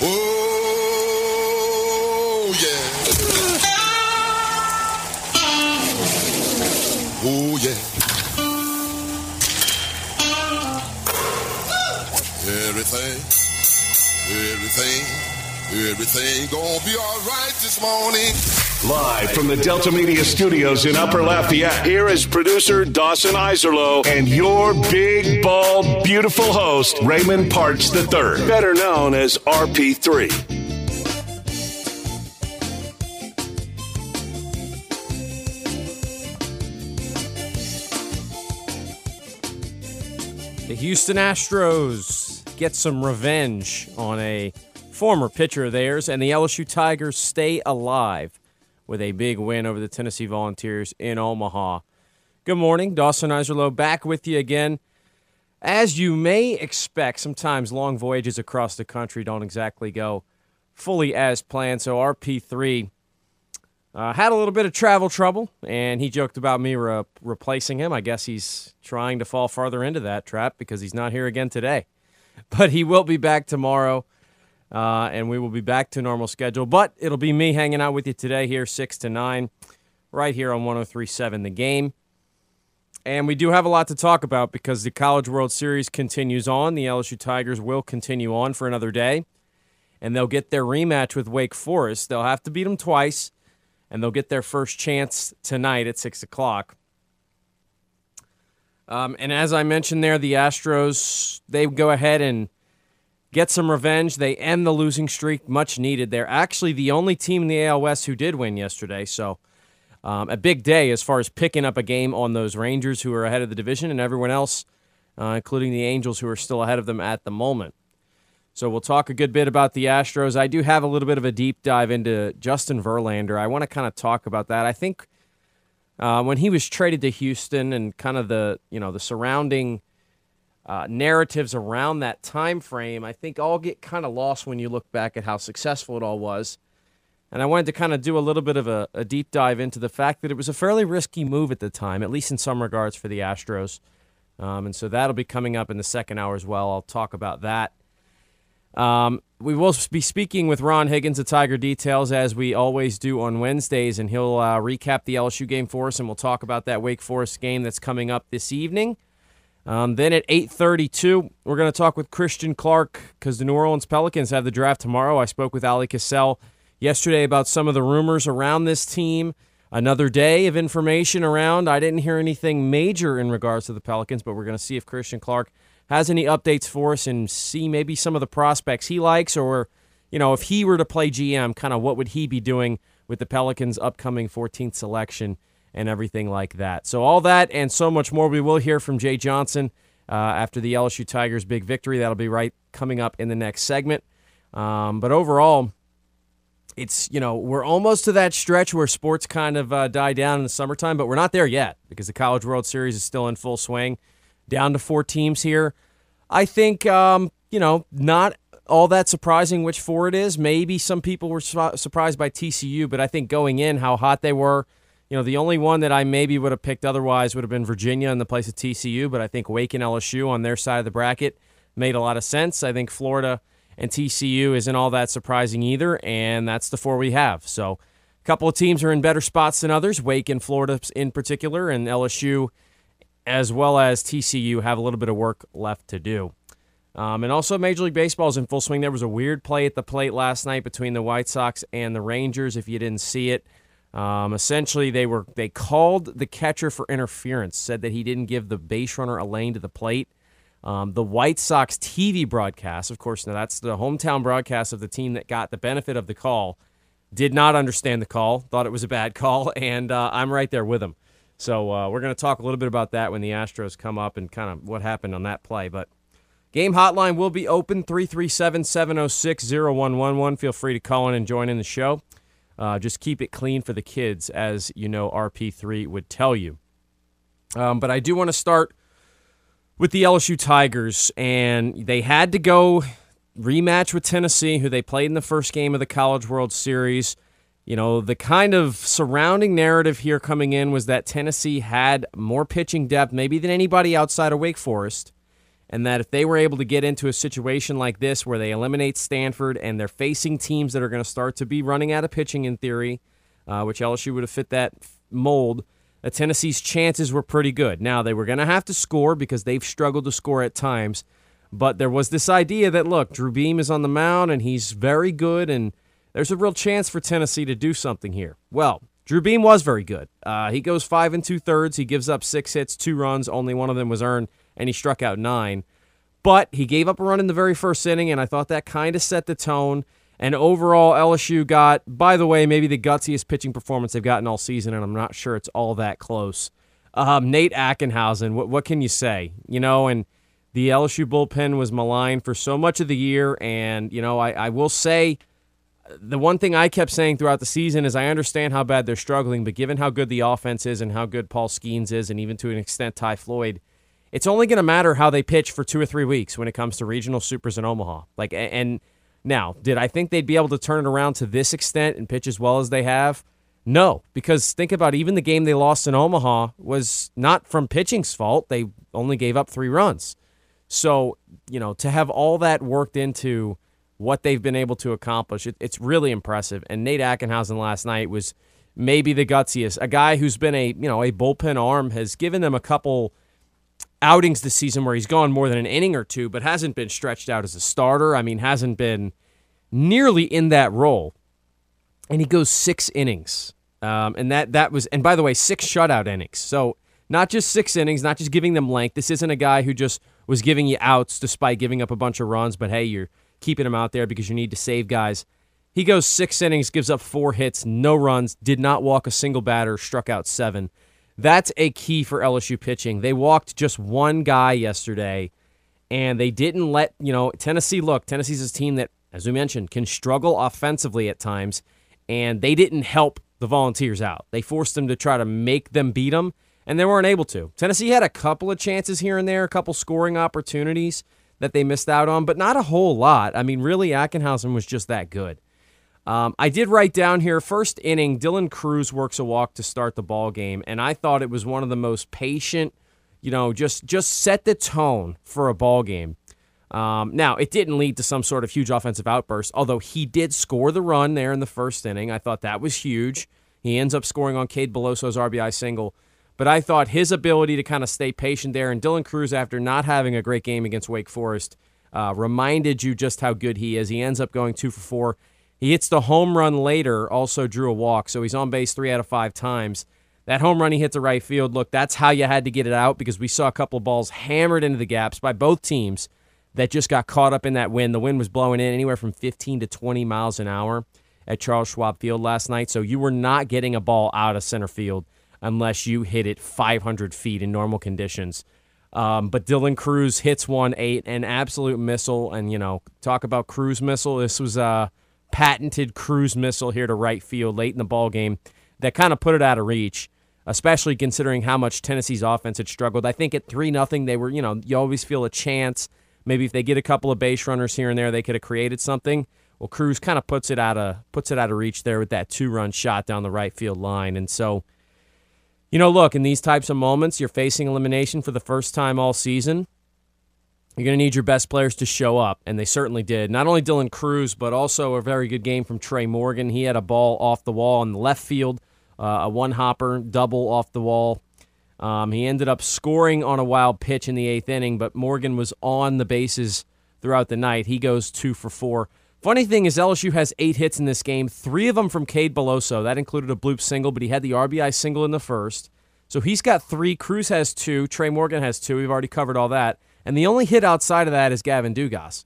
Oh, yeah. Oh, yeah. Everything, everything, everything gonna be all right this morning. Live from the Delta Media Studios in Upper Lafayette, here is producer Dawson Iserlo and your big, bald, beautiful host, Raymond Parts III, better known as RP3. The Houston Astros get some revenge on a former pitcher of theirs, and the LSU Tigers stay alive with a big win over the Tennessee Volunteers in Omaha. Good morning, Dawson Iserlo back with you again. As you may expect, sometimes long voyages across the country don't exactly go fully as planned. So RP3 uh, had a little bit of travel trouble, and he joked about me re- replacing him. I guess he's trying to fall farther into that trap because he's not here again today. But he will be back tomorrow, uh, and we will be back to normal schedule. But it'll be me hanging out with you today here, 6 to 9, right here on 1037 The Game. And we do have a lot to talk about because the College World Series continues on. The LSU Tigers will continue on for another day, and they'll get their rematch with Wake Forest. They'll have to beat them twice and they'll get their first chance tonight at 6 o'clock. Um, and as I mentioned there, the Astros, they go ahead and get some revenge. They end the losing streak, much needed. They're actually the only team in the AL West who did win yesterday. So um, a big day as far as picking up a game on those Rangers who are ahead of the division and everyone else, uh, including the Angels who are still ahead of them at the moment. So we'll talk a good bit about the Astros. I do have a little bit of a deep dive into Justin Verlander. I want to kind of talk about that. I think uh, when he was traded to Houston and kind of the you know the surrounding uh, narratives around that time frame, I think all get kind of lost when you look back at how successful it all was. And I wanted to kind of do a little bit of a, a deep dive into the fact that it was a fairly risky move at the time, at least in some regards for the Astros. Um, and so that'll be coming up in the second hour as well. I'll talk about that. Um, we will be speaking with Ron Higgins of Tiger Details as we always do on Wednesdays, and he'll uh, recap the LSU game for us, and we'll talk about that Wake Forest game that's coming up this evening. Um, then at 8:32, we're going to talk with Christian Clark because the New Orleans Pelicans have the draft tomorrow. I spoke with Ali Cassell yesterday about some of the rumors around this team. Another day of information around. I didn't hear anything major in regards to the Pelicans, but we're going to see if Christian Clark has any updates for us and see maybe some of the prospects he likes, or you know, if he were to play GM, kind of what would he be doing with the Pelicans' upcoming 14th selection and everything like that. So all that and so much more. We will hear from Jay Johnson uh, after the LSU Tigers' big victory. That'll be right coming up in the next segment. Um, but overall, it's you know we're almost to that stretch where sports kind of uh, die down in the summertime, but we're not there yet because the College World Series is still in full swing down to four teams here. I think, um, you know, not all that surprising which four it is. Maybe some people were su- surprised by TCU, but I think going in, how hot they were. You know, the only one that I maybe would have picked otherwise would have been Virginia in the place of TCU, but I think Wake and LSU on their side of the bracket made a lot of sense. I think Florida and TCU isn't all that surprising either, and that's the four we have. So a couple of teams are in better spots than others, Wake and Florida in particular, and LSU as well as TCU have a little bit of work left to do. Um, and also, Major League Baseball is in full swing. There was a weird play at the plate last night between the White Sox and the Rangers. If you didn't see it, um, essentially they were they called the catcher for interference, said that he didn't give the base runner a lane to the plate. Um, the White Sox TV broadcast, of course, now that's the hometown broadcast of the team that got the benefit of the call, did not understand the call, thought it was a bad call, and uh, I'm right there with him. So uh, we're going to talk a little bit about that when the Astros come up and kind of what happened on that play. But game hotline will be open 337 706 0111. Feel free to call in and join in the show. Uh, just keep it clean for the kids, as you know RP3 would tell you. Um, but I do want to start with the LSU Tigers, and they had to go rematch with Tennessee, who they played in the first game of the College World Series you know, the kind of surrounding narrative here coming in was that Tennessee had more pitching depth, maybe than anybody outside of Wake Forest. And that if they were able to get into a situation like this where they eliminate Stanford and they're facing teams that are going to start to be running out of pitching in theory, uh, which LSU would have fit that mold, uh, Tennessee's chances were pretty good. Now, they were going to have to score because they've struggled to score at times, but there was this idea that, look, Drew Beam is on the mound and he's very good, and there's a real chance for Tennessee to do something here. Well, Drew Beam was very good. Uh, he goes five and two thirds. He gives up six hits, two runs. Only one of them was earned and he struck out nine. But he gave up a run in the very first inning, and I thought that kind of set the tone. And overall, LSU got, by the way, maybe the gutsiest pitching performance they've gotten all season, and I'm not sure it's all that close. Um, Nate Ackenhausen, what, what can you say? You know, and the LSU bullpen was maligned for so much of the year, and, you know, I, I will say the one thing I kept saying throughout the season is I understand how bad they're struggling, but given how good the offense is and how good Paul Skenes is, and even to an extent Ty Floyd, it's only going to matter how they pitch for two or three weeks when it comes to regional supers in Omaha. Like, and now, did I think they'd be able to turn it around to this extent and pitch as well as they have? No, because think about even the game they lost in Omaha was not from pitching's fault. They only gave up three runs. So, you know, to have all that worked into what they've been able to accomplish, it, it's really impressive. And Nate Ackenhausen last night was maybe the gutsiest. A guy who's been a, you know, a bullpen arm has given them a couple – outings this season where he's gone more than an inning or two, but hasn't been stretched out as a starter. I mean, hasn't been nearly in that role. And he goes six innings. Um, and that that was and by the way, six shutout innings. So not just six innings, not just giving them length. This isn't a guy who just was giving you outs despite giving up a bunch of runs, but hey, you're keeping him out there because you need to save guys. He goes six innings, gives up four hits, no runs, did not walk a single batter, struck out seven. That's a key for LSU pitching. They walked just one guy yesterday, and they didn't let, you know, Tennessee look. Tennessee's a team that, as we mentioned, can struggle offensively at times, and they didn't help the Volunteers out. They forced them to try to make them beat them, and they weren't able to. Tennessee had a couple of chances here and there, a couple scoring opportunities that they missed out on, but not a whole lot. I mean, really, Ackenhausen was just that good. Um, I did write down here first inning. Dylan Crews works a walk to start the ball game, and I thought it was one of the most patient. You know, just just set the tone for a ball game. Um, now it didn't lead to some sort of huge offensive outburst, although he did score the run there in the first inning. I thought that was huge. He ends up scoring on Cade Beloso's RBI single. But I thought his ability to kind of stay patient there, and Dylan Crews, after not having a great game against Wake Forest, uh, reminded you just how good he is. He ends up going two for four. He hits the home run later, also drew a walk, so he's on base three out of five times. That home run he hit to right field, look, that's how you had to get it out because we saw a couple of balls hammered into the gaps by both teams that just got caught up in that wind. The wind was blowing in anywhere from 15 to 20 miles an hour at Charles Schwab Field last night, so you were not getting a ball out of center field unless you hit it 500 feet in normal conditions. Um, but Dylan Crews hits one eight, an absolute missile, and you know, talk about cruise missile. This was uh, patented cruise missile here to right field late in the ball game that kind of put it out of reach, especially considering how much Tennessee's offense had struggled. I think at 3 nothing they were, you know, you always feel a chance. Maybe if they get a couple of base runners here and there, they could have created something. Well, Crews kind of puts it out of puts it out of reach there with that two-run shot down the right field line. And so, you know, look, in these types of moments, you're facing elimination for the first time all season. You're going to need your best players to show up, and they certainly did. Not only Dylan Crews, but also a very good game from Trey Morgan. He had a ball off the wall in the left field, uh, a one hopper double off the wall. Um, he ended up scoring on a wild pitch in the eighth inning, but Morgan was on the bases throughout the night. He goes two for four. Funny thing is, LSU has eight hits in this game, three of them from Cade Beloso. That included a bloop single, but he had the RBI single in the first. So he's got three. Crews has two. Trey Morgan has two. We've already covered all that. And the only hit outside of that is Gavin Dugas.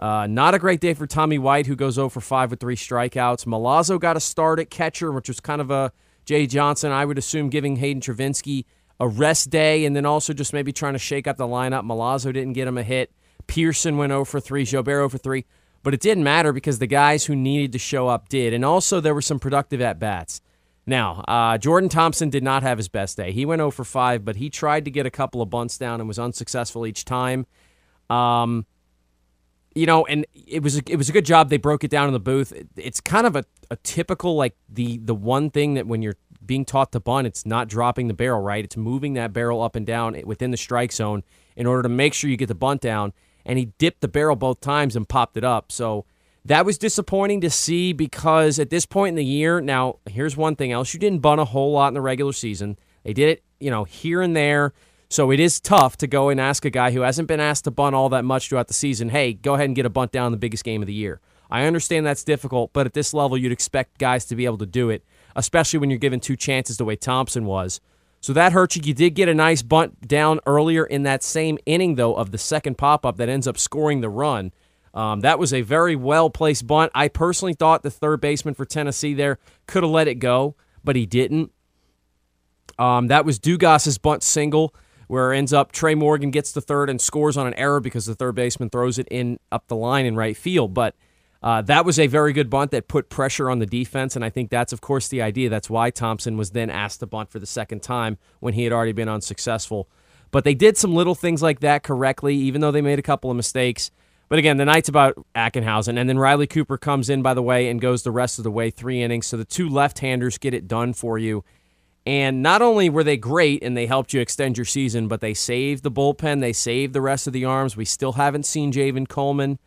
Uh, not a great day for Tommy White, who goes 0 for 5 with three strikeouts. Milazzo got a start at catcher, which was kind of a Jay Johnson, I would assume, giving Hayden Travinski a rest day and then also just maybe trying to shake up the lineup. Milazzo didn't get him a hit. Pearson went 0 for 3, Jobert 0 for 3. But it didn't matter because the guys who needed to show up did. And also, there were some productive at bats. Now, uh, Jordan Thompson did not have his best day. He went 0 for 5, but he tried to get a couple of bunts down and was unsuccessful each time. Um, you know, and it was a, it was a good job. They broke it down in the booth. It's kind of a, a typical like the the one thing that when you're being taught to bunt, it's not dropping the barrel, right? It's moving that barrel up and down within the strike zone in order to make sure you get the bunt down. And he dipped the barrel both times and popped it up. So that was disappointing to see because at this point in the year, now here's one thing else: you didn't bunt a whole lot in the regular season. They did it, you know, here and there. So it is tough to go and ask a guy who hasn't been asked to bunt all that much throughout the season, hey, go ahead and get a bunt down in the biggest game of the year. I understand that's difficult, but at this level, you'd expect guys to be able to do it, especially when you're given two chances the way Thompson was. So that hurt you. You did get a nice bunt down earlier in that same inning, though, of the second pop up that ends up scoring the run. Um, that was a very well placed bunt. I personally thought the third baseman for Tennessee there could have let it go, but he didn't. Um, that was Dugas's bunt single, where it ends up Trey Morgan gets the third and scores on an error because the third baseman throws it in up the line in right field. But uh, that was a very good bunt that put pressure on the defense, and I think that's, of course, the idea. That's why Thompson was then asked to bunt for the second time when he had already been unsuccessful. But they did some little things like that correctly, even though they made a couple of mistakes. But again, the night's about Ackenhausen, and then Riley Cooper comes in, by the way, and goes the rest of the way, three innings. So the two left-handers get it done for you. And not only were they great and they helped you extend your season, but they saved the bullpen, they saved the rest of the arms. We still haven't seen Javen Coleman.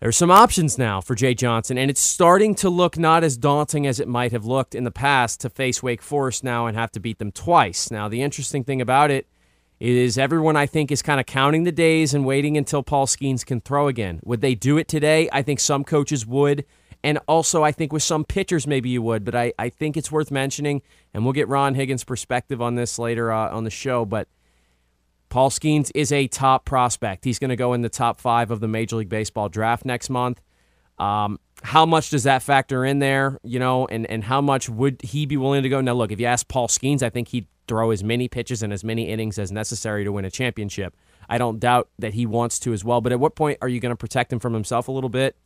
There's some options now for Jay Johnson, and it's starting to look not as daunting as it might have looked in the past to face Wake Forest now and have to beat them twice. Now, the interesting thing about it is everyone, I think, is kind of counting the days and waiting until Paul Skenes can throw again. Would they do it today? I think some coaches would. And also, I think with some pitchers, maybe you would. But I, I think it's worth mentioning, and we'll get Ron Higgins' perspective on this later uh, on the show. But Paul Skenes is a top prospect. He's going to go in the top five of the Major League Baseball draft next month. Um, how much does that factor in there, you know, and, and how much would he be willing to go? Now, look, if you ask Paul Skenes, I think he'd throw as many pitches and as many innings as necessary to win a championship. I don't doubt that he wants to as well. But at what point are you going to protect him from himself a little bit?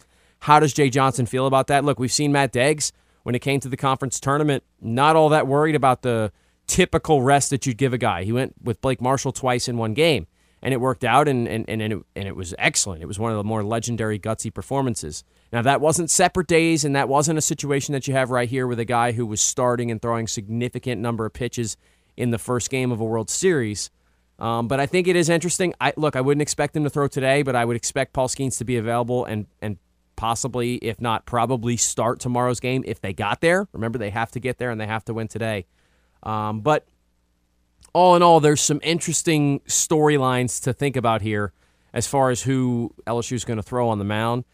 How does Jay Johnson feel about that? Look, we've seen Matt Deggs when it came to the conference tournament, not all that worried about the typical rest that you'd give a guy. He went with Blake Marshall twice in one game, and it worked out, and, and, and, it, and it was excellent. It was one of the more legendary, gutsy performances. Now, that wasn't separate days, and that wasn't a situation that you have right here with a guy who was starting and throwing significant number of pitches in the first game of a World Series. Um, but I think it is interesting. I look, I wouldn't expect him to throw today, but I would expect Paul Skenes to be available and and possibly, if not probably, start tomorrow's game if they got there. Remember, they have to get there and they have to win today. Um, but all in all, there's some interesting storylines to think about here as far as who LSU is going to throw on the mound.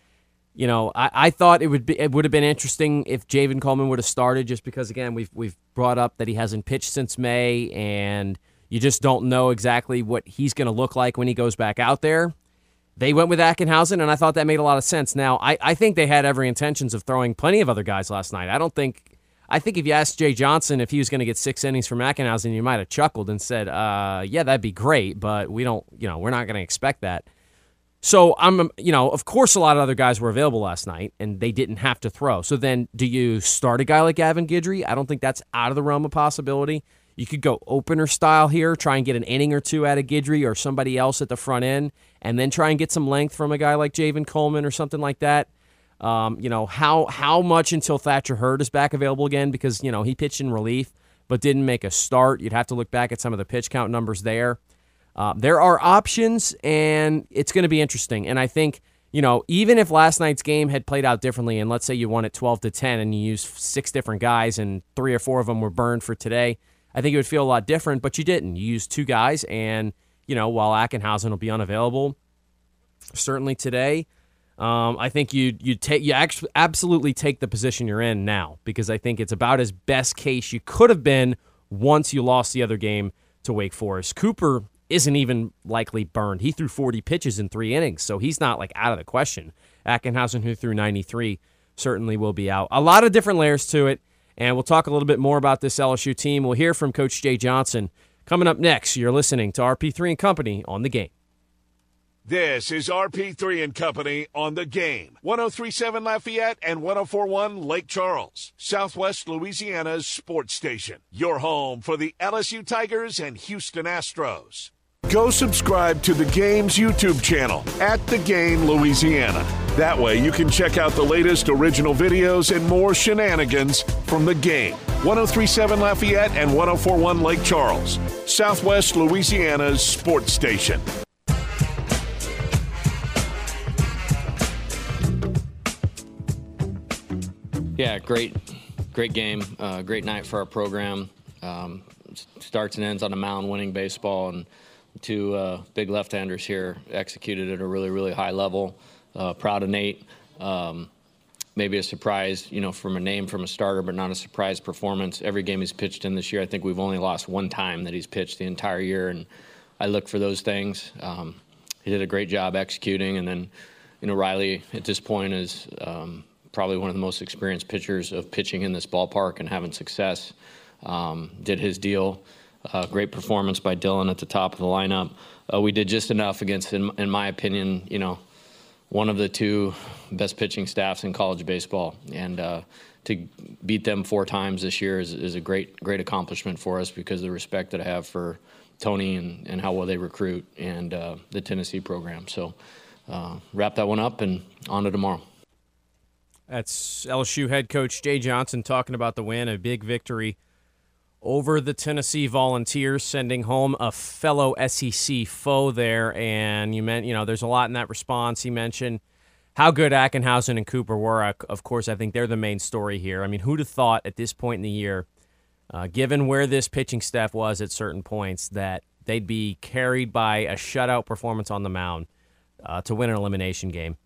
You know, I, I thought it would be it would have been interesting if Javen Coleman would have started, just because again we've we've brought up that he hasn't pitched since May, and you just don't know exactly what he's going to look like when he goes back out there. They went with Ackenhausen, and I thought that made a lot of sense. Now, I, I think they had every intentions of throwing plenty of other guys last night. I don't think I think if you asked Jay Johnson if he was going to get six innings from Ackenhausen, you might have chuckled and said, uh, "Yeah, that'd be great," but we don't, you know, we're not going to expect that. So I'm, you know, of course, a lot of other guys were available last night, and they didn't have to throw. So then, do you start a guy like Gavin Guidry? I don't think that's out of the realm of possibility. You could go opener style here, try and get an inning or two out of Guidry or somebody else at the front end, and then try and get some length from a guy like Javen Coleman or something like that. Um, you know how how much until Thatcher Hurd is back available again because you know he pitched in relief but didn't make a start. You'd have to look back at some of the pitch count numbers there. Uh, there are options, and it's going to be interesting. And I think you know even if last night's game had played out differently, and let's say you won it twelve to ten, and you used six different guys, and three or four of them were burned for today, I think it would feel a lot different. But you didn't. You used two guys, and you know while Ackenhausen will be unavailable, certainly today. Um, I think you you take you actually absolutely take the position you're in now because I think it's about as best case you could have been once you lost the other game to Wake Forest. Cooper isn't even likely burned. He threw 40 pitches in three innings, so he's not like out of the question. Ackenhausen, who threw 93, certainly will be out. A lot of different layers to it, and we'll talk a little bit more about this LSU team. We'll hear from Coach Jay Johnson coming up next. You're listening to RP3 and Company on the game. This is RP3 and Company on the game. 1037 Lafayette and 1041 Lake Charles, Southwest Louisiana's sports station. Your home for the LSU Tigers and Houston Astros. Go subscribe to the game's YouTube channel at The Game Louisiana. That way, you can check out the latest original videos and more shenanigans from the game. 1037 Lafayette and 1041 Lake Charles, Southwest Louisiana's sports station. Yeah, great, great game. Uh, great night for our program. Um, starts and ends on a mound winning baseball, and two uh, big left-handers here executed at a really, really high level. Uh, proud of Nate. Um, maybe a surprise, you know, from a name from a starter, but not a surprise performance. Every game he's pitched in this year, I think we've only lost one time that he's pitched the entire year, and I look for those things. Um, he did a great job executing, and then, you know, Riley at this point is um, probably one of the most experienced pitchers of pitching in this ballpark and having success. Um, did his deal. Uh, great performance by Dylan at the top of the lineup. Uh, we did just enough against, in, in my opinion, you know, one of the two best pitching staffs in college baseball, and uh, to beat them four times this year is, is, a great great accomplishment for us because of the respect that I have for Tony and, and how well they recruit and uh, the Tennessee program. So uh, wrap that one up and on to tomorrow. That's LSU head coach Jay Johnson talking about the win, a big victory over the Tennessee Volunteers, sending home a fellow SEC foe there. And you meant, you know, there's a lot in that response. He mentioned how good Ackenhausen and Cooper were. Of course, I think they're the main story here. I mean, who'd have thought at this point in the year, uh, given where this pitching staff was at certain points, that they'd be carried by a shutout performance on the mound uh, to win an elimination game?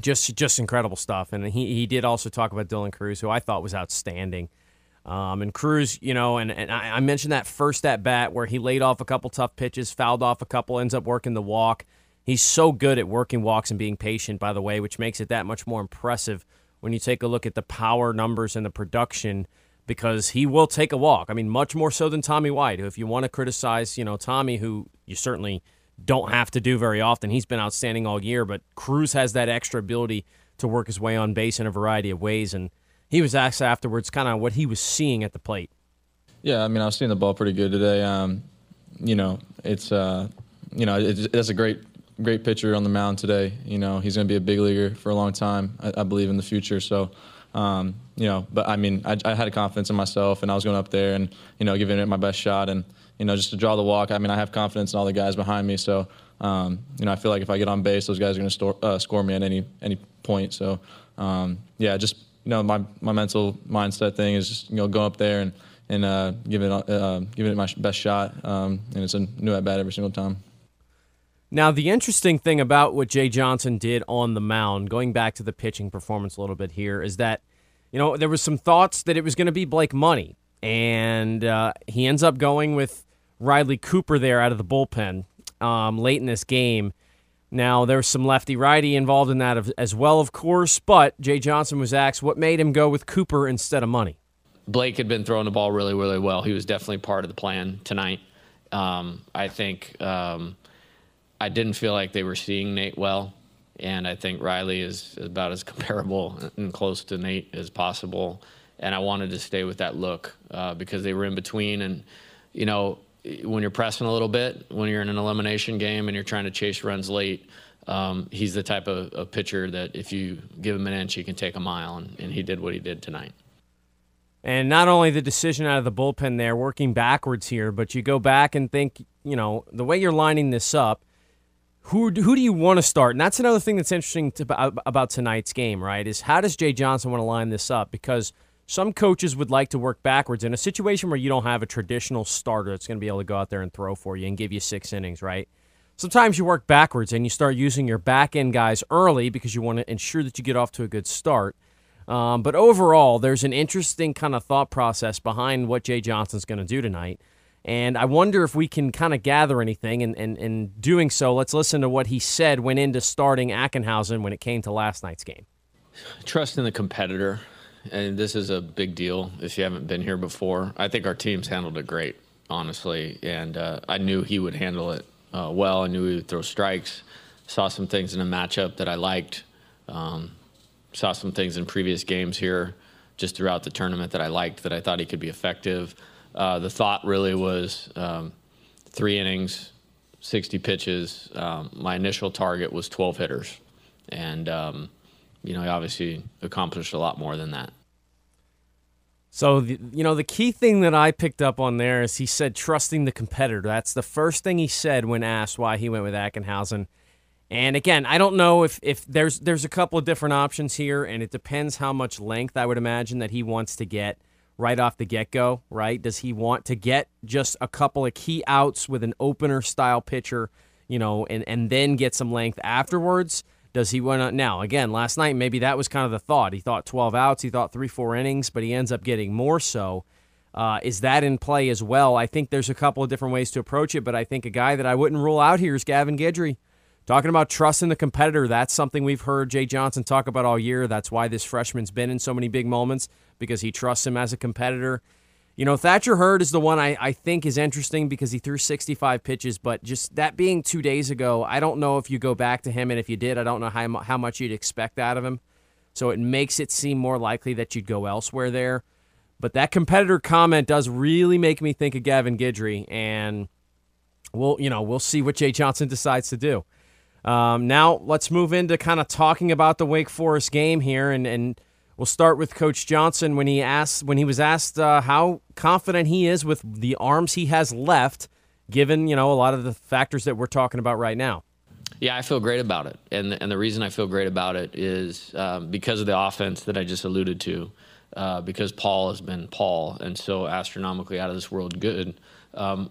Just, just incredible stuff. And he, he did also talk about Dylan Crews, who I thought was outstanding. Um, and Crews, you know, and, and I, I mentioned that first at bat where he laid off a couple tough pitches, fouled off a couple, ends up working the walk. He's so good at working walks and being patient, by the way, which makes it that much more impressive when you take a look at the power numbers and the production because he will take a walk. I mean, much more so than Tommy White, who, if you want to criticize, you know, Tommy, who you certainly don't have to do very often, he's been outstanding all year, but Crews has that extra ability to work his way on base in a variety of ways. And he was asked afterwards kind of what he was seeing at the plate. Yeah, I mean, I was seeing the ball pretty good today. Um, you know, it's uh, you know, it's, a great great pitcher on the mound today. You know, he's going to be a big leaguer for a long time. I, I believe in the future. So, um, you know, but I mean, I, I had confidence in myself, and I was going up there and you know, giving it my best shot, and you know, just to draw the walk. I mean, I have confidence in all the guys behind me. So, um, you know, I feel like if I get on base, those guys are going to uh, score me at any any point. So, um, yeah, just you know, my, my mental mindset thing is just, you know, go up there and, and uh, give, it, uh, give it my best shot. Um, and it's a new at bat every single time. Now, the interesting thing about what Jay Johnson did on the mound, going back to the pitching performance a little bit here, is that, you know, there was some thoughts that it was going to be Blake Money. And uh, he ends up going with Riley Cooper there out of the bullpen um, late in this game. Now, there's some lefty righty involved in that as well, of course, but Jay Johnson was asked what made him go with Cooper instead of money. Blake had been throwing the ball really, really well. He was definitely part of the plan tonight. Um, I think um, I didn't feel like they were seeing Nate well, and I think Riley is about as comparable and close to Nate as possible. And I wanted to stay with that look uh, because they were in between, and you know when you're pressing a little bit, when you're in an elimination game and you're trying to chase runs late, um, he's the type of, of, pitcher that if you give him an inch, he can take a mile, and, and he did what he did tonight. And not only the decision out of the bullpen there, working backwards here, but you go back and think, you know, the way you're lining this up, who who do you want to start? And that's another thing that's interesting to, about tonight's game, right? Is how does Jay Johnson want to line this up? Because – some coaches would like to work backwards in a situation where you don't have a traditional starter that's going to be able to go out there and throw for you and give you six innings, right? Sometimes you work backwards and you start using your back end guys early because you want to ensure that you get off to a good start. Um, but overall, there's an interesting kind of thought process behind what Jay Johnson's going to do tonight. And I wonder if we can kind of gather anything. And, and, and doing so, let's listen to what he said went into starting Ackenhausen when it came to last night's game. Trust in the competitor and this is a big deal if you haven't been here before. I think our teams handled it great, honestly, and uh, I knew he would handle it uh, well. I knew he would throw strikes. Saw some things in a matchup that I liked. Um, saw some things in previous games here, just throughout the tournament that I liked that I thought he could be effective. Uh, the thought really was um, three innings, 60 pitches. Um, my initial target was 12 hitters. and um, you know he obviously accomplished a lot more than that. So, the, you know, the key thing that I picked up on there is he said trusting the competitor. That's the first thing he said when asked why he went with Ackenhausen. And again, I don't know if, if there's there's a couple of different options here, and it depends how much length I would imagine that he wants to get right off the get go, right? Does he want to get just a couple of key outs with an opener style pitcher, you know, and, and then get some length afterwards? Does he want to? Now, again, last night, maybe that was kind of the thought. He thought 12 outs, he thought three, four innings, but he ends up getting more so. Uh, is that in play as well? I think there's a couple of different ways to approach it, but I think a guy that I wouldn't rule out here is Gavin Guidry. Talking about trusting the competitor, that's something we've heard Jay Johnson talk about all year. That's why this freshman's been in so many big moments because he trusts him as a competitor. You know, Thatcher Hurd is the one I, I think is interesting because he threw 65 pitches, but just that being two days ago, I don't know if you go back to him, and if you did, I don't know how, how much you'd expect out of him. So it makes it seem more likely that you'd go elsewhere there. But that competitor comment does really make me think of Gavin Guidry, and we'll you know we'll see what Jay Johnson decides to do. Um, now let's move into kind of talking about the Wake Forest game here, and and we'll start with Coach Johnson when he asked when he was asked uh, how confident he is with the arms he has left, given you know a lot of the factors that we're talking about right now. Yeah, I feel great about it, and and the reason I feel great about it is um, because of the offense that I just alluded to. Uh, because Paul has been Paul and so astronomically out of this world good. Um,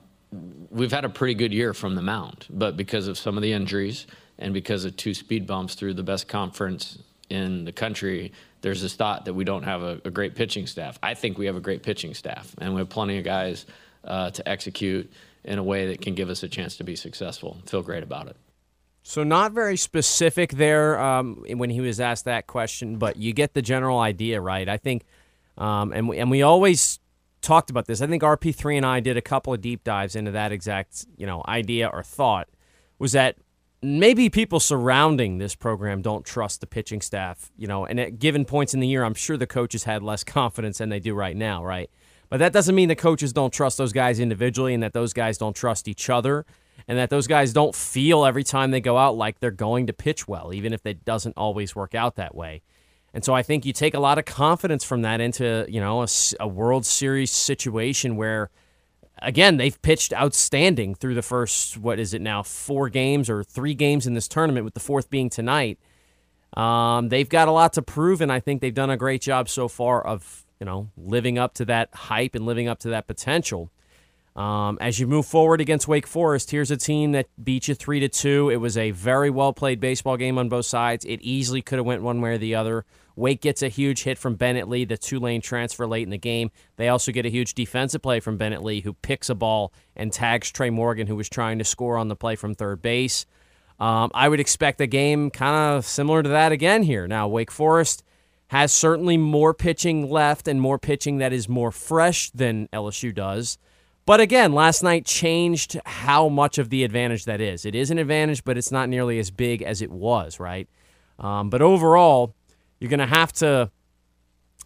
we've had a pretty good year from the mound, but because of some of the injuries and because of two speed bumps through the best conference in the country, there's this thought that we don't have a, a great pitching staff. I think we have a great pitching staff, and we have plenty of guys uh, to execute in a way that can give us a chance to be successful. Feel great about it. So not very specific there um, when he was asked that question, but you get the general idea, right? I think, um, and we, and we always talked about this. I think RP3 and I did a couple of deep dives into that exact you know idea or thought was that maybe people surrounding this program don't trust the pitching staff, you know, and at given points in the year, I'm sure the coaches had less confidence than they do right now, right? But that doesn't mean the coaches don't trust those guys individually and that those guys don't trust each other and that those guys don't feel every time they go out like they're going to pitch well, even if it doesn't always work out that way. And so I think you take a lot of confidence from that into, you know, a, a World Series situation where – again, they've pitched outstanding through the first, what is it now, four games or three games in this tournament, with the fourth being tonight. Um, they've got a lot to prove, and I think they've done a great job so far of, you know, living up to that hype and living up to that potential. Um, as you move forward against Wake Forest, here's a team that beat you three to two. It was a very well played baseball game on both sides. It easily could have went one way or the other. Wake gets a huge hit from Bennett Lee, the Tulane transfer late in the game. They also get a huge defensive play from Bennett Lee, who picks a ball and tags Trey Morgan, who was trying to score on the play from third base. Um, I would expect a game kind of similar to that again here. Now, Wake Forest has certainly more pitching left and more pitching that is more fresh than LSU does. But again, last night changed how much of the advantage that is. It is an advantage, but it's not nearly as big as it was, right? Um, but overall, you're going to have to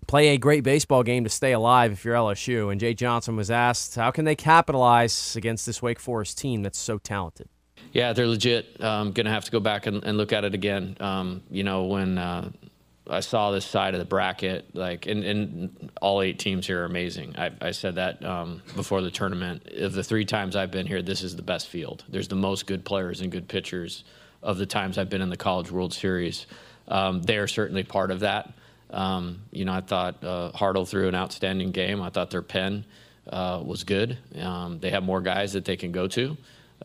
play a great baseball game to stay alive if you're LSU. And Jay Johnson was asked, how can they capitalize against this Wake Forest team that's so talented? Yeah, they're legit. Um, going to have to go back and, and look at it again. Um, you know, when uh, I saw this side of the bracket, like, and, and all eight teams here are amazing. I, I said that um, before the tournament. Of the three times I've been here, this is the best field. There's the most good players and good pitchers of the times I've been in the College World Series um, they are certainly part of that. Um, you know, I thought uh, Hartle threw an outstanding game. I thought their pen uh, was good. Um, they have more guys that they can go to.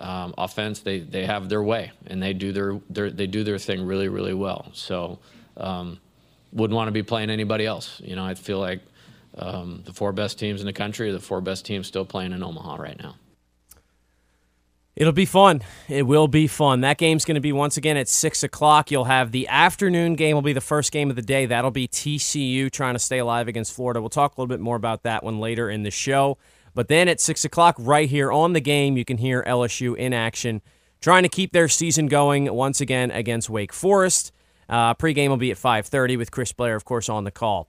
Um, offense, they they have their way and they do their, their they do their thing really really well. So, um, wouldn't want to be playing anybody else. You know, I feel like um, the four best teams in the country are the four best teams still playing in Omaha right now. It'll be fun. It will be fun. That game's going to be once again at six o'clock. You'll have the afternoon game. Will be the first game of the day. That'll be TCU trying to stay alive against Florida. We'll talk a little bit more about that one later in the show. But then at six o'clock, right here on the game, you can hear LSU in action, trying to keep their season going once again against Wake Forest. Uh, pregame will be at five thirty with Chris Blair, of course, on the call.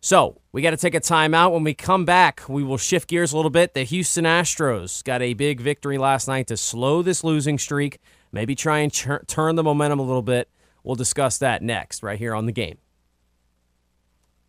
So we got to take a timeout. When we come back, we will shift gears a little bit. The Houston Astros got a big victory last night to slow this losing streak, maybe try and ch- turn the momentum a little bit. We'll discuss that next, right here on the game.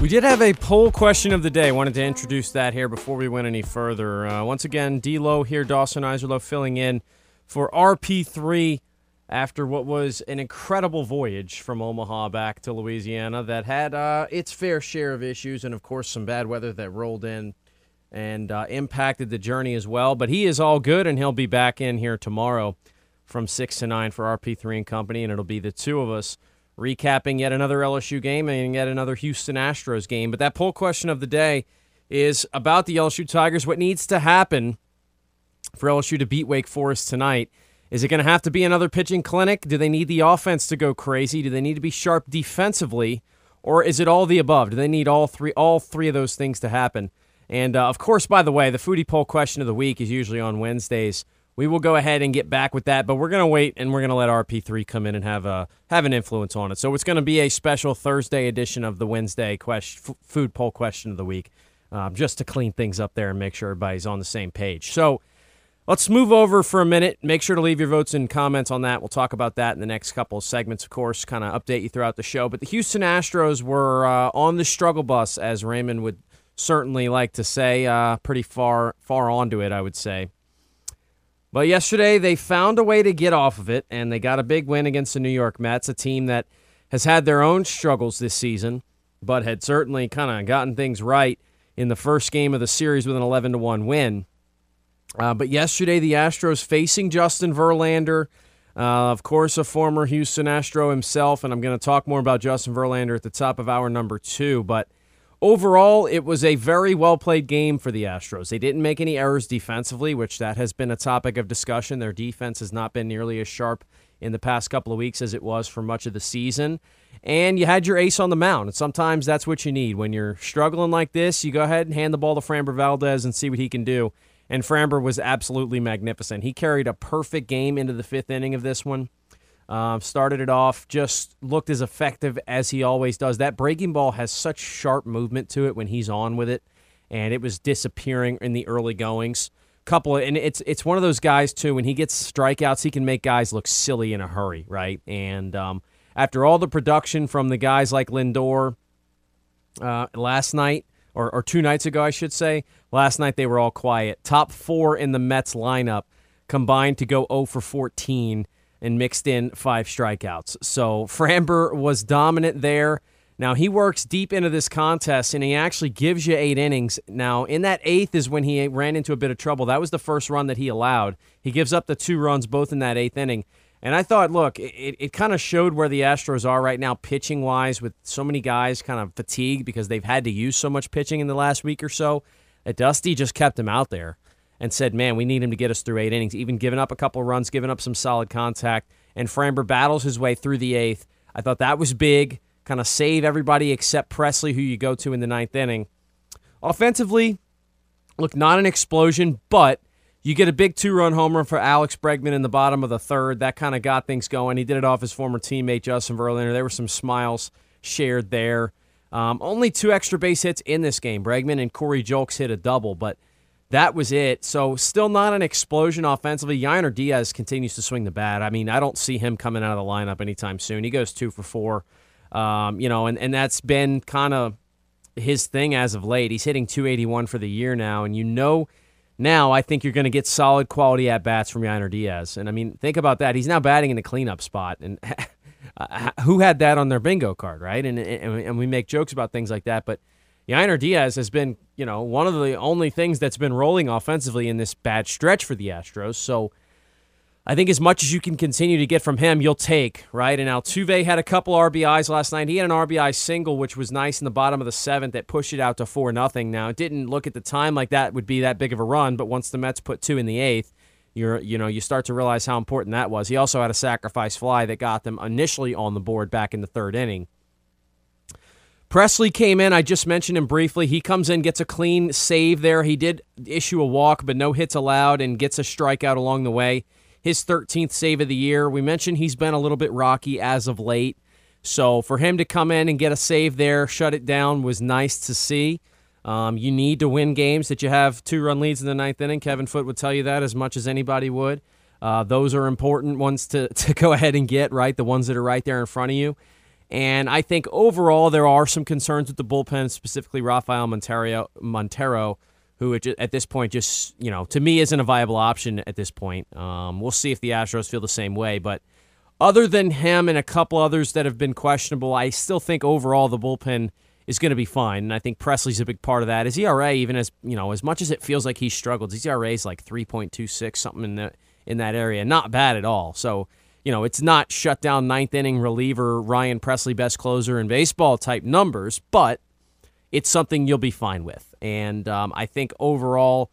We did have a poll question of the day. Wanted to introduce that here before we went any further. Uh, once again, D-Lo here, Dawson Iserlo filling in for RP3 after what was an incredible voyage from Omaha back to Louisiana that had uh, its fair share of issues and, of course, some bad weather that rolled in and uh, impacted the journey as well. But he is all good, and he'll be back in here tomorrow from 6 to 9 for RP3 and Company, and it'll be the two of us recapping yet another LSU game and yet another Houston Astros game. But that poll question of the day is about the LSU Tigers. What needs to happen for LSU to beat Wake Forest tonight? Is it going to have to be another pitching clinic? Do they need the offense to go crazy? Do they need to be sharp defensively? Or is it all the above? Do they need all three all three of those things to happen? And uh, of course, by the way, the foodie poll question of the week is usually on Wednesdays we will go ahead and get back with that, but we're going to wait and we're going to let RP3 come in and have a have an influence on it. So it's going to be a special Thursday edition of the Wednesday question, f- food poll question of the week, um, just to clean things up there and make sure everybody's on the same page. So let's move over for a minute. Make sure to leave your votes and comments on that. We'll talk about that in the next couple of segments, of course, kind of update you throughout the show. But the Houston Astros were uh, on the struggle bus, as Raymond would certainly like to say, uh, pretty far far onto it, I would say. But yesterday, they found a way to get off of it, and they got a big win against the New York Mets, a team that has had their own struggles this season, but had certainly kind of gotten things right in the first game of the series with an 11 to 1 win. Uh, but yesterday, the Astros facing Justin Verlander, uh, of course, a former Houston Astro himself, and I'm going to talk more about Justin Verlander at the top of hour number two. But Overall, it was a very well played game for the Astros. They didn't make any errors defensively, which that has been a topic of discussion. Their defense has not been nearly as sharp in the past couple of weeks as it was for much of the season. And you had your ace on the mound. And sometimes that's what you need. When you're struggling like this, you go ahead and hand the ball to Framber Valdez and see what he can do. And Framber was absolutely magnificent. He carried a perfect game into the fifth inning of this one. Um, started it off, just looked as effective as he always does. That breaking ball has such sharp movement to it when he's on with it, and it was disappearing in the early goings. Couple, of, and it's it's one of those guys too. When he gets strikeouts, he can make guys look silly in a hurry, right? And um, after all the production from the guys like Lindor uh, last night, or, or two nights ago, I should say, last night they were all quiet. Top four in the Mets lineup combined to go 0 for 14 and mixed in five strikeouts. So Framber was dominant there. Now he works deep into this contest and he actually gives you eight innings. Now, in that eighth is when he ran into a bit of trouble. That was the first run that he allowed. He gives up the two runs both in that eighth inning. And I thought, look, it, it kind of showed where the Astros are right now, pitching wise, with so many guys kind of fatigued because they've had to use so much pitching in the last week or so. Dusty just kept him out there and said, man, we need him to get us through eight innings, even giving up a couple runs, giving up some solid contact. And Framber battles his way through the eighth. I thought that was big, kind of save everybody except Pressly, who you go to in the ninth inning. Offensively, look, not an explosion, but you get a big two run homer for Alex Bregman in the bottom of the third. That kind of got things going. He did it off his former teammate, Justin Verlander. There were some smiles shared there. Um, only two extra base hits in this game. Bregman and Corey Julks hit a double, but that was it. So still not an explosion offensively. Yainer Diaz continues to swing the bat. I mean, I don't see him coming out of the lineup anytime soon. He goes two for four, um, you know, and, and that's been kind of his thing as of late. He's hitting 281 for the year now, and you know now I think you're going to get solid quality at bats from Yainer Diaz. And I mean, think about that. He's now batting in the cleanup spot, and who had that on their bingo card, right? And, and and we make jokes about things like that, but Yainer Diaz has been, you know, one of the only things that's been rolling offensively in this bad stretch for the Astros. So I think as much as you can continue to get from him, you'll take, right? And Altuve had a couple RBIs last night. He had an RBI single, which was nice in the bottom of the seventh that pushed it out to 4 nothing. Now, it didn't look at the time like that would be that big of a run, but once the Mets put two in the eighth, you're, you know, you start to realize how important that was. He also had a sacrifice fly that got them initially on the board back in the third inning. Pressly came in. I just mentioned him briefly. He comes in, gets a clean save there. He did issue a walk, but no hits allowed, and gets a strikeout along the way his 13th save of the year. We mentioned he's been a little bit rocky as of late. So for him to come in and get a save there, shut it down, was nice to see. Um, you need to win games that you have two run leads in the ninth inning. Kevin Foote would tell you that as much as anybody would. Uh, those are important ones to, to go ahead and get, right? The ones that are right there in front of you. And I think overall, there are some concerns with the bullpen, specifically Rafael Montero, Montero who at this point just you know to me isn't a viable option at this point. Um, we'll see if the Astros feel the same way, but other than him and a couple others that have been questionable, I still think overall the bullpen is going to be fine, and I think Pressly's a big part of that. His ERA, even as you know, as much as it feels like he struggled, his ERA is like three point two six something in that in that area, not bad at all. So. You know, it's not shut down ninth inning reliever Ryan Pressly, best closer in baseball type numbers, but it's something you'll be fine with. And um, I think overall,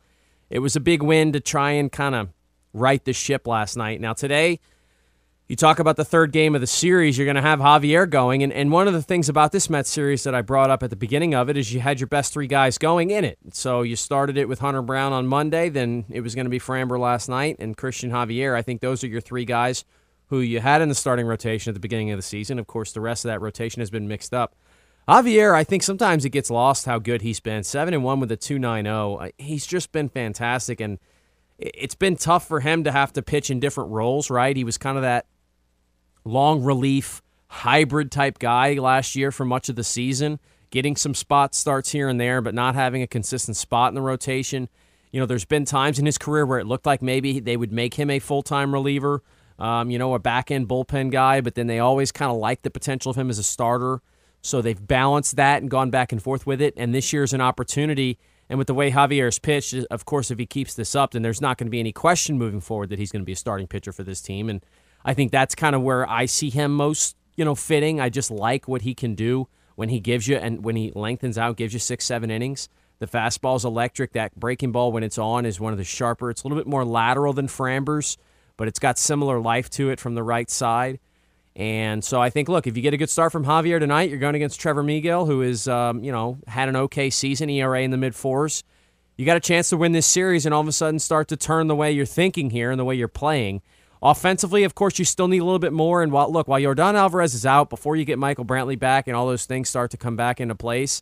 it was a big win to try and kind of right the ship last night. Now, today, you talk about the third game of the series, you're going to have Javier going. And, and one of the things about this Mets series that I brought up at the beginning of it is you had your best three guys going in it. So you started it with Hunter Brown on Monday, then it was going to be Framber last night and Christian Javier. I think those are your three guys who you had in the starting rotation at the beginning of the season. Of course, the rest of that rotation has been mixed up. Javier, I think sometimes it gets lost how good he's been. Seven and one with a two nine zero. Uh, he's just been fantastic, and it's been tough for him to have to pitch in different roles. Right? He was kind of that long relief hybrid type guy last year for much of the season, getting some spot starts here and there, but not having a consistent spot in the rotation. You know, there's been times in his career where it looked like maybe they would make him a full time reliever. Um, you know, a back end bullpen guy, but then they always kind of like the potential of him as a starter. So they've balanced that and gone back and forth with it. And this year's an opportunity. And with the way Javier's pitched, of course, if he keeps this up, then there's not going to be any question moving forward that he's going to be a starting pitcher for this team. And I think that's kind of where I see him most, you know, fitting. I just like what he can do when he gives you and when he lengthens out, gives you six, seven innings. The fastball's electric. That breaking ball, when it's on, is one of the sharper. It's a little bit more lateral than Framber's, but it's got similar life to it from the right side. And so I think, look, if you get a good start from Javier tonight, you're going against Tylor Megill, who is, um, you know, had an okay season, ERA in the mid fours. You got a chance to win this series and all of a sudden start to turn the way you're thinking here and the way you're playing. Offensively, of course, you still need a little bit more. And while, look, while Yordan Alvarez is out, before you get Michael Brantley back and all those things start to come back into place,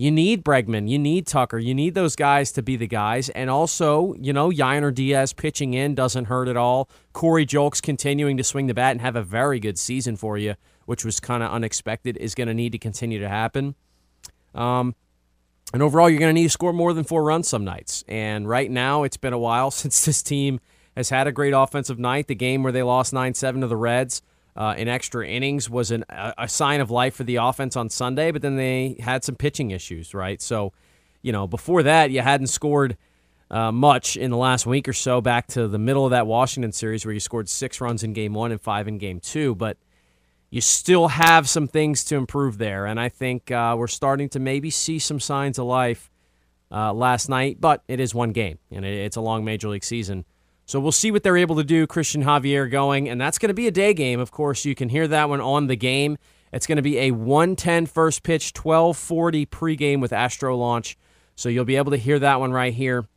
you need Bregman, you need Tucker, you need those guys to be the guys. And also, you know, Yainer Diaz pitching in doesn't hurt at all. Corey Julks continuing to swing the bat and have a very good season for you, which was kind of unexpected, is going to need to continue to happen. Um, and overall, you're going to need to score more than four runs some nights. And right now, it's been a while since this team has had a great offensive night. The game where they lost 9 7 to the Reds uh, in extra innings was an, a, a, sign of life for the offense on Sunday, but then they had some pitching issues, right? So, you know, before that, you hadn't scored uh, much in the last week or so back to the middle of that Washington series where you scored six runs in game one and five in game two, but you still have some things to improve there. And I think uh, we're starting to maybe see some signs of life uh, last night, but it is one game, and it, it's a long major league season. So we'll see what they're able to do. Christian Javier going, and that's going to be a day game. Of course, you can hear that one on the game. It's going to be a 110 first pitch, 1240 pregame with Astro launch. So you'll be able to hear that one right here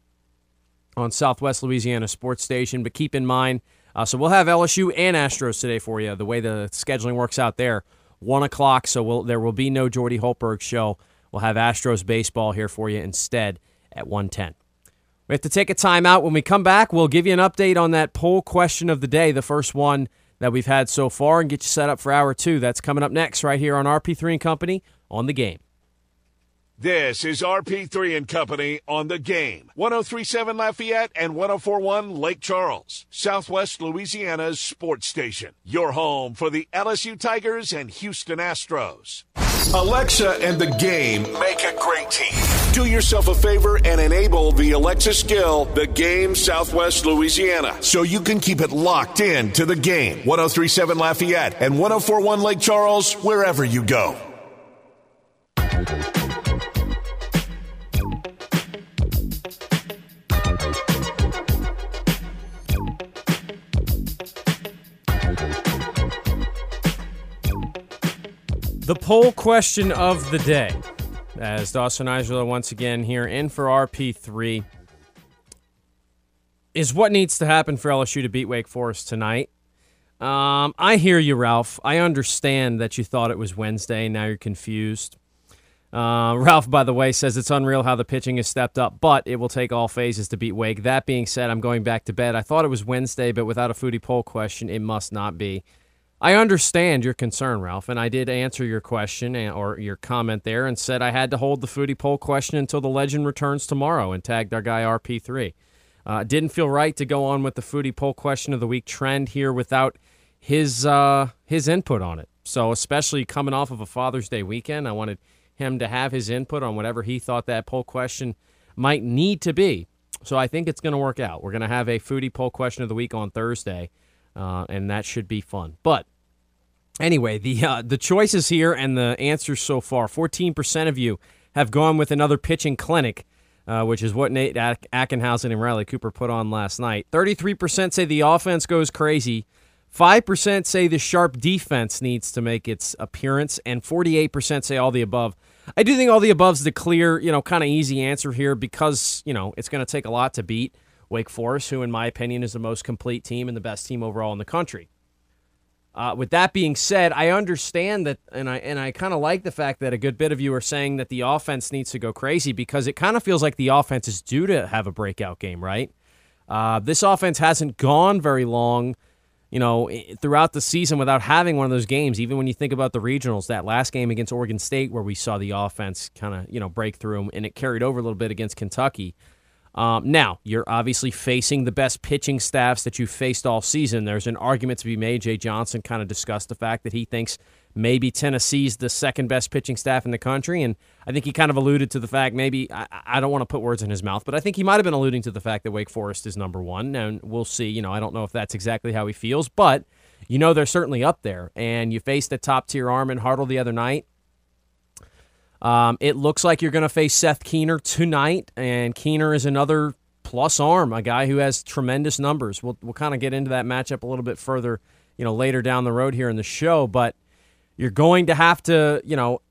on Southwest Louisiana Sports Station. But keep in mind, uh, so we'll have LSU and Astros today for you. The way the scheduling works out there, one o'clock. So we'll, there will be no Jordy Hultberg show. We'll have Astros baseball here for you instead at 110. We have to take a timeout. When we come back, we'll give you an update on that poll question of the day, the first one that we've had so far, and get you set up for hour two. That's coming up next, right here on RP3 and Company on the game. This is RP3 and Company on the game. 1037 Lafayette and 1041 Lake Charles, Southwest Louisiana's sports station. Your home for the LSU Tigers and Houston Astros. Alexa and the game make a great team. Do yourself a favor and enable the Alexa skill, the game Southwest Louisiana, so you can keep it locked in to the game. 1037 Lafayette and 1041 Lake Charles, wherever you go. The poll question of the day, as Dawson Angelo once again here in for RP3, is what needs to happen for LSU to beat Wake Forest tonight. Um, I hear you, Ralph. I understand that you thought it was Wednesday. Now you're confused. Uh, Ralph, by the way, says it's unreal how the pitching has stepped up, but it will take all phases to beat Wake. That being said, I'm going back to bed. I thought it was Wednesday, but without a foodie poll question, it must not be. I understand your concern, Ralph, and I did answer your question or your comment there and said I had to hold the foodie poll question until the legend returns tomorrow and tagged our guy RP3. Uh, didn't feel right to go on with the foodie poll question of the week trend here without his uh, his input on it. So especially coming off of a Father's Day weekend, I wanted him to have his input on whatever he thought that poll question might need to be. So I think it's going to work out. We're going to have a foodie poll question of the week on Thursday, uh, and that should be fun. But Anyway, the uh, the choices here and the answers so far: fourteen percent of you have gone with another pitching clinic, uh, which is what Nate Ackenhausen and Riley Cooper put on last night. Thirty-three percent say the offense goes crazy. Five percent say the sharp defense needs to make its appearance, and forty-eight percent say all the above. I do think all the above is the clear, you know, kind of easy answer here because you know it's going to take a lot to beat Wake Forest, who, in my opinion, is the most complete team and the best team overall in the country. Uh, with that being said, I understand that, and I and I kind of like the fact that a good bit of you are saying that the offense needs to go crazy because it kind of feels like the offense is due to have a breakout game, right? Uh, this offense hasn't gone very long, you know, throughout the season without having one of those games. Even when you think about the regionals, that last game against Oregon State where we saw the offense kind of you know break through and it carried over a little bit against Kentucky. Um, now, you're obviously facing the best pitching staffs that you've faced all season. There's an argument to be made. Jay Johnson kind of discussed the fact that he thinks maybe Tennessee's the second best pitching staff in the country. And I think he kind of alluded to the fact maybe, I, I don't want to put words in his mouth, but I think he might have been alluding to the fact that Wake Forest is number one. And we'll see. You know, I don't know if that's exactly how he feels, but you know they're certainly up there. And you faced a top tier arm in Hartle the other night. Um, it looks like you're going to face Seth Keener tonight, and Keener is another plus arm, a guy who has tremendous numbers. We'll we'll kind of get into that matchup a little bit further, you know, later down the road here in the show. But you're going to have to, you know,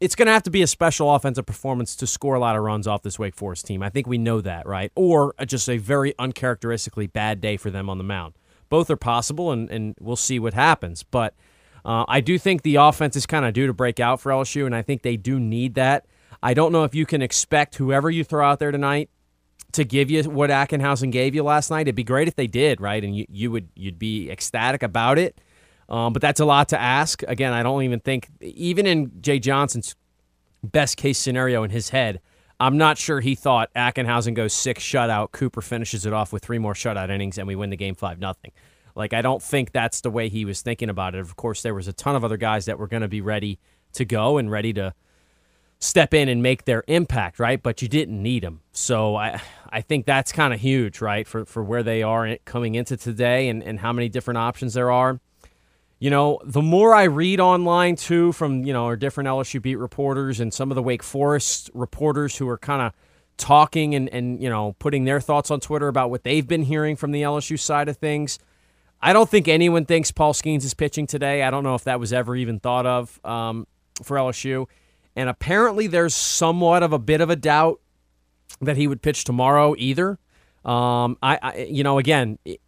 it's going to have to be a special offensive performance to score a lot of runs off this Wake Forest team. I think we know that, right? Or just a very uncharacteristically bad day for them on the mound. Both are possible, and, and we'll see what happens. But uh, I do think the offense is kind of due to break out for LSU, and I think they do need that. I don't know if you can expect whoever you throw out there tonight to give you what Ackenhausen gave you last night. It'd be great if they did, right? And you, you would you'd be ecstatic about it. Um, but that's a lot to ask. Again, I don't even think even in Jay Johnson's best case scenario in his head, I'm not sure he thought Ackenhausen goes six shutout, Cooper finishes it off with three more shutout innings, and we win the game five nothing. Like, I don't think that's the way he was thinking about it. Of course, there was a ton of other guys that were going to be ready to go and ready to step in and make their impact, right? But you didn't need them. So I I think that's kind of huge, right, for, for where they are coming into today and, and how many different options there are. You know, the more I read online too from, you know, our different LSU beat reporters and some of the Wake Forest reporters who are kind of talking and, and, you know, putting their thoughts on Twitter about what they've been hearing from the LSU side of things – I don't think anyone thinks Paul Skenes is pitching today. I don't know if that was ever even thought of um, for LSU. And apparently, there's somewhat of a bit of a doubt that he would pitch tomorrow either. Um, I, I, you know, again, it,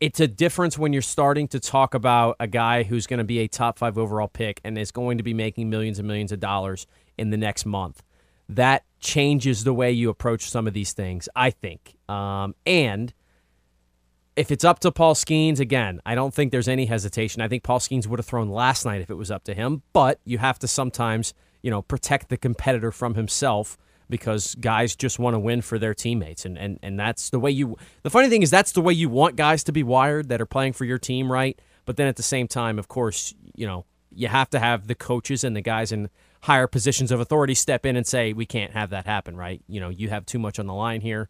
it's a difference when you're starting to talk about a guy who's going to be a top five overall pick and is going to be making millions and millions of dollars in the next month. That changes the way you approach some of these things, I think. Um, and if it's up to Paul Skenes, again, I don't think there's any hesitation. I think Paul Skenes would have thrown last night if it was up to him, but you have to sometimes, you know, protect the competitor from himself because guys just want to win for their teammates. And, and, and that's the way you, the funny thing is, that's the way you want guys to be wired that are playing for your team, right? But then at the same time, of course, you know, you have to have the coaches and the guys in higher positions of authority step in and say we can't have that happen, right? You know, you have too much on the line here.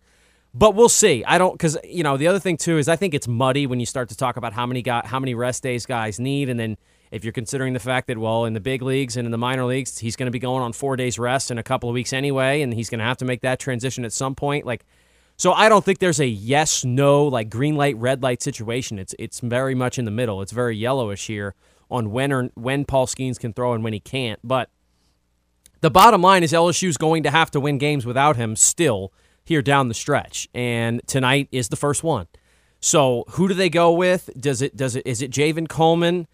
But we'll see. I don't because you know the other thing too is I think it's muddy when you start to talk about how many guy, how many rest days guys need, and then if you're considering the fact that well in the big leagues and in the minor leagues he's going to be going on four days rest in a couple of weeks anyway, and he's going to have to make that transition at some point. Like, so I don't think there's a yes no like green light red light situation. It's it's very much in the middle. It's very yellowish here on when or when Paul Skenes can throw and when he can't. But the bottom line is LSU's going to have to win games without him still here down the stretch, and tonight is the first one. So who do they go with? Does it does it is it Javen Coleman?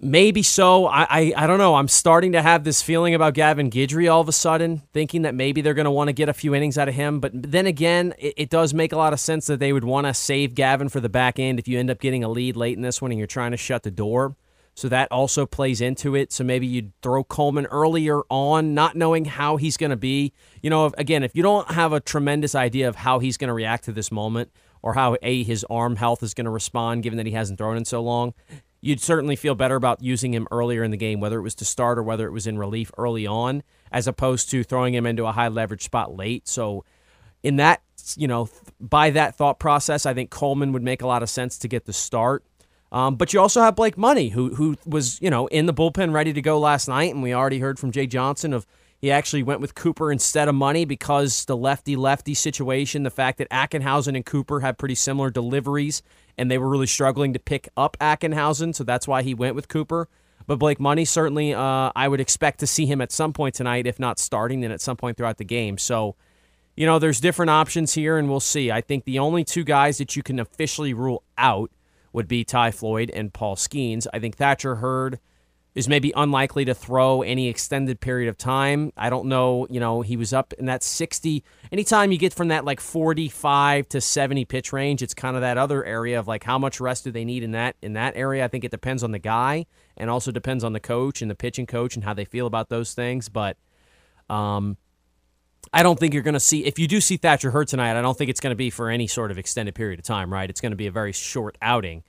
Maybe so. I, I, I don't know. I'm starting to have this feeling about Gavin Guidry all of a sudden, thinking that maybe they're going to want to get a few innings out of him. But then again, it, it does make a lot of sense that they would want to save Gavin for the back end if you end up getting a lead late in this one and you're trying to shut the door. So that also plays into it. So maybe you'd throw Coleman earlier on, not knowing how he's going to be. You know, again, if you don't have a tremendous idea of how he's going to react to this moment or how a his arm health is going to respond, given that he hasn't thrown in so long, you'd certainly feel better about using him earlier in the game, whether it was to start or whether it was in relief early on, as opposed to throwing him into a high leverage spot late. So, in that, you know, by that thought process, I think Coleman would make a lot of sense to get the start. Um, but you also have Blake Money, who who was you know in the bullpen ready to go last night, and we already heard from Jay Johnson of he actually went with Cooper instead of Money because the lefty lefty situation, the fact that Ackenhausen and Cooper had pretty similar deliveries, and they were really struggling to pick up Ackenhausen, so that's why he went with Cooper. But Blake Money certainly, uh, I would expect to see him at some point tonight, if not starting, then at some point throughout the game. So. You know, there's different options here, and we'll see. I think the only two guys that you can officially rule out would be Ty Floyd and Paul Skenes. I think Thatcher Hurd is maybe unlikely to throw any extended period of time. I don't know, you know, he was up in that 60. Anytime you get from that like 45 to 70 pitch range, it's kind of that other area of like how much rest do they need in that in that area. I think it depends on the guy and also depends on the coach and the pitching coach and how they feel about those things, but um I don't think you're going to see if you do see Thatcher Hurd tonight. I don't think it's going to be for any sort of extended period of time, right? It's going to be a very short outing.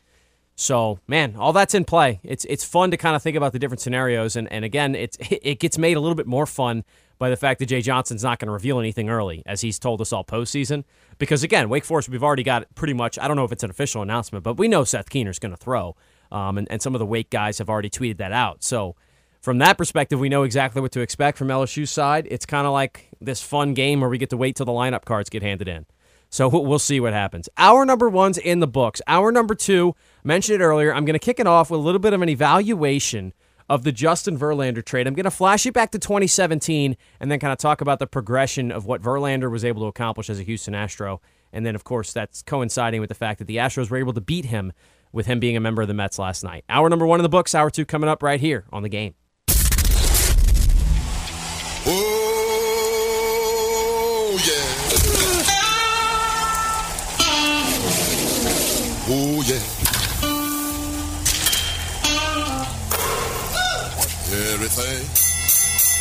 So, man, all that's in play. It's it's fun to kind of think about the different scenarios, and and again, it's it gets made a little bit more fun by the fact that Jay Johnson's not going to reveal anything early, as he's told us all postseason. Because again, Wake Forest, we've already got pretty much. I don't know if it's an official announcement, but we know Seth Keener's going to throw, um, and and some of the Wake guys have already tweeted that out. So from that perspective, we know exactly what to expect from LSU's side. It's kind of like this fun game where we get to wait till the lineup cards get handed in. So we'll see what happens. Our number one's in the books. Our number two, mentioned it earlier. I'm going to kick it off with a little bit of an evaluation of the Justin Verlander trade. I'm going to flash it back to 2017 and then kind of talk about the progression of what Verlander was able to accomplish as a Houston Astro. And then, of course, that's coinciding with the fact that the Astros were able to beat him with him being a member of the Mets last night. Hour number one in the books, hour two coming up right here on the game.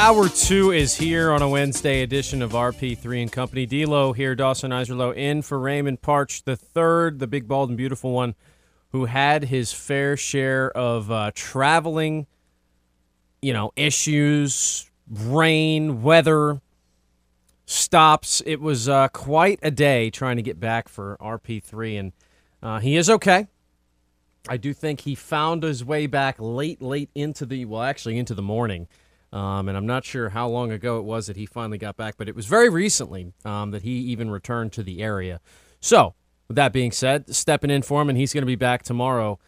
Hour two is here on a Wednesday edition of RP3 and Company. D'Lo here, Dawson Iserlo in for Raymond Partsch the third, the big, bald, and beautiful one, who had his fair share of uh, traveling, you know, issues, rain, weather, stops. It was uh, quite a day trying to get back for RP3, and uh, he is okay. I do think he found his way back late, late into the well, actually into the morning. Um, and I'm not sure how long ago it was that he finally got back, but it was very recently um, that he even returned to the area. So, with that being said, stepping in for him, and he's going to be back tomorrow,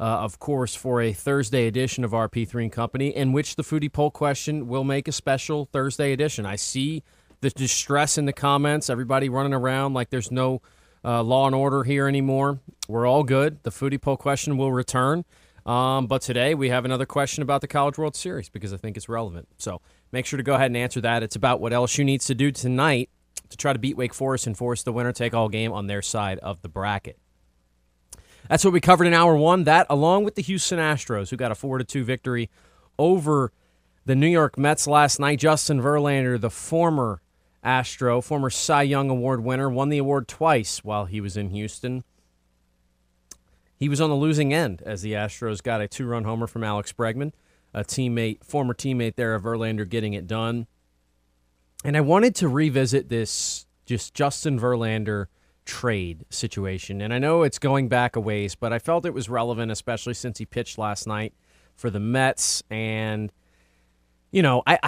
uh, of course, for a Thursday edition of RP3 and Company, in which the foodie poll question will make a special Thursday edition. I see the distress in the comments, everybody running around like there's no uh, law and order here anymore. We're all good. The foodie poll question will return. Um, but today we have another question about the College World Series because I think it's relevant. So make sure to go ahead and answer that. It's about what LSU needs to do tonight to try to beat Wake Forest and force the winner take all game on their side of the bracket. That's what we covered in hour one. That, along with the Houston Astros, who got a 4 2 victory over the New York Mets last night. Justin Verlander, the former Astro, former Cy Young Award winner, won the award twice while he was in Houston. He was on the losing end as the Astros got a two run homer from Alex Bregman, a teammate, former teammate there of Verlander getting it done. And I wanted to revisit this just Justin Verlander trade situation. And I know it's going back a ways, but I felt it was relevant, especially since he pitched last night for the Mets. And, you know, I.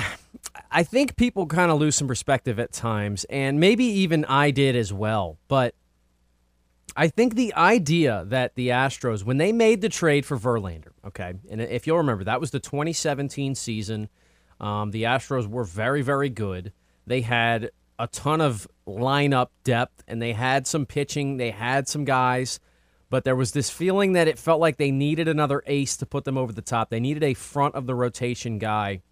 I think people kind of lose some perspective at times, and maybe even I did as well. But I think the idea that the Astros, when they made the trade for Verlander, okay, and if you'll remember, that was the 2017 season. Um, the Astros were very, very good. They had a ton of lineup depth, and they had some pitching. They had some guys, but there was this feeling that it felt like they needed another ace to put them over the top. They needed a front of the rotation guy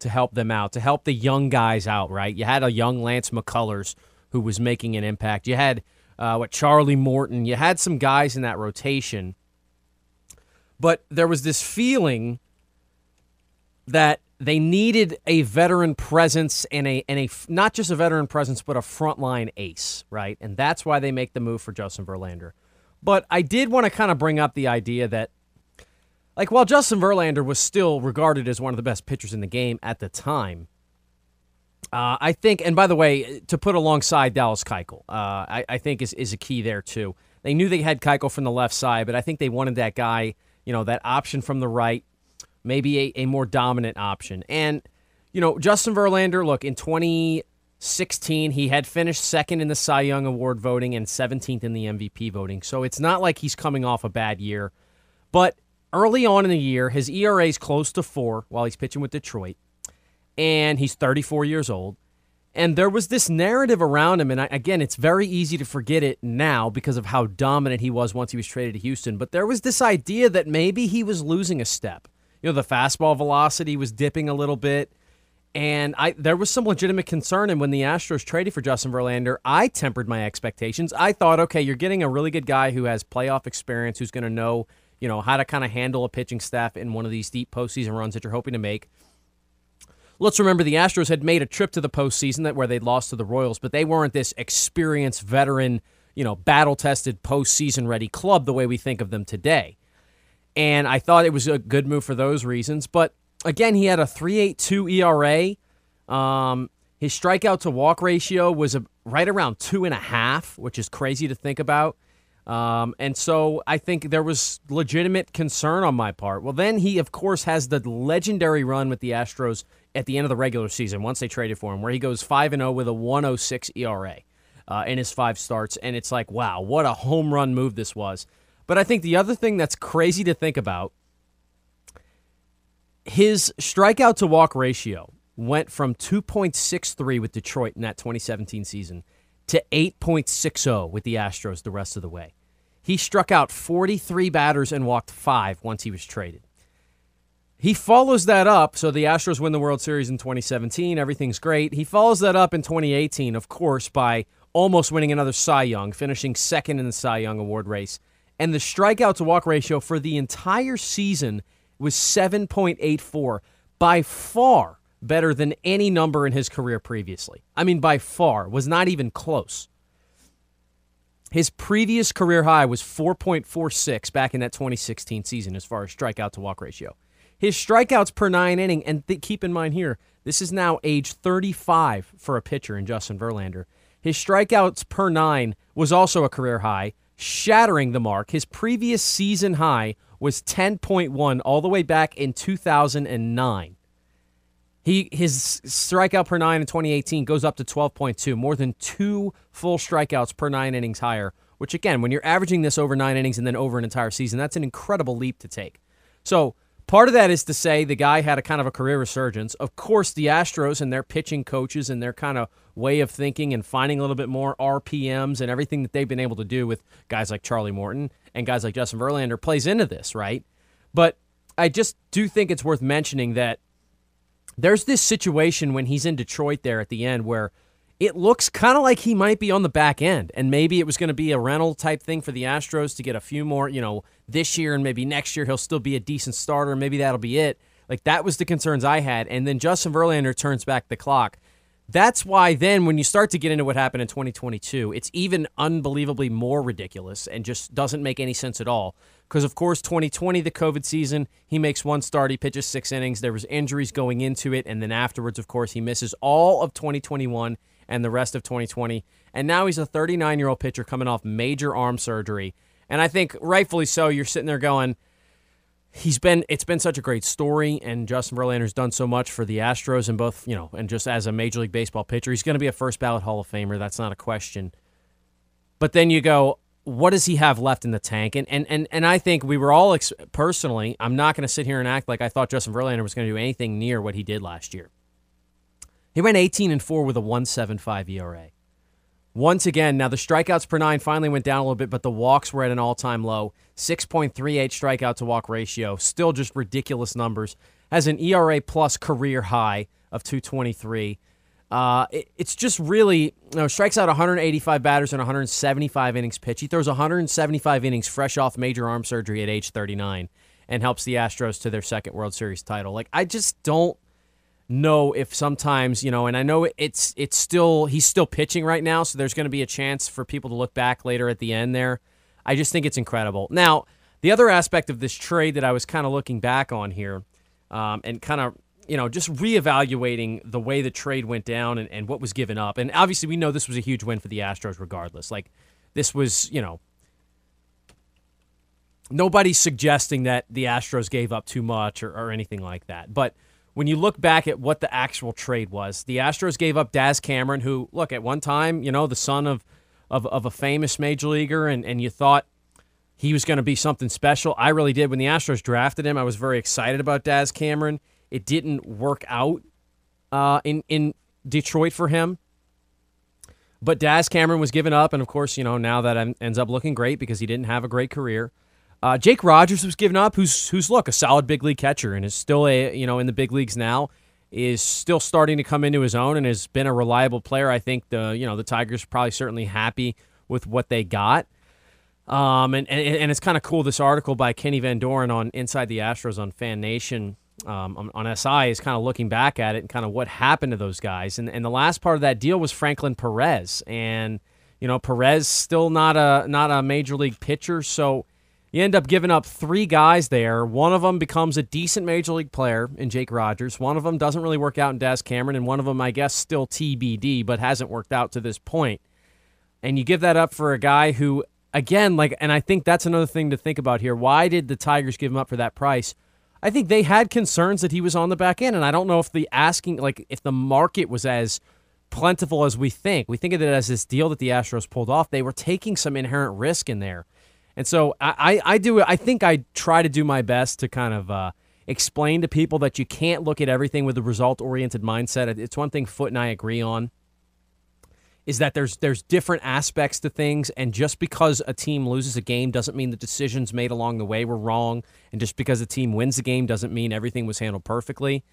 to help them out, to help the young guys out. Right? You had a young Lance McCullers who was making an impact. You had uh, what Charlie Morton. You had some guys in that rotation, but there was this feeling that they needed a veteran presence and a and a not just a veteran presence, but a frontline ace, right? And that's why they make the move for Justin Verlander. But I did want to kind of bring up the idea that, like, while Justin Verlander was still regarded as one of the best pitchers in the game at the time, uh, I think, and by the way, to put alongside Dallas Keuchel, uh, I, I, think is, is a key there too. They knew they had Keuchel from the left side, but I think they wanted that guy, you know, that option from the right, maybe a, a more dominant option. And, you know, Justin Verlander, look, in 2016, he had finished second in the Cy Young Award voting and 17th in the MVP voting. So it's not like he's coming off a bad year. But early on in the year, his ERA is close to four while he's pitching with Detroit and he's 34 years old. And there was this narrative around him, and I, again, it's very easy to forget it now because of how dominant he was once he was traded to Houston. But there was this idea that maybe he was losing a step. You know, the fastball velocity was dipping a little bit, and I there was some legitimate concern. And when the Astros traded for Justin Verlander, I tempered my expectations. I thought, okay, you're getting a really good guy who has playoff experience, who's going to know, you know, how to kind of handle a pitching staff in one of these deep postseason runs that you're hoping to make. Let's remember the Astros had made a trip to the postseason that where they lost to the Royals, but they weren't this experienced veteran, you know, battle tested postseason ready club the way we think of them today. And I thought it was a good move for those reasons. But again, he had a 3.82 ERA. Um, his strikeout to walk ratio was a, right around two and a half, which is crazy to think about. Um, and so I think there was legitimate concern on my part. Well, then he, of course, has the legendary run with the Astros at the end of the regular season once they traded for him, where he goes 5 and 0 with a 106 ERA uh, in his five starts. And it's like, wow, what a home run move this was. But I think the other thing that's crazy to think about his strikeout to walk ratio went from 2.63 with Detroit in that 2017 season to 8.60 with the Astros the rest of the way. He struck out 43 batters and walked five once he was traded. He follows that up. So the Astros win the World Series in 2017. Everything's great. He follows that up in 2018, of course, by almost winning another Cy Young, finishing second in the Cy Young award race. And the strikeout to walk ratio for the entire season was 7.84, by far better than any number in his career previously. I mean, by far, was not even close. His previous career high was 4.46 back in that 2016 season as far as strikeout to walk ratio. His strikeouts per nine inning, and th- keep in mind here, this is now age 35 for a pitcher in Justin Verlander. His strikeouts per nine was also a career high, shattering the mark. His previous season high was 10.1 all the way back in 2009. He his strikeout per nine in 2018 goes up to 12.2, more than two full strikeouts per nine innings higher. Which again, when you're averaging this over nine innings and then over an entire season, that's an incredible leap to take. So Part of that is to say the guy had a kind of a career resurgence. Of course, the Astros and their pitching coaches and their kind of way of thinking and finding a little bit more RPMs and everything that they've been able to do with guys like Charlie Morton and guys like Justin Verlander plays into this, right? But I just do think it's worth mentioning that there's this situation when he's in Detroit there at the end where it looks kind of like he might be on the back end, and maybe it was going to be a rental type thing for the Astros to get a few more, you know, this year and maybe next year he'll still be a decent starter. Maybe that'll be it. Like that was the concerns I had, and then Justin Verlander turns back the clock. That's why then when you start to get into what happened in 2022, it's even unbelievably more ridiculous and just doesn't make any sense at all. Because of course, 2020, the COVID season, he makes one start, he pitches six innings. There was injuries going into it, and then afterwards, of course, he misses all of 2021 and the rest of 2020. And now he's a 39 year old pitcher coming off major arm surgery. And I think rightfully so, you're sitting there going, he's been it's been such a great story and Justin Verlander's done so much for the Astros and both, you know, and just as a major league baseball pitcher, he's going to be a first ballot Hall of Famer, that's not a question. But then you go, what does he have left in the tank? And and and, and I think we were all ex- personally, I'm not going to sit here and act like I thought Justin Verlander was going to do anything near what he did last year. He went 18 and 4 with a 1.75 ERA. Once again, now the strikeouts per nine finally went down a little bit, but the walks were at an all time low. 6.38 strikeout to walk ratio, still just ridiculous numbers. Has an ERA plus career high of 223. Uh, it, it's just really, you know, strikes out 185 batters in 175 innings pitch. He throws 175 innings fresh off major arm surgery at age 39 and helps the Astros to their second World Series title. Like, I just don't know if sometimes you know and i know it's it's still he's still pitching right now so there's going to be a chance for people to look back later at the end there. I just think it's incredible. Now the other aspect of this trade that i was kind of looking back on here um, and kind of you know just reevaluating the way the trade went down and, and what was given up and obviously we know this was a huge win for the astros regardless. Like this was you know nobody's suggesting that the astros gave up too much or, or anything like that but when you look back at what the actual trade was, the Astros gave up Daz Cameron, who, look, at one time, you know, the son of, of, of a famous major leaguer, and, and you thought he was going to be something special. I really did. When the Astros drafted him, I was very excited about Daz Cameron. It didn't work out uh, in, in Detroit for him. But Daz Cameron was given up, and of course, you know, now that ends up looking great because he didn't have a great career. Uh, Jake Rogers was given up, who's who's look a solid big league catcher and is still a you know in the big leagues now, is still starting to come into his own and has been a reliable player. I think the you know the Tigers probably certainly happy with what they got. Um, and, and, and it's kind of cool. This article by Kenny Van Doren on Inside the Astros on Fan Nation um, on SI is kind of looking back at it and kind of what happened to those guys. And and the last part of that deal was Franklin Perez, and you know Perez still not a not a major league pitcher, so you end up giving up three guys there. One of them becomes a decent major league player in Jake Rogers. One of them doesn't really work out in Daz Cameron, and one of them, I guess, still TBD, but hasn't worked out to this point. And you give that up for a guy who, again, like, and I think that's another thing to think about here. Why did the Tigers give him up for that price? I think they had concerns that he was on the back end, and I don't know if the asking, like, if the market was as plentiful as we think. We think of it as this deal that the Astros pulled off. They were taking some inherent risk in there. And so I, I, do I think I try to do my best to kind of uh, explain to people that you can't look at everything with a result oriented mindset. It's one thing Foot and I agree on is that there's there's different aspects to things and just because a team loses a game doesn't mean the decisions made along the way were wrong and just because a team wins a game doesn't mean everything was handled perfectly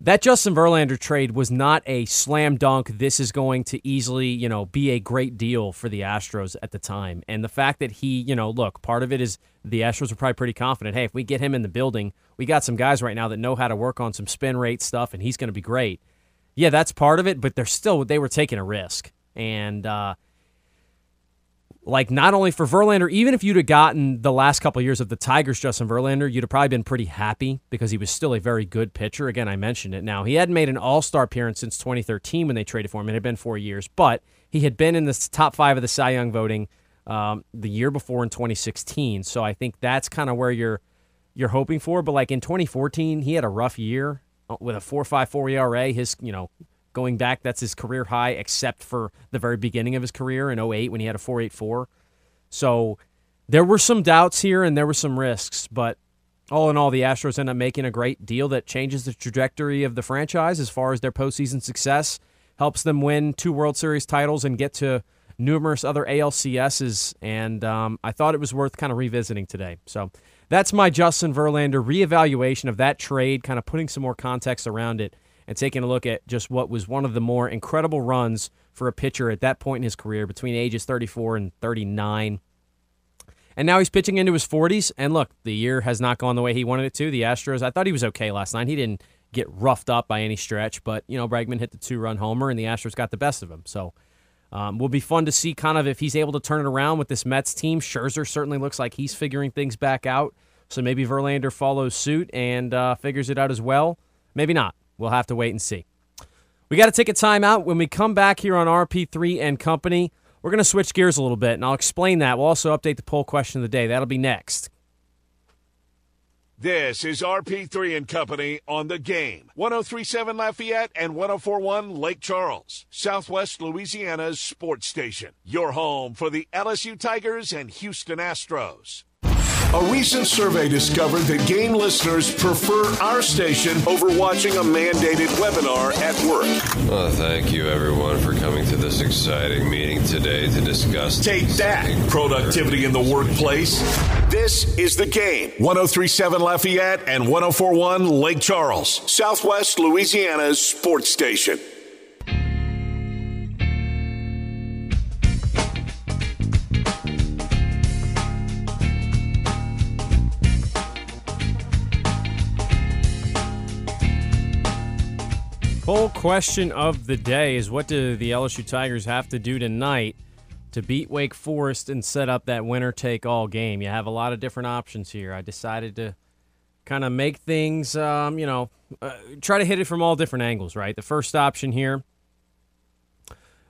that Justin Verlander trade was not a slam dunk. This is going to easily, you know, be a great deal for the Astros at the time. And the fact that he, you know, look, part of it is the Astros are probably pretty confident. Hey, if we get him in the building, we got some guys right now that know how to work on some spin rate stuff, and he's going to be great. Yeah, that's part of it, but they're still they were taking a risk, and uh, like not only for Verlander, even if you'd have gotten the last couple of years of the Tigers, Justin Verlander, you'd have probably been pretty happy because he was still a very good pitcher. Again, I mentioned it. Now he hadn't made an All Star appearance since 2013 when they traded for him. It had been four years, but he had been in the top five of the Cy Young voting um, the year before in 2016. So I think that's kind of where you're you're hoping for. But like in 2014, he had a rough year uh, with a 4.54 ERA. His you know Going back, that's his career high, except for the very beginning of his career in 08 when he had a 4.84. So there were some doubts here and there were some risks, but all in all, the Astros end up making a great deal that changes the trajectory of the franchise as far as their postseason success, helps them win two World Series titles and get to numerous other ALCSs, and um, I thought it was worth kind of revisiting today. So that's my Justin Verlander reevaluation of that trade, kind of putting some more context around it and taking a look at just what was one of the more incredible runs for a pitcher at that point in his career between ages 34 and 39. And now he's pitching into his 40s. And look, the year has not gone the way he wanted it to. The Astros, I thought he was okay last night. He didn't get roughed up by any stretch, but, you know, Bregman hit the two run homer and the Astros got the best of him. So um, will be fun to see kind of if he's able to turn it around with this Mets team. Scherzer certainly looks like he's figuring things back out. So maybe Verlander follows suit and uh, figures it out as well. Maybe not. We'll have to wait and see. We got to take a timeout. When we come back here on RP3 and Company, we're going to switch gears a little bit, and I'll explain that. We'll also update the poll question of the day. That'll be next. This is RP3 and Company on the game. 1037 Lafayette and 1041 Lake Charles, Southwest Louisiana's sports station. Your home for the LSU Tigers and Houston Astros. A recent survey discovered that game listeners prefer our station over watching a mandated webinar at work. Well, thank you, everyone, for coming to this exciting meeting today to discuss. Take that, productivity in the workplace. This is the game. 1037 Lafayette and 1041 Lake Charles, Southwest Louisiana's sports station. Question of the day is what do the LSU Tigers have to do tonight to beat Wake Forest and set up that winner take all game? You have a lot of different options here. I decided to kind of make things, um, you know, uh, try to hit it from all different angles, right? The first option here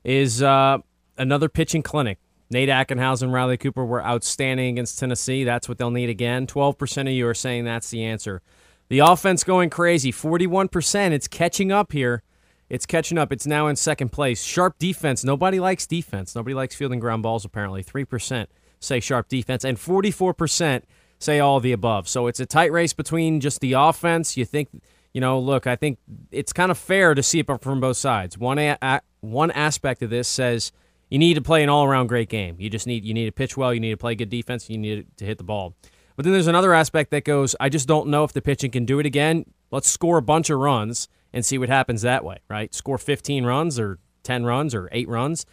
is uh, another pitching clinic. Nate Ackenhausen, Riley Cooper were outstanding against Tennessee. That's what they'll need again. 12% of you are saying that's the answer. The offense going crazy. 41%. It's catching up here. It's catching up. It's now in second place. Sharp defense. Nobody likes defense. Nobody likes fielding ground balls, apparently. 3% say sharp defense, and 44% say all the above. So it's a tight race between just the offense. You think, you know, look, I think it's kind of fair to see it from both sides. One, a- one aspect of this says you need to play an all around great game. You just need, you need to pitch well, you need to play good defense, you need to hit the ball. But then there's another aspect that goes, I just don't know if the pitching can do it again. Let's score a bunch of runs and see what happens that way, right? Score 15 runs or 10 runs or 8 runs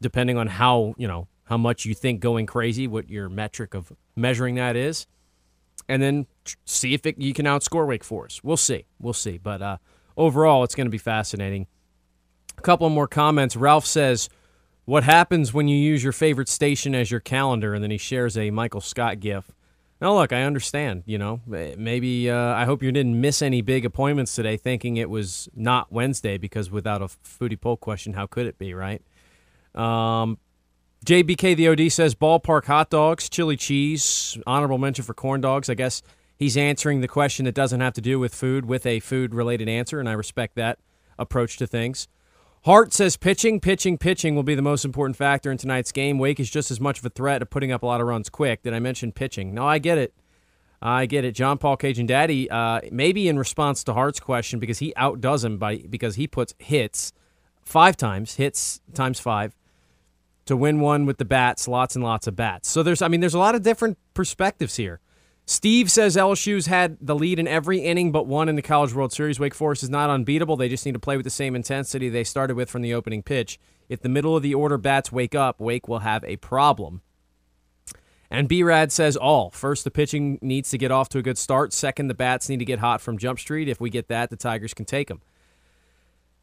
depending on how, you know, how much you think going crazy, what your metric of measuring that is. And then see if it, you can outscore Wake Forest. We'll see. We'll see. But uh, overall, it's going to be fascinating. A couple more comments. Ralph says, What happens when you use your favorite station as your calendar? And then he shares a Michael Scott gif. Now, look, I understand. You know, maybe uh, I hope you didn't miss any big appointments today, thinking it was not Wednesday because without a foodie poll question, how could it be, right? Um, JBK the OD says ballpark hot dogs, chili cheese, honorable mention for corn dogs. I guess he's answering the question that doesn't have to do with food with a food related answer, and I respect that approach to things. Hart says pitching, pitching, pitching will be the most important factor in tonight's game. Wake is just as much of a threat of putting up a lot of runs quick. Did I mention pitching? No, I get it. I get it. John Paul Cajun Daddy, uh, maybe in response to Hart's question, because he outdoes him by because he puts hits five times, hits times five, to win one with the bats, lots and lots of bats. So there's, I mean, there's a lot of different perspectives here. Steve says LSU's had the lead in every inning but one in the College World Series. Wake Forest is not unbeatable. They just need to play with the same intensity they started with from the opening pitch. If the middle of the order bats wake up, Wake will have a problem. And B Rad says all. First, the pitching needs to get off to a good start. Second, the bats need to get hot from Jump Street. If we get that, the Tigers can take them.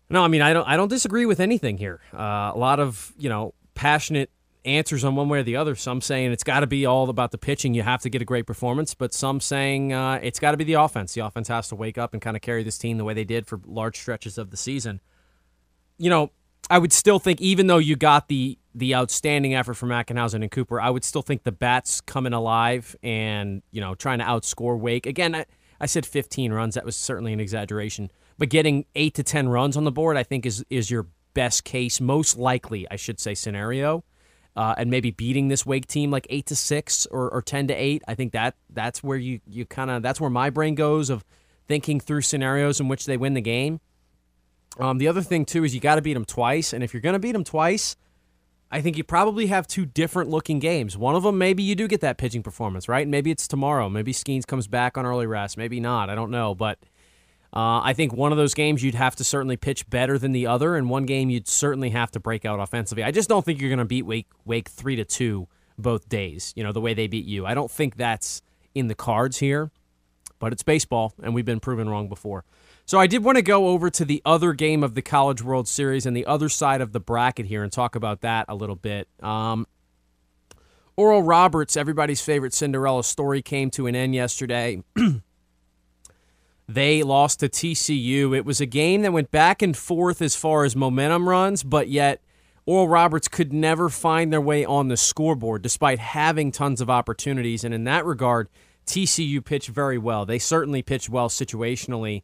No, I mean I don't. I don't disagree with anything here. Uh, a lot of you know passionate answers on one way or the other. Some saying it's got to be all about the pitching. You have to get a great performance, but some saying uh, it's got to be the offense. The offense has to wake up and kind of carry this team the way they did for large stretches of the season. You know, I would still think, even though you got the the outstanding effort from Ackenhausen and Cooper, I would still think the bats coming alive and you know trying to outscore Wake again. I, I said 15 runs. That was certainly an exaggeration, but getting eight to 10 runs on the board, I think is is your best case, most likely, I should say, scenario uh, and maybe beating this Wake team like eight to six or, or ten to eight. I think that that's where you you kind of that's where my brain goes of thinking through scenarios in which they win the game. Um, the other thing too is you got to beat them twice, and if you're going to beat them twice, I think you probably have two different looking games. One of them, maybe you do get that pitching performance, right? Maybe it's tomorrow. Maybe Skenes comes back on early rest. Maybe not. I don't know. But uh, I think one of those games you'd have to certainly pitch better than the other, and one game you'd certainly have to break out offensively. I just don't think you're going to beat Wake Wake three to two both days. You know the way they beat you. I don't think that's in the cards here. But it's baseball, and we've been proven wrong before. So I did want to go over to the other game of the College World Series and the other side of the bracket here and talk about that a little bit. Um, Oral Roberts, everybody's favorite Cinderella story, came to an end yesterday. they lost to TCU. It was a game that went back and forth as far as momentum runs, but yet Oral Roberts could never find their way on the scoreboard despite having tons of opportunities. And in that regard, TCU pitched very well. They certainly pitched well situationally,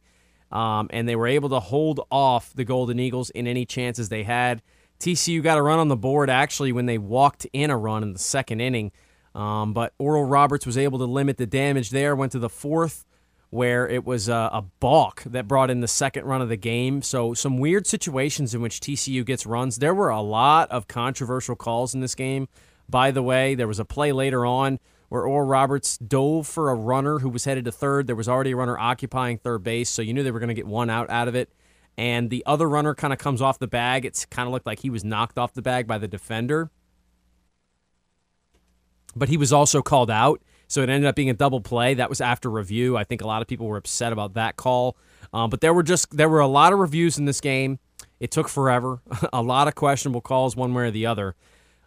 um, and they were able to hold off the Golden Eagles in any chances they had. TCU got a run on the board actually when they walked in a run in the second inning, um, but Oral Roberts was able to limit the damage there. Went to the fourth, where it was a, a balk that brought in the second run of the game. So some weird situations in which TCU gets runs. There were a lot of controversial calls in this game. By the way, there was a play later on where Oral Roberts dove for a runner who was headed to third. There was already a runner occupying third base, so you knew they were going to get one out out of it. And the other runner kind of comes off the bag. It's kind of looked like he was knocked off the bag by the defender. But he was also called out, so it ended up being a double play. That was after review. I think a lot of people were upset about that call. Um, but there were just there were a lot of reviews in this game. It took forever. a lot of questionable calls, one way or the other.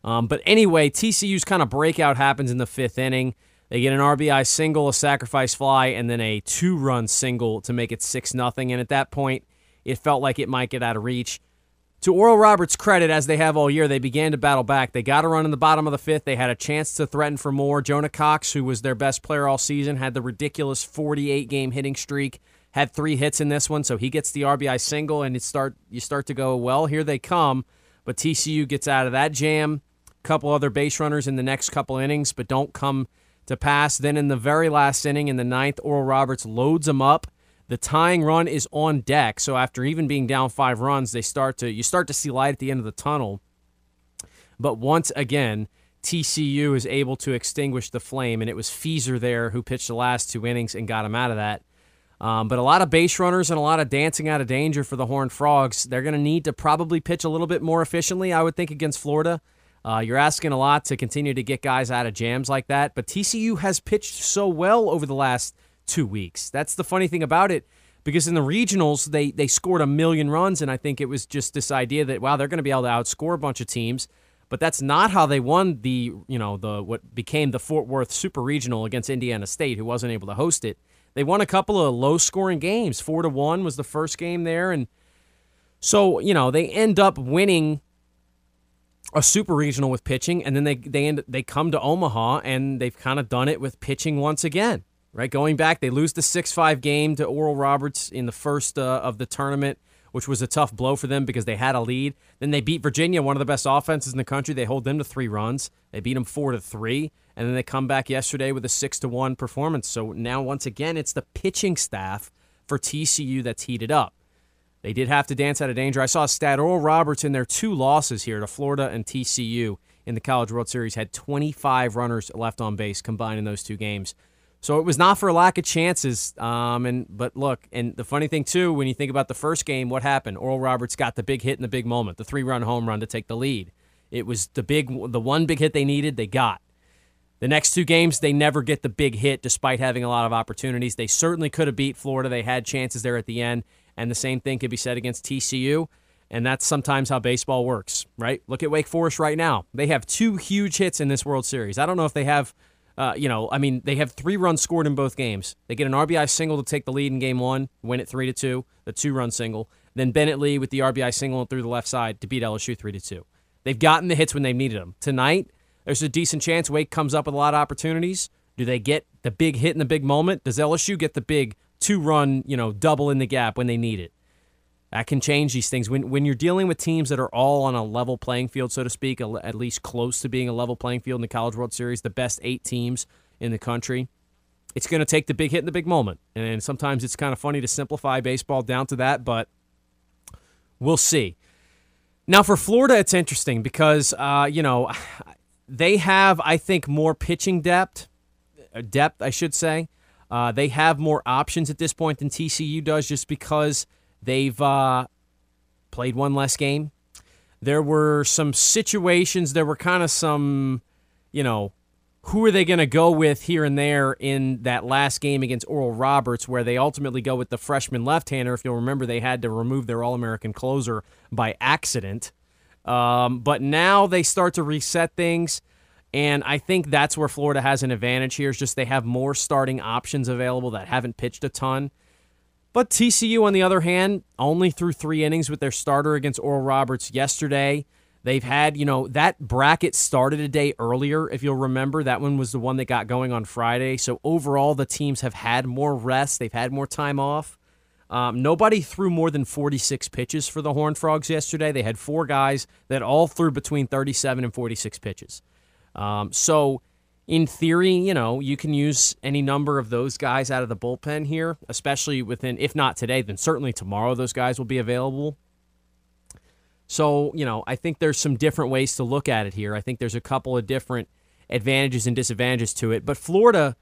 Um, but anyway, TCU's kind of breakout happens in the fifth inning. They get an RBI single, a sacrifice fly, and then a two run single to make it 6 nothing. And at that point, it felt like it might get out of reach. To Oral Roberts' credit, as they have all year, they began to battle back. They got a run in the bottom of the fifth. They had a chance to threaten for more. Jonah Cox, who was their best player all season, had the ridiculous 48 game hitting streak, had three hits in this one, so he gets the RBI single, and it start you start to go, well, here they come. But TCU gets out of that jam A couple other base runners in the next couple innings, but don't come to pass. Then in the very last inning, in the ninth, Oral Roberts loads them up. The tying run is on deck. So after even being down five runs, they start to you start to see light at the end of the tunnel. But once again, TCU is able to extinguish the flame, and it was Feaser there who pitched the last two innings and got him out of that. Um, but a lot of base runners and a lot of dancing out of danger for the Horned Frogs. They're going to need to probably pitch a little bit more efficiently, I would think, against Florida. Uh, you're asking a lot to continue to get guys out of jams like that, but TCU has pitched so well over the last two weeks. That's the funny thing about it, because in the regionals they they scored a million runs, and I think it was just this idea that wow they're going to be able to outscore a bunch of teams, but that's not how they won the you know the what became the Fort Worth Super Regional against Indiana State, who wasn't able to host it. They won a couple of low scoring games. Four to one was the first game there, and so you know they end up winning a super regional with pitching, and then they they end, they come to Omaha and they've kind of done it with pitching once again. Right, going back, they lose the six five game to Oral Roberts in the first uh, of the tournament, which was a tough blow for them because they had a lead. Then they beat Virginia, one of the best offenses in the country. They hold them to three runs. They beat them four to three, and then they come back yesterday with a six to one performance. So now once again, it's the pitching staff for TCU that's heated up. They did have to dance out of danger. I saw a stat Oral Roberts in their two losses here to Florida and TCU in the College World Series had 25 runners left on base combined in those two games. So it was not for lack of chances. Um, and but look, and the funny thing too, when you think about the first game, what happened? Oral Roberts got the big hit in the big moment, the three-run home run to take the lead. It was the big, the one big hit they needed, they got. The next two games, they never get the big hit despite having a lot of opportunities. They certainly could have beat Florida. They had chances there at the end, and the same thing could be said against TCU. And that's sometimes how baseball works, right? Look at Wake Forest right now. They have two huge hits in this World Series. I don't know if they have, uh, you know, I mean, they have three runs scored in both games. They get an RBI single to take the lead in game one, win it three to two, the two run single. Then Bennett Lee with the RBI single through the left side to beat LSU three to two. They've gotten the hits when they've needed them. Tonight, there's a decent chance Wake comes up with a lot of opportunities. Do they get the big hit in the big moment? Does LSU get the big two run, you know, double in the gap when they need it. That can change these things. When when you're dealing with teams that are all on a level playing field, so to speak, at least close to being a level playing field in the College World Series, the best eight teams in the country, it's going to take the big hit in the big moment. And sometimes it's kind of funny to simplify baseball down to that, but we'll see. Now for Florida, it's interesting because uh, you know they have, I think, more pitching depth, uh, depth, I should say. Uh, they have more options at this point than TCU does, just because they've uh, played one less game. There were some situations. There were kind of some, you know, who are they going to go with here and there in that last game against Oral Roberts, where they ultimately go with the freshman left-hander. If you'll remember, they had to remove their All-American closer by accident. Um, but now they start to reset things, and I think that's where Florida has an advantage here. Is just they have more starting options available that haven't pitched a ton. But TCU, on the other hand, only threw three innings with their starter against Oral Roberts yesterday. They've had, you know, that bracket started a day earlier, if you'll remember. That one was the one that got going on Friday. So overall, the teams have had more rest, they've had more time off. Um, nobody threw more than 46 pitches for the Horned Frogs yesterday. They had four guys that all threw between 37 and 46 pitches. Um, so, in theory, you know, you can use any number of those guys out of the bullpen here, especially within, if not today, then certainly tomorrow, those guys will be available. So, you know, I think there's some different ways to look at it here. I think there's a couple of different advantages and disadvantages to it. But Florida,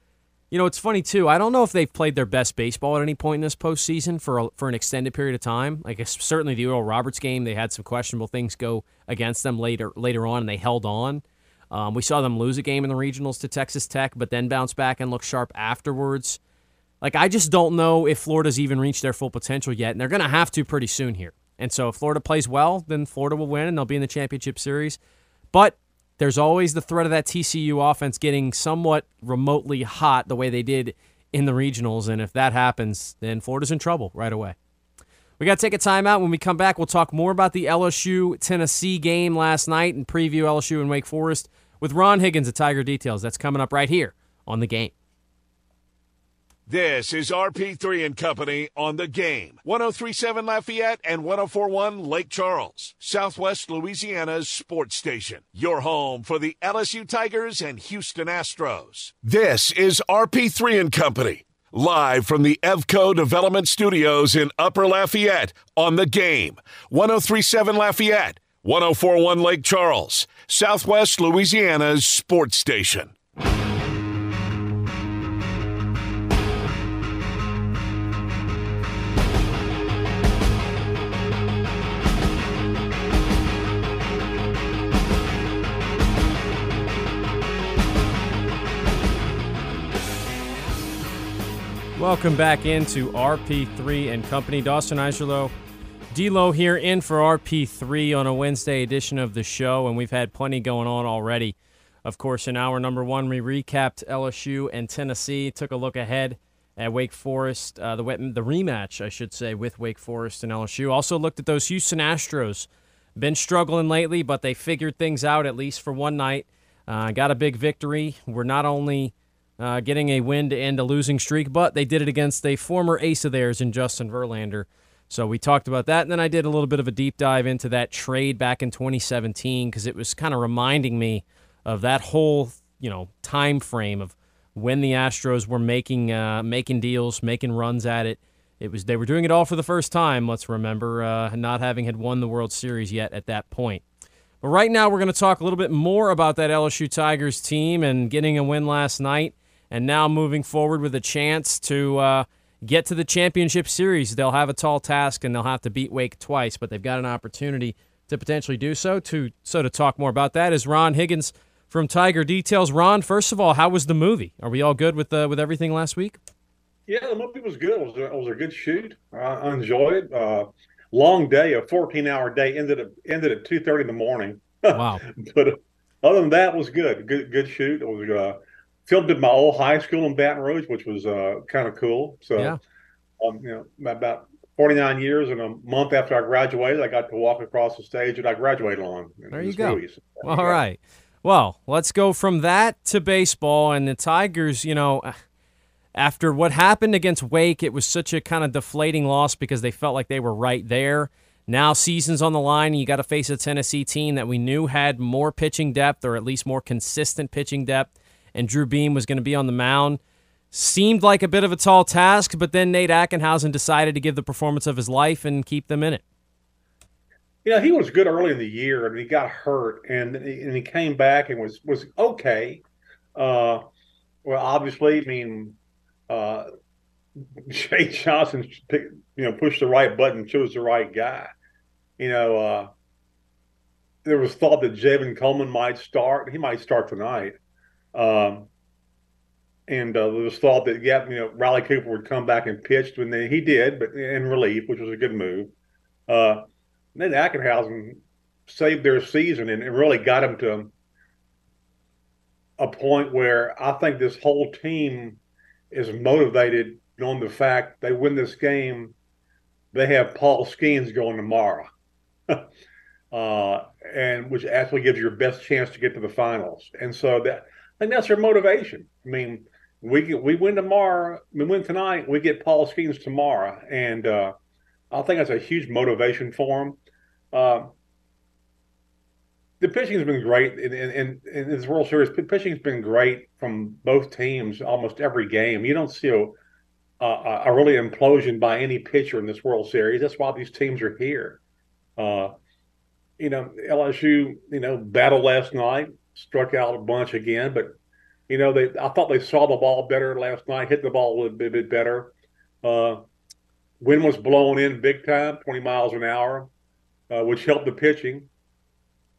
you know, it's funny too. I don't know if they've played their best baseball at any point in this postseason for a, for an extended period of time. Like certainly the Oral Roberts game, they had some questionable things go against them later later on, and they held on. Um, we saw them lose a game in the regionals to Texas Tech, but then bounce back and look sharp afterwards. Like I just don't know if Florida's even reached their full potential yet, and they're going to have to pretty soon here. And so if Florida plays well, then Florida will win and they'll be in the championship series. But there's always the threat of that TCU offense getting somewhat remotely hot the way they did in the regionals. And if that happens, then Florida's in trouble right away. We got to take a timeout. When we come back, we'll talk more about the LSU Tennessee game last night and preview LSU and Wake Forest with Ron Higgins of Tiger Details. That's coming up right here on the game. This is RP3 and Company on the game. 1037 Lafayette and 1041 Lake Charles, Southwest Louisiana's sports station. Your home for the LSU Tigers and Houston Astros. This is RP3 and Company, live from the Evco Development Studios in Upper Lafayette on the game. 1037 Lafayette, 1041 Lake Charles, Southwest Louisiana's sports station. Welcome back into RP3 and Company. Dawson Iserlo, D'Lo here in for RP3 on a Wednesday edition of the show, and we've had plenty going on already. Of course, in hour number one, we recapped LSU and Tennessee, took a look ahead at Wake Forest, uh, the the rematch, I should say, with Wake Forest and LSU. Also looked at those Houston Astros. Been struggling lately, but they figured things out at least for one night. Uh, got a big victory. We're not only uh, getting a win to end a losing streak, but they did it against a former ace of theirs in Justin Verlander. So we talked about that, and then I did a little bit of a deep dive into that trade back in 2017 because it was kind of reminding me of that whole you know time frame of when the Astros were making uh, making deals, making runs at it. It was they were doing it all for the first time. Let's remember, uh, not having had won the World Series yet at that point. But right now, we're going to talk a little bit more about that LSU Tigers team and getting a win last night and now moving forward with a chance to uh, get to the championship series. They'll have a tall task and they'll have to beat Wake twice, but they've got an opportunity to potentially do so. To so to talk more about that is Ron Higgins from Tiger Details. Ron, first of all, how was the movie? Are we all good with uh, with everything last week? Yeah, the movie was good. It was a, it was a good shoot. I enjoyed it. Uh, long day, a 14 hour day ended at ended at 2:30 in the morning. Wow. but other than that, it was good. Good good shoot. It was uh, filmed at my old high school in Baton Rouge, which was uh, kind of cool. So, yeah. um, you know, about 49 years and a month after I graduated, I got to walk across the stage that I graduated on. There you go. Movies. All yeah. right. Well, let's go from that to baseball and the Tigers. You know, after what happened against Wake, it was such a kind of deflating loss because they felt like they were right there. Now, season's on the line, and you got to face a Tennessee team that we knew had more pitching depth, or at least more consistent pitching depth and Drew Beam was going to be on the mound. Seemed like a bit of a tall task, but then Nate Ackenhausen decided to give the performance of his life and keep them in it. you know, he was good early in the year, and he got hurt, and and he came back and was was okay. Uh, well, obviously, I mean, uh, Jay Johnson, you know, pushed the right button, chose the right guy. You know, uh, there was thought that Javen Coleman might start. He might start tonight. Um, and uh, there was thought that yeah, you know, Riley Cooper would come back and pitch, and then he did, but in relief, which was a good move. Uh, then Ackenhausen saved their season and, and really got them to a point where I think this whole team is motivated on the fact they win this game. They have Paul Skenes going tomorrow, uh, and which actually gives your best chance to get to the finals. And so that think that's their motivation. I mean, we we win tomorrow, we win tonight, we get Paul Skenes tomorrow, and uh, I think that's a huge motivation for them. Uh, the pitching has been great in, in, in, this World Series. Pitching has been great from both teams almost every game. You don't see a, a, a, really implosion by any pitcher in this World Series. That's why these teams are here. Uh, you know, LSU, you know, battled last night, struck out a bunch again, but you know, they I thought they saw the ball better last night, hit the ball a little bit, bit better. Uh, wind was blowing in big time, 20 miles an hour, uh, which helped the pitching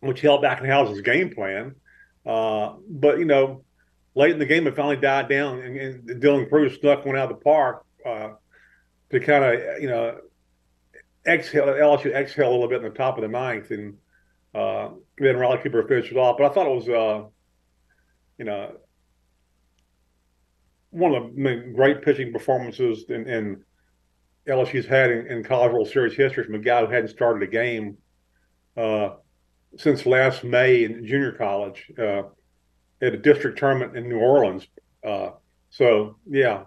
which held Ackenhausen's game plan. Uh, but you know, late in the game, it finally died down, and, and Dylan Crews snuck one out of the park uh, to kind of you know exhale LSU exhale a little bit in the top of the ninth, and uh, Cooper finished it off. But I thought it was uh, you know one of the great pitching performances in, in LSU's had in, in College World Series history from a guy who hadn't started a game. Uh, since last May in junior college uh, at a district tournament in New Orleans. Uh, so yeah,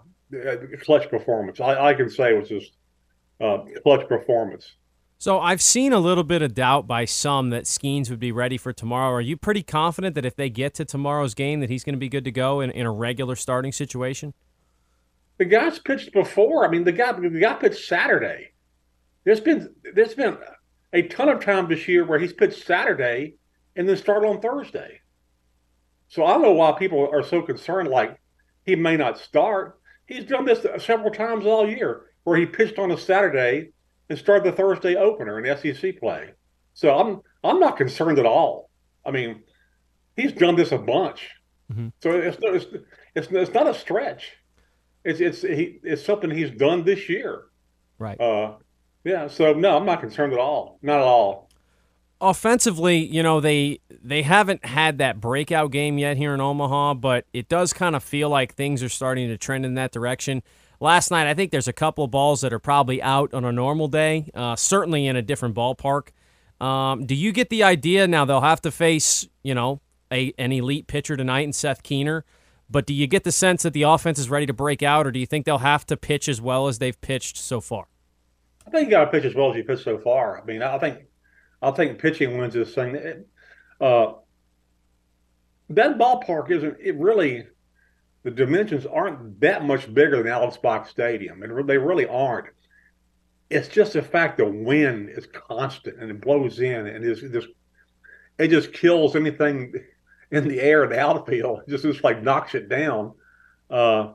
clutch performance. I, I can say it was just clutch performance. So I've seen a little bit of doubt by some that Skenes would be ready for tomorrow. Are you pretty confident that if they get to tomorrow's game that he's going to be good to go in, in a regular starting situation? The guy's pitched before. I mean, the guy the guy pitched Saturday. There's been there's been a ton of time this year where he's pitched Saturday and then started on Thursday. So I don't know why people are so concerned, like he may not start. He's done this several times all year where he pitched on a Saturday and started the Thursday opener in SEC play. So I'm I'm not concerned at all. I mean, he's done this a bunch. Mm-hmm. So it's, it's it's it's not a stretch. It's it's he, it's something he's done this year. Right. Uh, yeah, so no, I'm not concerned at all. Not at all. Offensively, you know, they they haven't had that breakout game yet here in Omaha, but it does kind of feel like things are starting to trend in that direction. Last night, I think there's a couple of balls that are probably out on a normal day, uh, certainly in a different ballpark. Um, do you get the idea now they'll have to face, you know, a, an elite pitcher tonight in Seth Keener? But do you get the sense that the offense is ready to break out, or do you think they'll have to pitch as well as they've pitched so far? I think you got to pitch as well as you pitched so far. I mean, I think I think pitching wins this thing. Uh, that ballpark isn't it really the dimensions aren't that much bigger than Alex Box Stadium, and they really aren't. It's just the fact the wind is constant and it blows in, and it's just it just kills anything in the air in the outfield. It just just like knocks it down. Uh,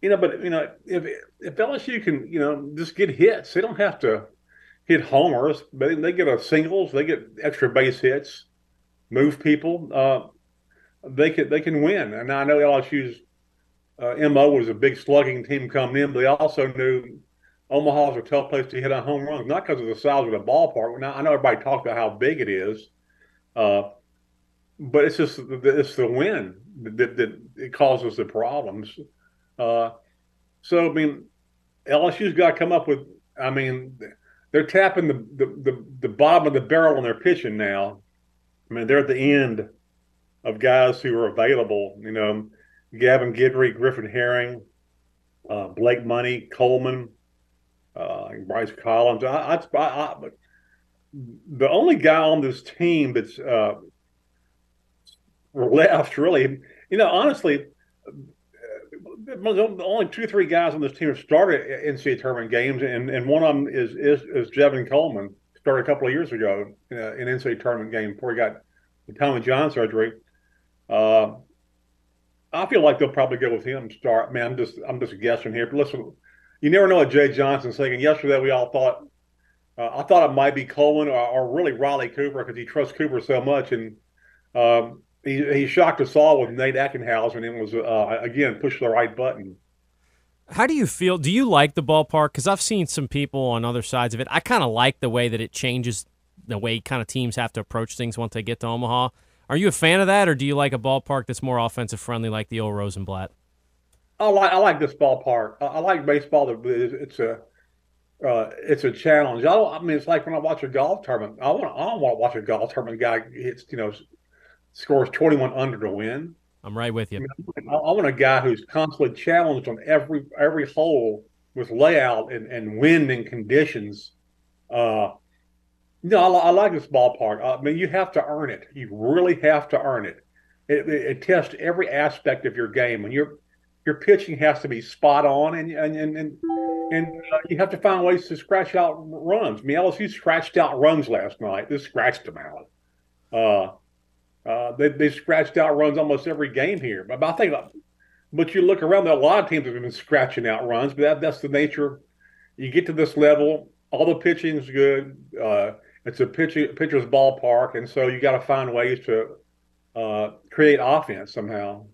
you know, but you know, if if LSU can, you know, just get hits, they don't have to hit homers, but they get a singles, they get extra base hits, move people. Uh, they can they can win. And I know LSU's uh, mo was a big slugging team coming in, but they also knew Omaha was a tough place to hit on home runs, not because of the size of the ballpark. Now I know everybody talks about how big it is, uh, but it's just it's the wind that, that it causes the problems. Uh, so I mean, LSU's got to come up with. I mean, they're tapping the, the the, the bottom of the barrel when they're pitching now. I mean, they're at the end of guys who are available. You know, Gavin Guidry, Griffin Herring, uh, Blake Money, Coleman, uh, Bryce Collins. I, I, I, the only guy on this team that's uh, left, really, you know, honestly, the only two, three guys on this team have started NCAA tournament games, and, and one of them is is, is Javen Coleman started a couple of years ago in an NCAA tournament game before he got the Tommy John surgery. Uh, I feel like they'll probably go with him start. Man, I'm just I'm just guessing here. But listen, you never know what Jay Johnson's thinking. Yesterday we all thought uh, I thought it might be Coleman or, or really Riley Cooper because he trusts Cooper so much, and um, he he shocked us all with Nate Ackenhausen and it was uh, again push the right button. How do you feel? Do you like the ballpark? Because I've seen some people on other sides of it. I kind of like the way that it changes the way kind of teams have to approach things once they get to Omaha. Are you a fan of that, or do you like a ballpark that's more offensive friendly, like the old Rosenblatt? I like I like this ballpark. I, I like baseball. It's a uh, it's a challenge. I, I, mean, it's like when I watch a golf tournament. I want I don't want to watch a golf tournament guy hits you know scores twenty one under to win. I'm right with you. I, mean, I, want a guy who's constantly challenged on every every hole with layout and, and wind and conditions. Uh, no, I, I, like this ballpark. I mean, you have to earn it. You really have to earn it. It, it, it tests every aspect of your game, and your your pitching has to be spot on, and and and and, and uh, you have to find ways to scratch out runs. I mean, LSU scratched out runs last night. This scratched them out. Uh, uh, they, they scratched out runs almost every game here. But, I think, but you look around, there a lot of teams have been scratching out runs. But that, that's the nature. You get to this level, all the pitching is good. Uh, it's a pitcher, pitcher's ballpark, and so you got to find ways to uh, create offense somehow.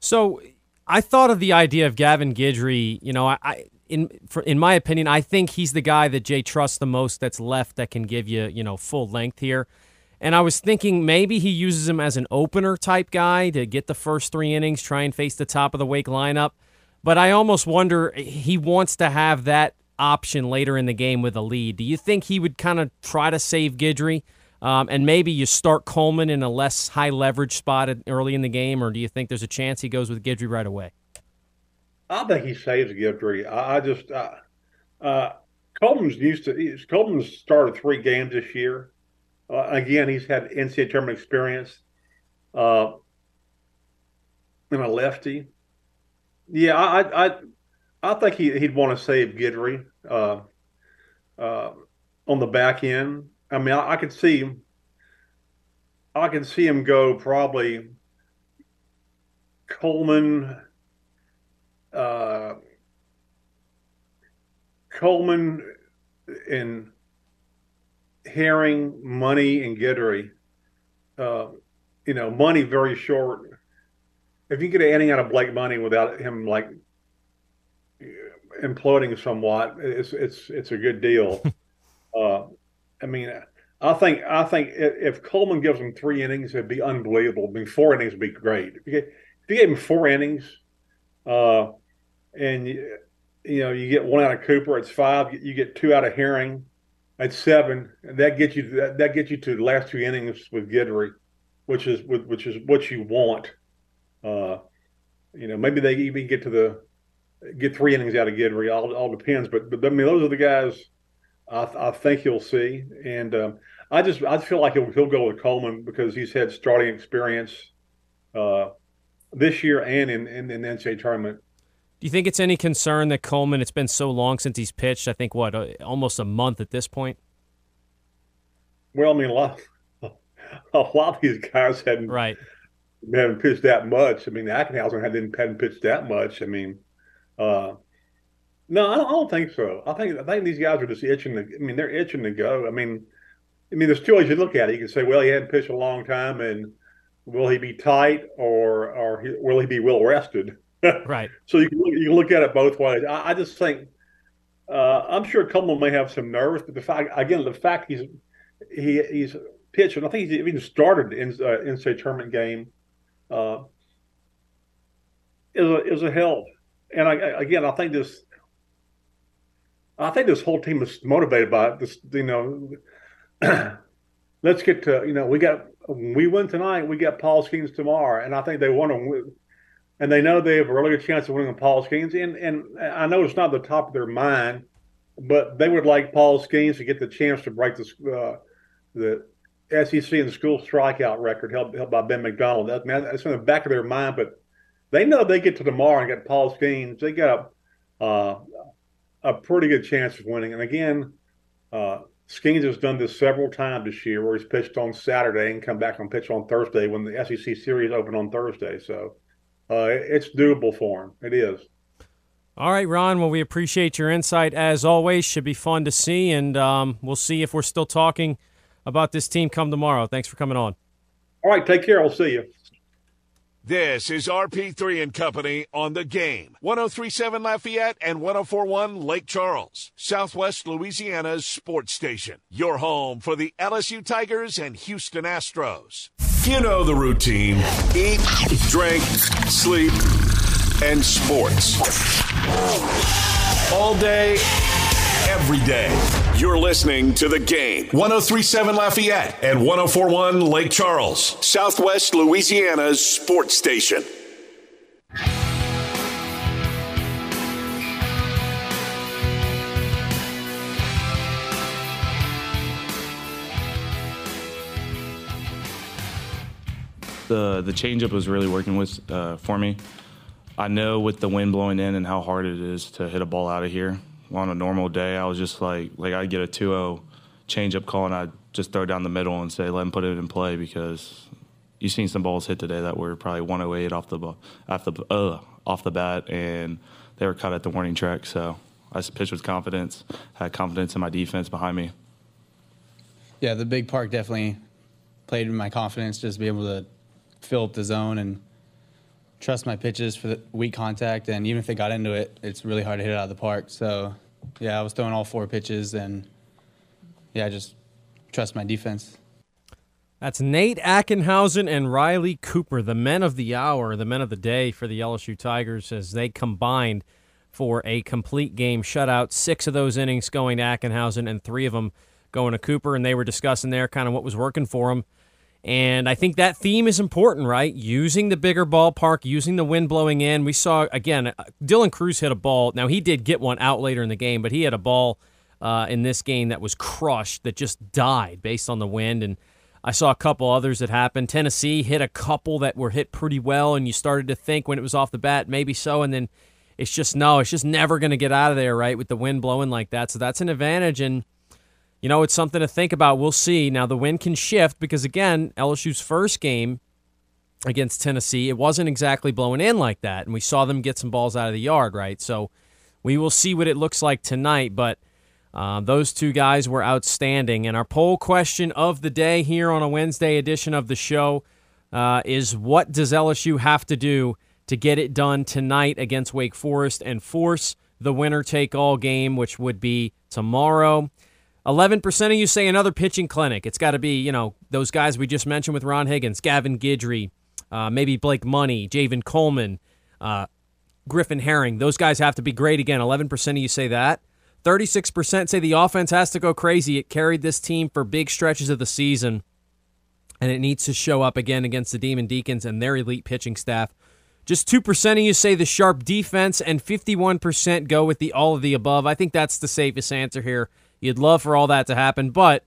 So I thought of the idea of Gavin Guidry. You know, I, I in for, in my opinion, I think he's the guy that Jay trusts the most that's left that can give you you know full length here. And I was thinking maybe he uses him as an opener type guy to get the first three innings, try and face the top of the wake lineup. But I almost wonder he wants to have that option later in the game with a lead. Do you think he would kind of try to save Guidry? Um, and maybe you start Coleman in a less high leverage spot early in the game, or do you think there's a chance he goes with Guidry right away? I think he saves Guidry. I, just uh, uh, Coleman's used to. Coleman's started three games this year. Uh, again, he's had NCAA tournament experience. Uh, and a lefty. Yeah, I I I think he he'd want to save Guidry uh, uh, on the back end. I mean, I, I could see. I can see him go probably Coleman, uh, Coleman, and Herring, Money, and Guidry. Uh, you know, Money very short. If you get an inning out of Blake Money without him like imploding somewhat, it's it's it's a good deal. uh, I mean, I think I think if Coleman gives him three innings, it'd be unbelievable. I mean, four innings would be great. If you, get, if you gave him four innings, uh, and you, you know you get one out of Cooper, it's five. You get two out of Herring at seven, and that gets you that, that gets you to the last two innings with Guidry, which is which is what you want. Uh, you know, maybe they even get to the get three innings out of Guidry. All all depends, but but I mean those are the guys I, I think you'll see, and um, I just I feel like he'll, he'll go with Coleman because he's had starting experience uh, this year and in in, in the NCAA tournament. Do you think it's any concern that Coleman? It's been so long since he's pitched. I think what uh, almost a month at this point. Well, I mean, a lot, a lot of these guys hadn't right hadn't pitched that much. I mean, Ackenhausen hadn't hadn't pitched that much. I mean, uh, no, I don't, I don't, think so. I think I think these guys are just itching to. I mean, they're itching to go. I mean, I mean, there's two ways you look at it. You can say, well, he hadn't pitched a long time, and will he be tight or or will he be well rested? right. So you can look, you can look at it both ways. I, I just think uh, I'm sure Coleman may have some nerves, but the fact again, the fact he's he he's pitched, and I think he's even started in uh, NCAA tournament game uh, is a is a help. And I, again, I think this I think this whole team is motivated by. This, you know, let's get to you know we got we win tonight. We got Paul Skenes tomorrow, and I think they want to win and they know they have a really good chance of winning Paul Skenes. And and I know it's not the top of their mind, but they would like Paul Skenes to get the chance to break the uh, the SEC and school strikeout record held, held by Ben McDonald. That, that's in the back of their mind, but they know they get to tomorrow and get Paul Skenes. They got a, uh, a pretty good chance of winning. And again, uh, Skenes has done this several times this year, where he's pitched on Saturday and come back and pitch on Thursday when the SEC series open on Thursday. So uh, it's doable for him. It is. All right, Ron. Well, we appreciate your insight as always. Should be fun to see, and um, we'll see if we're still talking about this team come tomorrow. Thanks for coming on. All right, take care. I'll see you. This is RP3 and Company on the game. 1037 Lafayette and 1041 Lake Charles, Southwest Louisiana's sports station. Your home for the LSU Tigers and Houston Astros. You know the routine eat, drink, sleep, and sports. All day, every day. You're listening to the game. 1037 Lafayette and 1041 Lake Charles, Southwest Louisiana's sports station. The the changeup was really working with uh, for me. I know with the wind blowing in and how hard it is to hit a ball out of here. On a normal day, I was just like, like I'd get a 2-0 changeup call and I'd just throw down the middle and say, let him put it in play because you've seen some balls hit today that were probably 108 off the off the uh, off the bat and they were cut at the warning track. So I pitched with confidence, had confidence in my defense behind me. Yeah, the big park definitely played in my confidence, just be able to fill up the zone and trust my pitches for the weak contact. And even if they got into it, it's really hard to hit it out of the park. So, yeah, I was throwing all four pitches and, yeah, I just trust my defense. That's Nate Ackenhausen and Riley Cooper, the men of the hour, the men of the day for the LSU Tigers as they combined for a complete game shutout. Six of those innings going to Ackenhausen and three of them going to Cooper. And they were discussing there kind of what was working for them and I think that theme is important, right? Using the bigger ballpark, using the wind blowing in. We saw, again, uh, Dylan Crews hit a ball. Now, he did get one out later in the game, but he had a ball uh, in this game that was crushed, that just died based on the wind. And I saw a couple others that happened. Tennessee hit a couple that were hit pretty well, and you started to think when it was off the bat, maybe so. And then it's just, no, it's just never going to get out of there, right, with the wind blowing like that. So that's an advantage. And you know, it's something to think about. We'll see. Now, the wind can shift because, again, LSU's first game against Tennessee, it wasn't exactly blowing in like that. And we saw them get some balls out of the yard, right? So we will see what it looks like tonight. But uh, those two guys were outstanding. And our poll question of the day here on a Wednesday edition of the show uh, is what does LSU have to do to get it done tonight against Wake Forest and force the winner take all game, which would be tomorrow? 11% of you say another pitching clinic. It's got to be, you know, those guys we just mentioned with Ron Higgins, Gavin Guidry, uh, maybe Blake Money, Javen Coleman, uh, Griffin Herring. Those guys have to be great again. 11% of you say that. 36% say the offense has to go crazy. It carried this team for big stretches of the season, and it needs to show up again against the Demon Deacons and their elite pitching staff. Just 2% of you say the sharp defense, and 51% go with the all of the above. I think that's the safest answer here. You'd love for all that to happen, but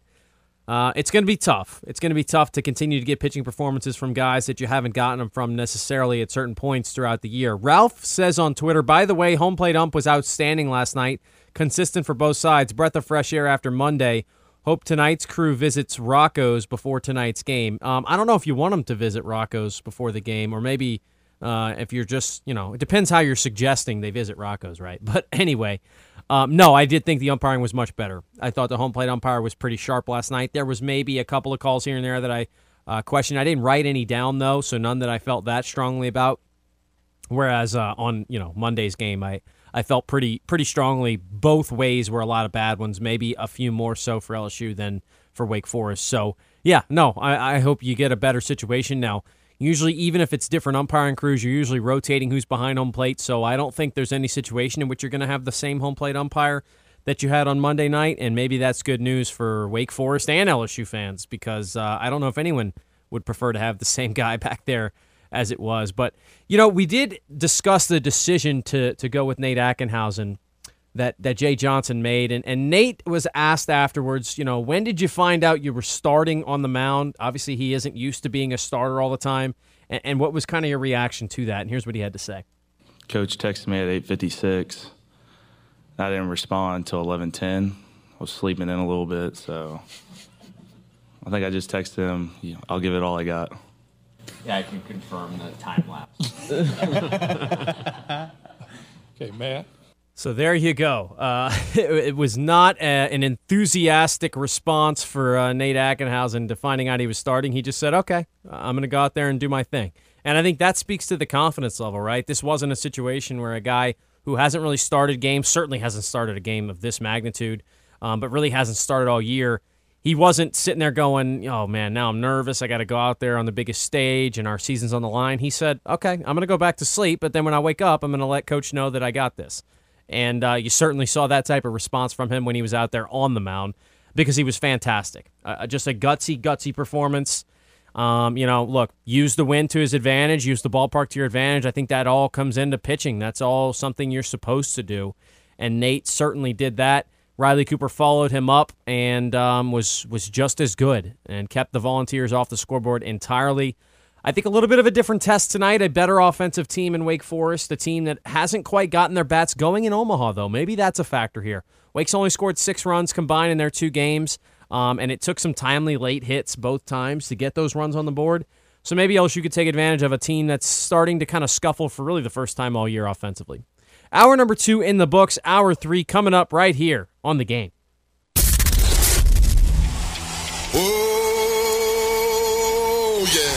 uh, it's going to be tough. It's going to be tough to continue to get pitching performances from guys that you haven't gotten them from necessarily at certain points throughout the year. Ralph says on Twitter, by the way, home plate ump was outstanding last night, consistent for both sides. Breath of fresh air after Monday. Hope tonight's crew visits Rocco's before tonight's game. Um, I don't know if you want them to visit Rocco's before the game, or maybe uh, if you're just, you know, it depends how you're suggesting they visit Rocco's, right? But anyway, um, no, I did think the umpiring was much better. I thought the home plate umpire was pretty sharp last night. There was maybe a couple of calls here and there that I uh, questioned. I didn't write any down though, so none that I felt that strongly about. Whereas uh, on you know Monday's game, I I felt pretty pretty strongly both ways were a lot of bad ones. Maybe a few more so for LSU than for Wake Forest. So yeah, no, I, I hope you get a better situation now. Usually, even if it's different umpiring crews, you're usually rotating who's behind home plate. So I don't think there's any situation in which you're going to have the same home plate umpire that you had on Monday night. And maybe that's good news for Wake Forest and LSU fans because uh, I don't know if anyone would prefer to have the same guy back there as it was. But, you know, we did discuss the decision to, to go with Nate Ackenhausen that that Jay Johnson made. And, and Nate was asked afterwards, you know, when did you find out you were starting on the mound? Obviously, he isn't used to being a starter all the time. And, and what was kind of your reaction to that? And here's what he had to say. Coach texted me at 8:56. I didn't respond until 11:10. I was sleeping in a little bit, so I think I just texted him. I'll give it all I got. Yeah, I can confirm the time lapse. okay, Matt. So there you go. Uh, it, it, was not a, an enthusiastic response for uh, Nate Ackenhausen to finding out he was starting. He just said, "Okay, I'm going to go out there and do my thing." And I think that speaks to the confidence level, right? This wasn't a situation where a guy who hasn't really started games, certainly hasn't started a game of this magnitude, um, but really hasn't started all year. He wasn't sitting there going, "Oh man, now I'm nervous. I got to go out there on the biggest stage, and our season's on the line." He said, "Okay, I'm going to go back to sleep, but then when I wake up, I'm going to let coach know that I got this." And uh, you certainly saw that type of response from him when he was out there on the mound because he was fantastic. Uh, just a gutsy, gutsy performance. Um, you know, look, use the wind to his advantage, use the ballpark to your advantage. I think that all comes into pitching. That's all something you're supposed to do. And Nate certainly did that. Riley Cooper followed him up and um, was was just as good and kept the Volunteers off the scoreboard entirely. I think a little bit of a different test tonight. A better offensive team in Wake Forest, a team that hasn't quite gotten their bats going in Omaha, though. Maybe that's a factor here. Wake's only scored six runs combined in their two games, um, and it took some timely late hits both times to get those runs on the board. So maybe LSU could take advantage of a team that's starting to kind of scuffle for really the first time all year offensively. Hour number two in the books, hour three coming up right here on the game. Oh, yeah.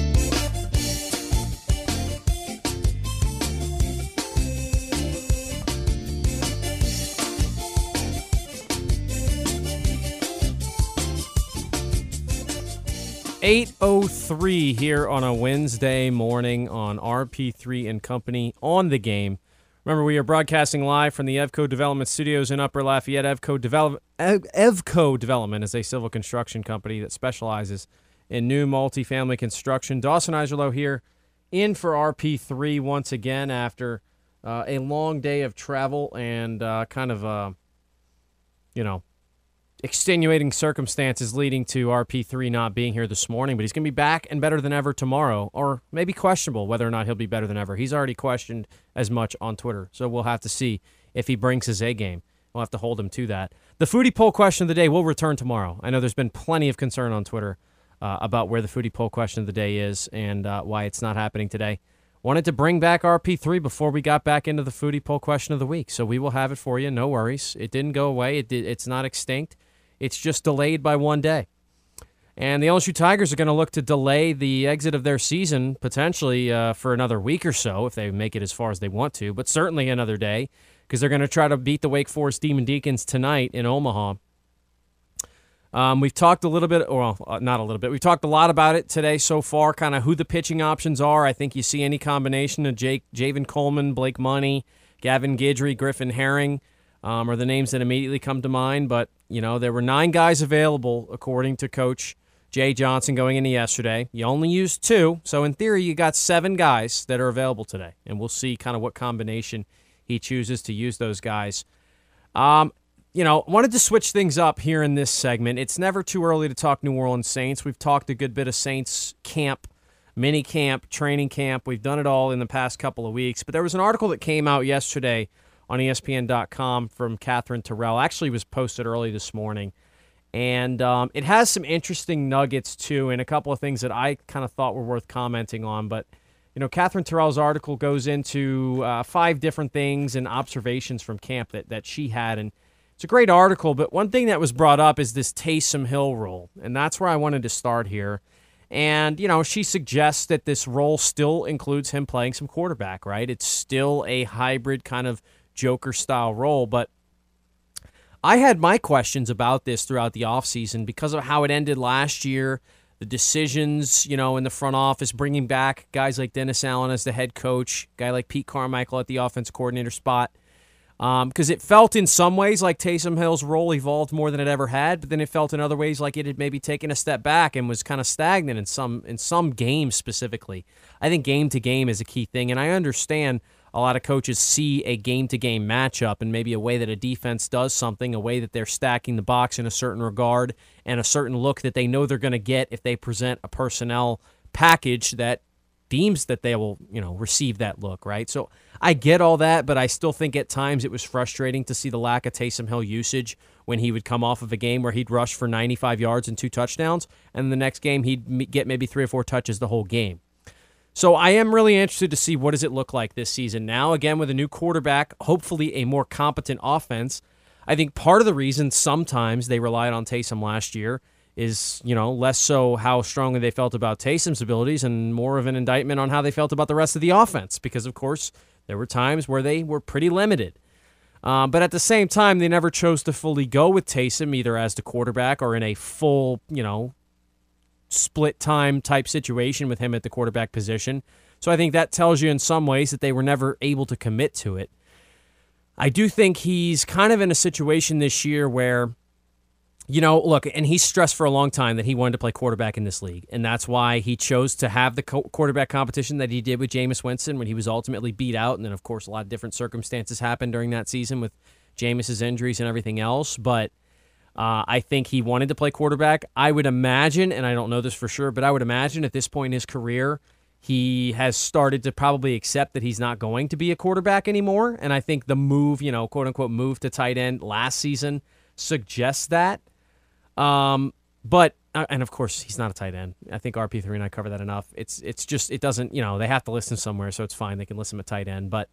803 here on a Wednesday morning on RP3 and Company on the game. Remember, we are broadcasting live from the Evco Development Studios in Upper Lafayette. Evco, Develop- Evco Development is a civil construction company that specializes in new multifamily construction. Dawson Iserlo here in for RP3 once again after uh, a long day of travel and uh, kind of, uh, you know, extenuating circumstances leading to RP3 not being here this morning, but he's going to be back and better than ever tomorrow, or maybe questionable whether or not he'll be better than ever. He's already questioned as much on Twitter, so we'll have to see if he brings his A game. We'll have to hold him to that. The foodie poll question of the day will return tomorrow. I know there's been plenty of concern on Twitter uh, about where the foodie poll question of the day is and uh, why it's not happening today. Wanted to bring back RP3 before we got back into the foodie poll question of the week, so we will have it for you. No worries. It didn't go away. It did, it's not extinct. It's just delayed by one day. And the LSU Tigers are going to look to delay the exit of their season potentially uh, for another week or so if they make it as far as they want to, but certainly another day because they're going to try to beat the Wake Forest Demon Deacons tonight in Omaha. Um, we've talked a little bit, well, uh, not a little bit. We've talked a lot about it today so far, kind of who the pitching options are. I think you see any combination of Jake, Javen Coleman, Blake Money, Gavin Guidry, Griffin Herring um, are the names that immediately come to mind. But, you know, there were nine guys available, according to Coach Jay Johnson going into yesterday. You only used two. So, in theory, you got seven guys that are available today. And we'll see kind of what combination he chooses to use those guys. Um, you know, wanted to switch things up here in this segment. It's never too early to talk New Orleans Saints. We've talked a good bit of Saints camp, mini camp, training camp. We've done it all in the past couple of weeks. But there was an article that came out yesterday on ESPN.com from Katherine Terrell. Actually, was posted early this morning, and um, it has some interesting nuggets too, and a couple of things that I kind of thought were worth commenting on. But you know, Katherine Terrell's article goes into uh, five different things and observations from camp that that she had, and it's a great article. But one thing that was brought up is this Taysom Hill role, and that's where I wanted to start here. And, you know, she suggests that this role still includes him playing some quarterback, right? It's still a hybrid kind of Joker style role. But I had my questions about this throughout the offseason because of how it ended last year, the decisions, you know, in the front office, bringing back guys like Dennis Allen as the head coach, guy like Pete Carmichael at the offense coordinator spot. because um, it felt in some ways like Taysom Hill's role evolved more than it ever had, but then it felt in other ways like it had maybe taken a step back and was kind of stagnant in some in some games specifically. I think game to game is a key thing, and I understand a lot of coaches see a game to game matchup and maybe a way that a defense does something, a way that they're stacking the box in a certain regard, and a certain look that they know they're going to get if they present a personnel package that deems that they will, you know, receive that look, right? So I get all that, but I still think at times it was frustrating to see the lack of Taysom Hill usage when he would come off of a game where he'd rush for 95 yards and two touchdowns, and the next game he'd get maybe three or four touches the whole game. So I am really interested to see what does it look like this season now. Again, with a new quarterback, hopefully a more competent offense. I think part of the reason sometimes they relied on Taysom last year is, you know, less so how strongly they felt about Taysom's abilities and more of an indictment on how they felt about the rest of the offense. Because, of course, there were times where they were pretty limited. Um, but at the same time, they never chose to fully go with Taysom either as the quarterback or in a full, you know, split time type situation with him at the quarterback position. So I think that tells you in some ways that they were never able to commit to it. I do think he's kind of in a situation this year where you know, look, and he stressed for a long time that he wanted to play quarterback in this league, and that's why he chose to have the quarterback competition that he did with Jameis Winston when he was ultimately beat out, and then of course a lot of different circumstances happened during that season with Jameis's injuries and everything else. But uh, I think he wanted to play quarterback. I would imagine, and I don't know this for sure, but I would imagine at this point in his career, he has started to probably accept that he's not going to be a quarterback anymore. And I think the move, you know, quote unquote, move to tight end last season suggests that. Um, but uh, and of course he's not a tight end. I think RP three and I cover that enough. It's it's just it doesn't you know they have to listen somewhere, so it's fine. They can listen to tight end. But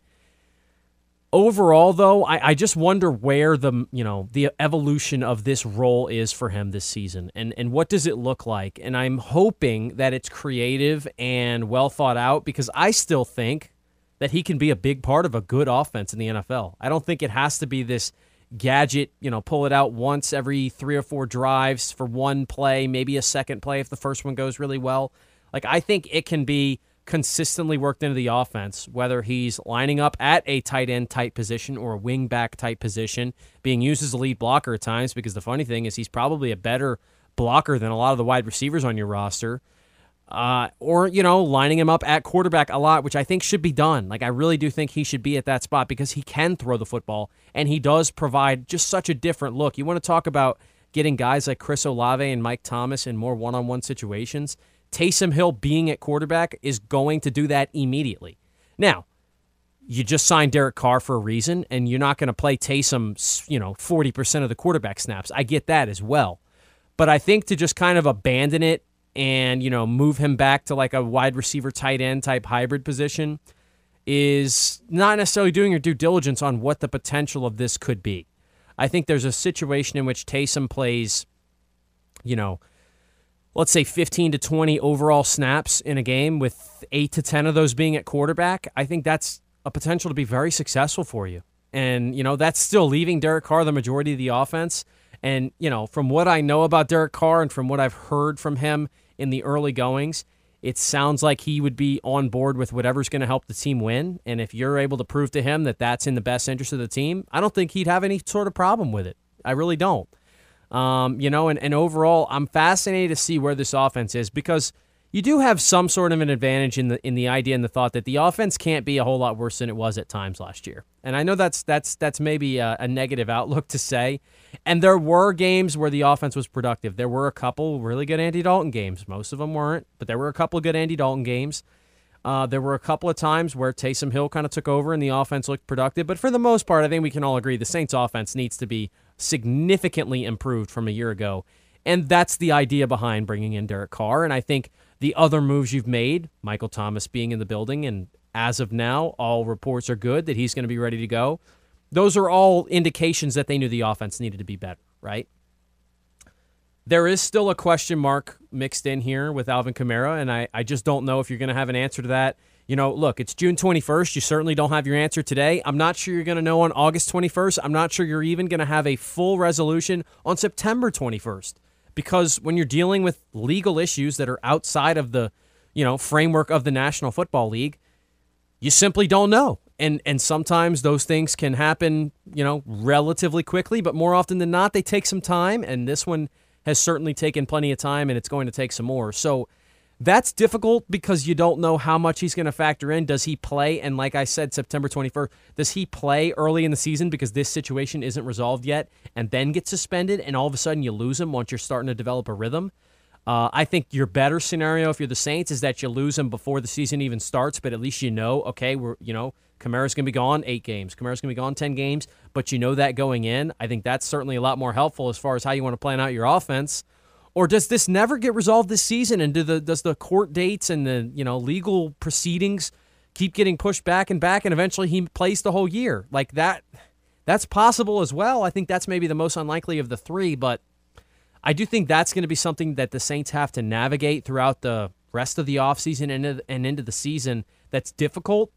overall, though, I, I just wonder where the you know the evolution of this role is for him this season, and and what does it look like? And I'm hoping that it's creative and well thought out because I still think that he can be a big part of a good offense in the NFL. I don't think it has to be this gadget, you know, pull it out once every three or four drives for one play, maybe a second play if the first one goes really well. Like, I think it can be consistently worked into the offense, whether he's lining up at a tight end type position or a wing back type position, being used as a lead blocker at times, because the funny thing is he's probably a better blocker than a lot of the wide receivers on your roster uh, or you know lining him up at quarterback a lot, which I think should be done. Like I really do think he should be at that spot because he can throw the football and he does provide just such a different look. You want to talk about getting guys like Chris Olave and Mike Thomas in more one-on-one situations. Taysom Hill being at quarterback is going to do that immediately. Now, you just signed Derek Carr for a reason, and you're not going to play Taysom, you know, 40% of the quarterback snaps. I get that as well. But I think to just kind of abandon it and you know move him back to like a wide receiver tight end type hybrid position is not necessarily doing your due diligence on what the potential of this could be. I think there's a situation in which Taysom plays, you know, let's say 15 to 20 overall snaps in a game with 8 to 10 of those being at quarterback. I think that's a potential to be very successful for you. And, you know, that's still leaving Derek Carr the majority of the offense. And, you know, from what I know about Derek Carr and from what I've heard from him in the early goings, it sounds like he would be on board with whatever's going to help the team win. And if you're able to prove to him that that's in the best interest of the team, I don't think he'd have any sort of problem with it. I really don't. Um, you know, and, and overall, I'm fascinated to see where this offense is because – you do have some sort of an advantage in the in the idea and the thought that the offense can't be a whole lot worse than it was at times last year. And I know that's that's that's maybe a, a, negative outlook to say. And there were games where the offense was productive. There were a couple really good Andy Dalton games. Most of them weren't, but there were a couple good Andy Dalton games. Uh, there were a couple of times where Taysom Hill kind of took over and the offense looked productive. But for the most part, I think we can all agree the Saints' offense needs to be significantly improved from a year ago. And that's the idea behind bringing in Derek Carr. And I think the other moves you've made, Michael Thomas being in the building, and as of now, all reports are good that he's going to be ready to go. Those are all indications that they knew the offense needed to be better, right? There is still a question mark mixed in here with Alvin Kamara, and I, I just don't know if you're going to have an answer to that. You know, look, it's June 21st. You certainly don't have your answer today. I'm not sure you're going to know on August 21st. I'm not sure you're even going to have a full resolution on September 21st because when you're dealing with legal issues that are outside of the, you know, framework of the National Football League, you simply don't know. And and sometimes those things can happen you know, relatively quickly, but more often than not, they take some time, and this one has certainly taken plenty of time, and it's going to take some more. So that's difficult because you don't know how much he's going to factor in. Does he play? And like I said, September 21st, does he play early in the season because this situation isn't resolved yet and then get suspended, and all of a sudden you lose him once you're starting to develop a rhythm? Uh, I think your better scenario if you're the Saints is that you lose him before the season even starts, but at least you know, okay, we're you know Kamara's going to be gone eight games, Kamara's going to be gone ten games, but you know that going in. I think that's certainly a lot more helpful as far as how you want to plan out your offense. Or does this never get resolved this season? And do the does the court dates and the you know legal proceedings keep getting pushed back and back, and eventually he plays the whole year like that? That's possible as well. I think that's maybe the most unlikely of the three, but I do think that's going to be something that the Saints have to navigate throughout the rest of the offseason and, and into the season that's difficult.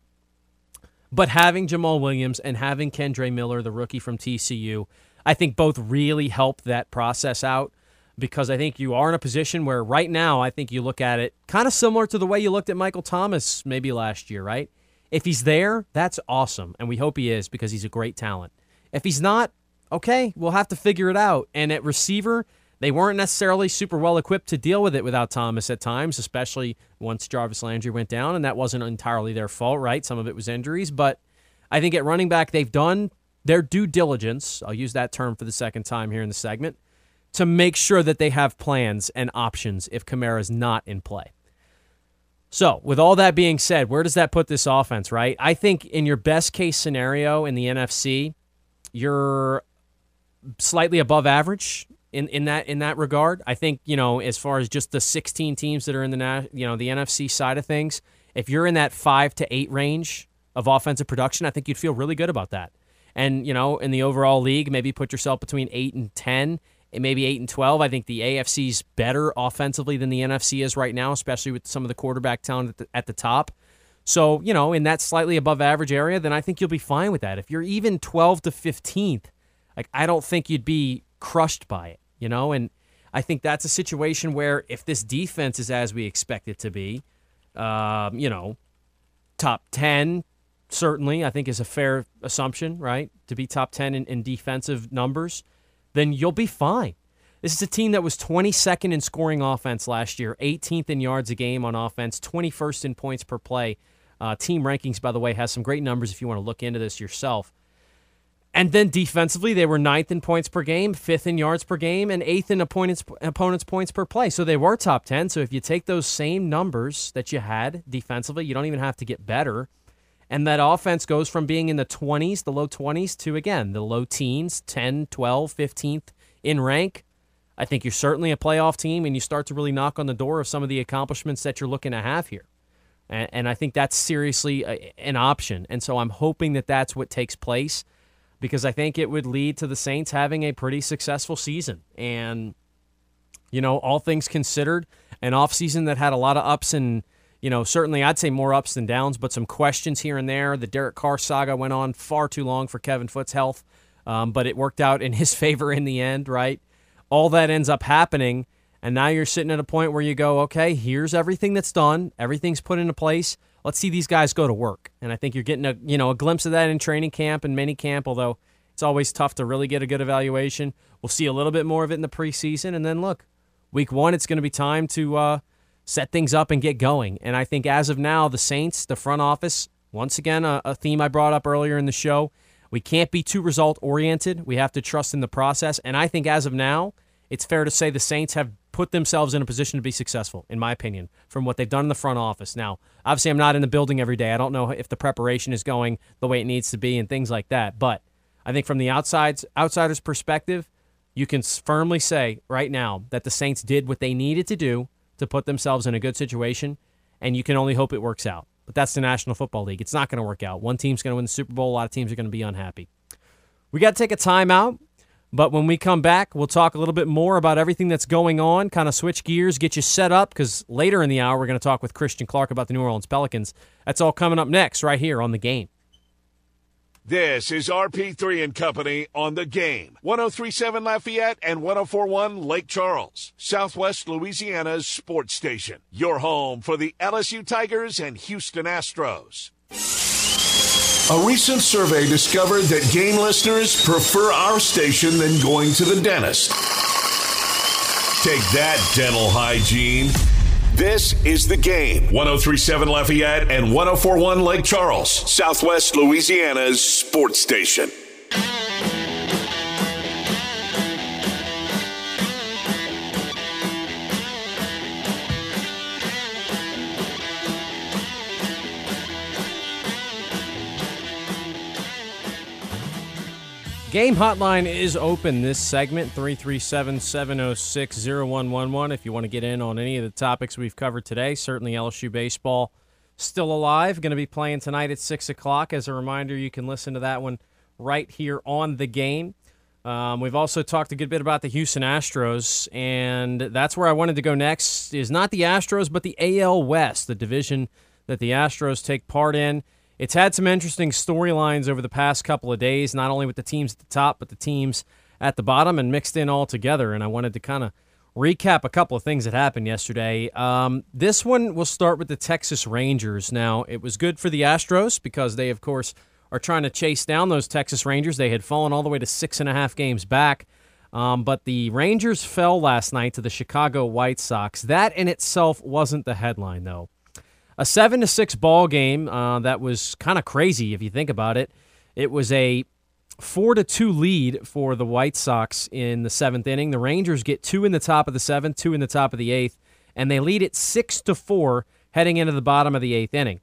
But having Jamaal Williams and having Kendre Miller, the rookie from TCU, I think both really help that process out because I think you are in a position where right now I think you look at it kind of similar to the way you looked at Michael Thomas maybe last year, right? If he's there, that's awesome. And we hope he is because he's a great talent. If he's not, okay, we'll have to figure it out. And at receiver, they weren't necessarily super well equipped to deal with it without Thomas at times, especially once Jarvis Landry went down, and that wasn't entirely their fault, right? Some of it was injuries, but I think at running back they've done their due diligence. I'll use that term for the second time here in the segment to make sure that they have plans and options if Kamara is not in play. So, with all that being said, where does that put this offense, right? I think in your best case scenario in the NFC, you're slightly above average in, in that in that regard. I think you know as far as just the 16 teams that are in the you know the NFC side of things, if you're in that five to eight range of offensive production, I think you'd feel really good about that. And you know in the overall league, maybe put yourself between eight and ten. Maybe eight and twelve. I think the AFC's better offensively than the NFC is right now, especially with some of the quarterback talent at the, at the top. So, you know, in that slightly above average area, then I think you'll be fine with that. If you're even 12 to 15th, like I don't think you'd be crushed by it you know, and I think that's a situation where if this defense is as we expect it to be, um, you know, top 10 certainly, I think is a fair assumption, right? To be top 10 in, in defensive numbers, then you'll be fine. This is a team that was 22nd in scoring offense last year, 18th in yards a game on offense, 21st in points per play. Uh, team rankings, by the way, has some great numbers if you want to look into this yourself. And then defensively, they were ninth in points per game, fifth in yards per game, and eighth in opponents' opponents' points per play. So they were top ten. So if you take those same numbers that you had defensively, you don't even have to get better. And that offense goes from being in the 20s, the low 20s, to again, the low teens, 10, 12, 15th in rank. I think you're certainly a playoff team, and you start to really knock on the door of some of the accomplishments that you're looking to have here. And, and I think that's seriously a, an option. And so I'm hoping that that's what takes place because I think it would lead to the Saints having a pretty successful season. And, you know, all things considered, an offseason that had a lot of ups and, you know, certainly I'd say more ups than downs, but some questions here and there. The Derek Carr saga went on far too long for Kevin Foote's health, um, but it worked out in his favor in the end, right? All that ends up happening. And now you're sitting at a point where you go, okay, here's everything that's done, everything's put into place let's see these guys go to work. And I think you're getting a you know a glimpse of that in training camp and mini camp, although it's always tough to really get a good evaluation. We'll see a little bit more of it in the preseason, and then look, week one, it's going to be time to uh, set things up and get going. And I think as of now, the Saints, the front office, once again, a, a theme I brought up earlier in the show. We can't be too result oriented. We have to trust in the process. And I think as of now, it's fair to say the Saints have put themselves in a position to be successful, in my opinion, from what they've done in the front office. Now, obviously, I'm not in the building every day. I don't know if the preparation is going the way it needs to be and things like that. But I think from the outside's outsider's perspective, you can firmly say right now that the Saints did what they needed to do to put themselves in a good situation, and you can only hope it works out. But that's the National Football League. It's not going to work out. One team's going to win the Super Bowl. A lot of teams are going to be unhappy. We got to take a timeout. But when we come back, we'll talk a little bit more about everything that's going on, kind of switch gears, get you set up, because later in the hour, we're going to talk with Christian Clark about the New Orleans Pelicans. That's all coming up next, right here on The Game. This is RP3 and Company on The Game. 1037 Lafayette and 1041 Lake Charles, Southwest Louisiana's sports station. Your home for the LSU Tigers and Houston Astros. A recent survey discovered that game listeners prefer our station than going to the dentist. Take that, dental hygiene. This is the game. 1037 Lafayette and 1041 Lake Charles, Southwest Louisiana's sports station. Game hotline is open this segment 337 706 0111. If you want to get in on any of the topics we've covered today, certainly LSU baseball still alive. Going to be playing tonight at 6 o'clock. As a reminder, you can listen to that one right here on the game. Um, we've also talked a good bit about the Houston Astros, and that's where I wanted to go next. Is not the Astros, but the AL West, the division that the Astros take part in. It's had some interesting storylines over the past couple of days, not only with the teams at the top, but the teams at the bottom and mixed in all together. And I wanted to kind of recap a couple of things that happened yesterday. Um, this one will start with the Texas Rangers. Now, it was good for the Astros because they, of course, are trying to chase down those Texas Rangers. They had fallen all the way to six and a half games back. Um, but the Rangers fell last night to the Chicago White Sox. That in itself wasn't the headline, though a seven to six ball game uh, that was kind of crazy if you think about it. It was a four to two lead for the White Sox in the seventh inning. The Rangers get two in the top of the seventh, two in the top of the eighth, and they lead it six to four heading into the bottom of the eighth inning.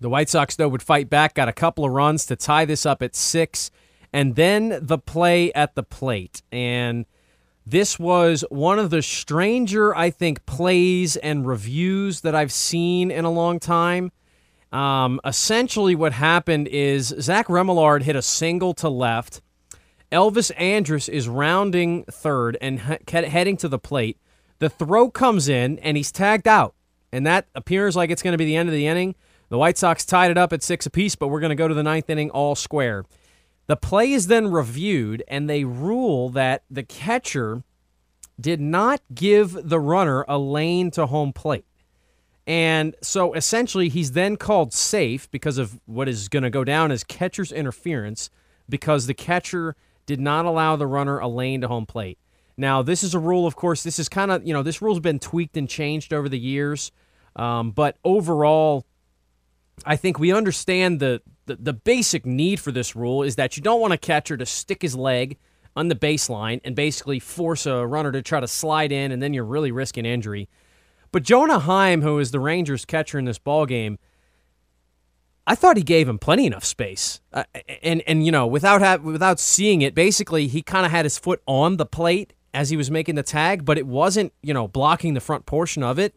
The White Sox, though, would fight back, got a couple of runs to tie this up at six, and then the play at the plate. And this was one of the stranger, I think, plays and reviews that I've seen in a long time. Um, essentially, what happened is Zach Remillard hit a single to left. Elvis Andrus is rounding third and he- heading to the plate. The throw comes in and he's tagged out, and that appears like it's going to be the end of the inning. The White Sox tied it up at six apiece, but we're going to go to the ninth inning all square. The play is then reviewed, and they rule that the catcher did not give the runner a lane to home plate. And so essentially, he's then called safe because of what is going to go down as catcher's interference because the catcher did not allow the runner a lane to home plate. Now, this is a rule, of course, this is kind of, you know, this rule's been tweaked and changed over the years. Um, but overall, I think we understand the, the, the basic need for this rule is that you don't want a catcher to stick his leg on the baseline and basically force a runner to try to slide in, and then you're really risking injury. But Jonah Heim, who is the Rangers catcher in this ball game, I thought he gave him plenty enough space, uh, and and you know without have, without seeing it, basically he kind of had his foot on the plate as he was making the tag, but it wasn't you know blocking the front portion of it,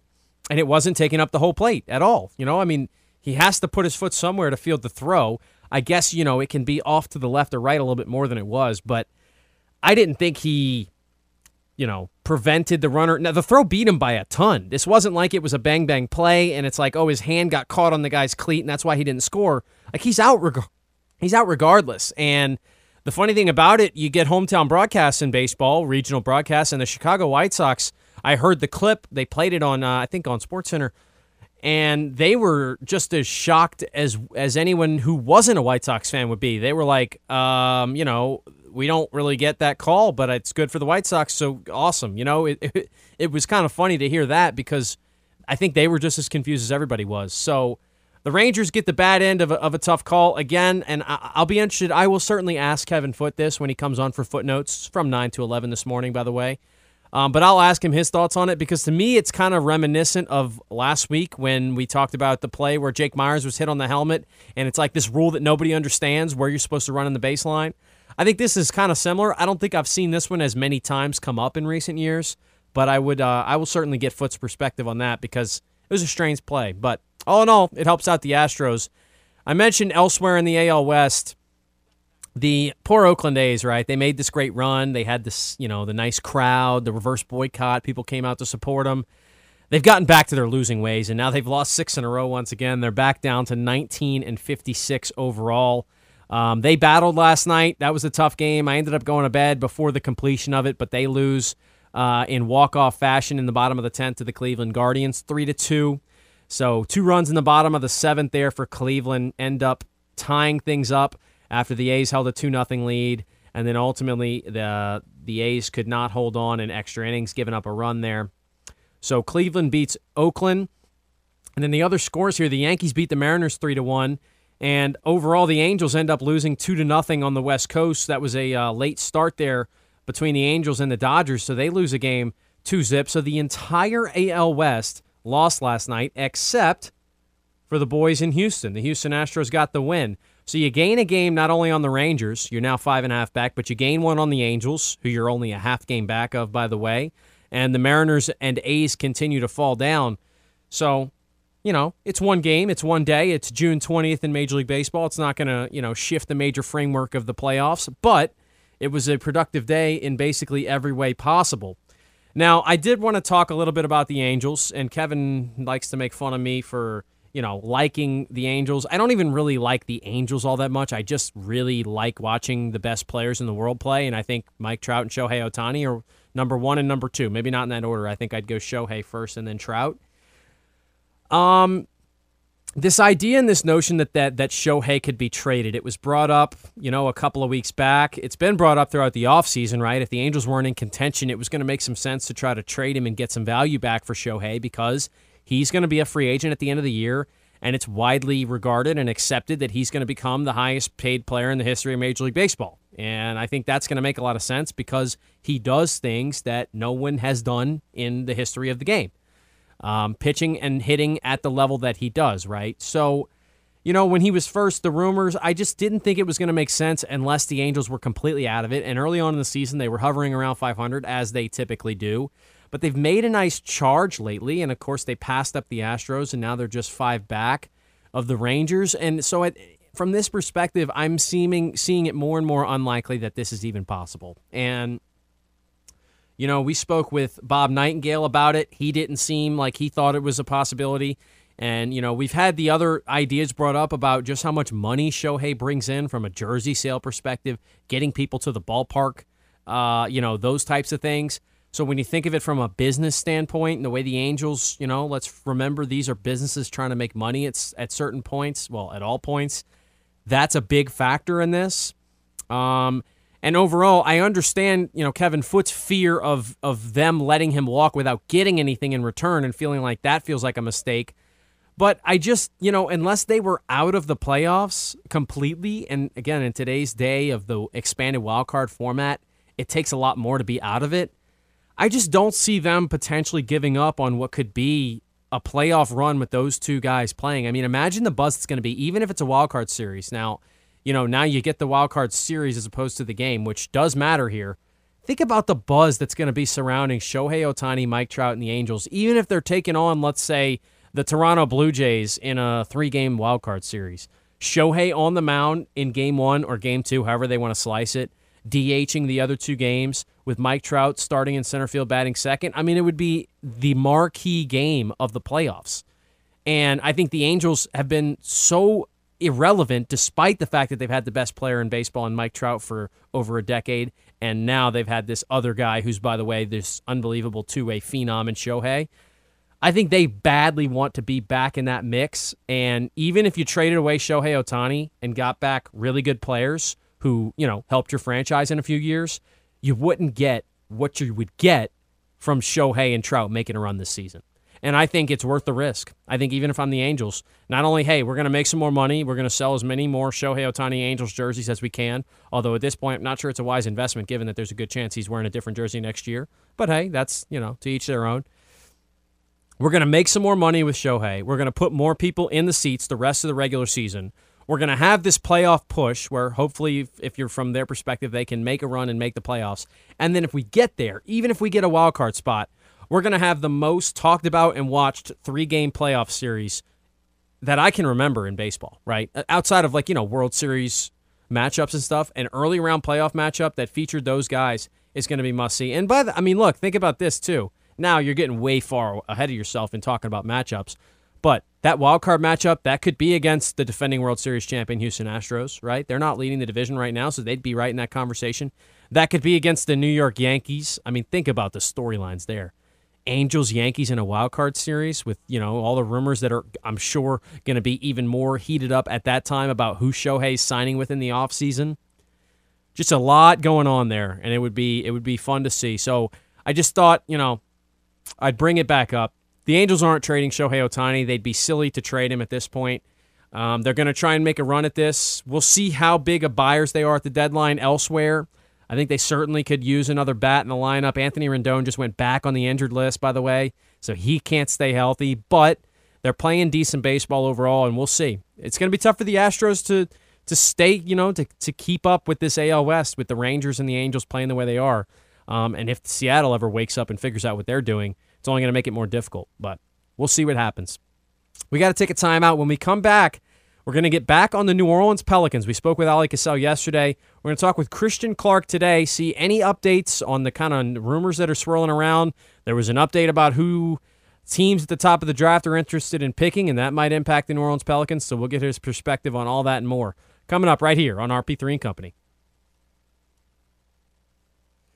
and it wasn't taking up the whole plate at all. You know, I mean he has to put his foot somewhere to field the throw. I guess you know it can be off to the left or right a little bit more than it was, but I didn't think he you know, prevented the runner. Now, the throw beat him by a ton. This wasn't like it was a bang bang play and it's like, oh, his hand got caught on the guy's cleat and that's why he didn't score. Like, he's out, reg- he's out regardless. And the funny thing about it, you get hometown broadcasts in baseball, regional broadcasts, and the Chicago White Sox. I heard the clip. They played it on, uh, I think, on SportsCenter, and they were just as shocked as as anyone who wasn't a White Sox fan would be. They were like, um, you know, we don't really get that call, but it's good for the White Sox. So awesome. You know, it, it, it was kind of funny to hear that because I think they were just as confused as everybody was. So the Rangers get the bad end of a, of a tough call again, and I, will be interested. I will certainly ask Kevin Foote this when he comes on for footnotes from 9 to 11 this morning, by the way. Um, but I'll ask him his thoughts on it because to me, it's kind of reminiscent of last week when we talked about the play where Jake Meyers was hit on the helmet, and it's like this rule that nobody understands where you're supposed to run in the baseline. I think this is kind of similar. I don't think I've seen this one as many times come up in recent years, but I would uh, I will certainly get Foote's perspective on that because it was a strange play. But all in all, it helps out the Astros. I mentioned elsewhere in the AL West, the poor Oakland A's, right? They made this great run. They had this, you know, the nice crowd, the reverse boycott. People came out to support them. They've gotten back to their losing ways, and now they've lost six in a row once again. They're back down to 19 and 56 overall. Um, they battled last night. That was a tough game. I ended up going to bed before the completion of it, but they lose uh, in walk-off fashion in the bottom of the tenth to the Cleveland Guardians, three to two. So two runs in the bottom of the seventh there for Cleveland end up tying things up after the A's held a 2 0 lead. And then ultimately, the, the A's could not hold on in extra innings, giving up a run there. So Cleveland beats Oakland. And then the other scores here the Yankees beat the Mariners 3 to 1. And overall, the Angels end up losing 2 to nothing on the West Coast. That was a uh, late start there between the Angels and the Dodgers. So they lose a game 2 zip. So the entire AL West lost last night, except for the boys in Houston. The Houston Astros got the win. So you gain a game not only on the Rangers, you're now five and a half back, but you gain one on the Angels, who you're only a half game back of, by the way. And the Mariners and A's continue to fall down. So, you know, it's one game, it's one day, it's June 20th in Major League Baseball. It's not going to, you know, shift the major framework of the playoffs, but it was a productive day in basically every way possible. Now, I did want to talk a little bit about the Angels, and Kevin likes to make fun of me for, you know, liking the Angels. I don't even really like the Angels all that much. I just really like watching the best players in the world play, and I think Mike Trout and Shohei Ohtani are number one and number two. Maybe not in that order. I think I'd go Shohei first and then Trout. Um, this idea and this notion that, that that Shohei could be traded, it was brought up, you know, a couple of weeks back. It's been brought up throughout the offseason, right? If the Angels weren't in contention, it was going to make some sense to try to trade him and get some value back for Shohei because he's going to be a free agent at the end of the year, and it's widely regarded and accepted that he's going to become the highest paid player in the history of Major League Baseball. And I think that's going to make a lot of sense because he does things that no one has done in the history of the game um, pitching and hitting at the level that he does, right? So, you know, when he was first, the rumors, I just didn't think it was going to make sense unless the Angels were completely out of it. And early on in the season, they were hovering around 500, as they typically do. But they've made a nice charge lately. And of course, they passed up the Astros, and now they're just five back of the Rangers. And so, from this perspective, I'm seeming, seeing it more and more unlikely that this is even possible. And you know, we spoke with Bob Nightingale about it. He didn't seem like he thought it was a possibility. And, you know, we've had the other ideas brought up about just how much money Shohei brings in from a jersey sale perspective, getting people to the ballpark, uh, you know, those types of things. So when you think of it from a business standpoint and the way the Angels, you know, let's remember these are businesses trying to make money at, at certain points, well, at all points. That's a big factor in this. Um, and overall, I understand, you know, Kevin Foote's fear of of them letting him walk without getting anything in return and feeling like that feels like a mistake. But I just, you know, unless they were out of the playoffs completely, and again, in today's day of the expanded wildcard format, it takes a lot more to be out of it. I just don't see them potentially giving up on what could be a playoff run with those two guys playing. I mean, imagine the buzz it's going to be, even if it's a wildcard series. Now, you know, now you get the wild card series as opposed to the game, which does matter here. Think about the buzz that's going to be surrounding Shohei Ohtani, Mike Trout, and the Angels, even if they're taking on, let's say, the Toronto Blue Jays in a three game wild card series. Shohei on the mound in game one or game two, however they want to slice it, DHing the other two games with Mike Trout starting in center field, batting second. I mean, it would be the marquee game of the playoffs. And I think the Angels have been so irrelevant despite the fact that they've had the best player in baseball in Mike Trout for over a decade. And now they've had this other guy who's, by the way, this unbelievable two way phenom in Shohei. I think they badly want to be back in that mix. And even if you traded away Shohei Ohtani and got back really good players who, you know, helped your franchise in a few years, you wouldn't get what you would get from Shohei and Trout making a run this season. And I think it's worth the risk. I think even if I'm the Angels, not only, hey, we're going to make some more money, we're going to sell as many more Shohei Ohtani Angels jerseys as we can. Although at this point, I'm not sure it's a wise investment given that there's a good chance he's wearing a different jersey next year. But hey, that's, you know, to each their own. We're going to make some more money with Shohei. We're going to put more people in the seats the rest of the regular season. We're going to have this playoff push where hopefully, if you're from their perspective, they can make a run and make the playoffs. And then if we get there, even if we get a wild card spot, we're going to have the most talked about and watched three game playoff series that I can remember in baseball, right? Uh, outside of like, you know, World Series matchups and stuff, an early round playoff matchup that featured those guys is going to be must see. And by the, I mean, look, think about this too. Now you're getting way far ahead of yourself in talking about matchups, but that wild card matchup that could be against the defending World Series champion Houston Astros, right? They're not leading the division right now, so they'd be right in that conversation. That could be against the New York Yankees. I mean, think about the storylines there Angels Yankees in a wild card series with you know all the rumors that are I'm sure going to be even more heated up at that time about who Shohei's signing with in the offseason. Just a lot going on there, and it would be it would be fun to see. So I just thought you know I'd bring it back up. The Angels aren't trading Shohei Ohtani. They'd be silly to trade him at this point. Um, they're going to try and make a run at this. We'll see how big of buyers they are at the deadline elsewhere. I think they certainly could use another bat in the lineup. Anthony Rendon just went back on the injured list, by the way, so he can't stay healthy. But they're playing decent baseball overall, and we'll see. It's going to be tough for the Astros to to stay, you know, to to keep up with this AL West with the Rangers and the Angels playing the way they are. Um, and if Seattle ever wakes up and figures out what they're doing, it's only going to make it more difficult. But we'll see what happens. We got to take a timeout. When we come back, we're going to get back on the New Orleans Pelicans. We spoke with Ali Cassell yesterday. We're going to talk with Christian Clark today, see any updates on the kind of rumors that are swirling around. There was an update about who teams at the top of the draft are interested in picking, and that might impact the New Orleans Pelicans. So we'll get his perspective on all that and more. Coming up right here on RP3 and Company.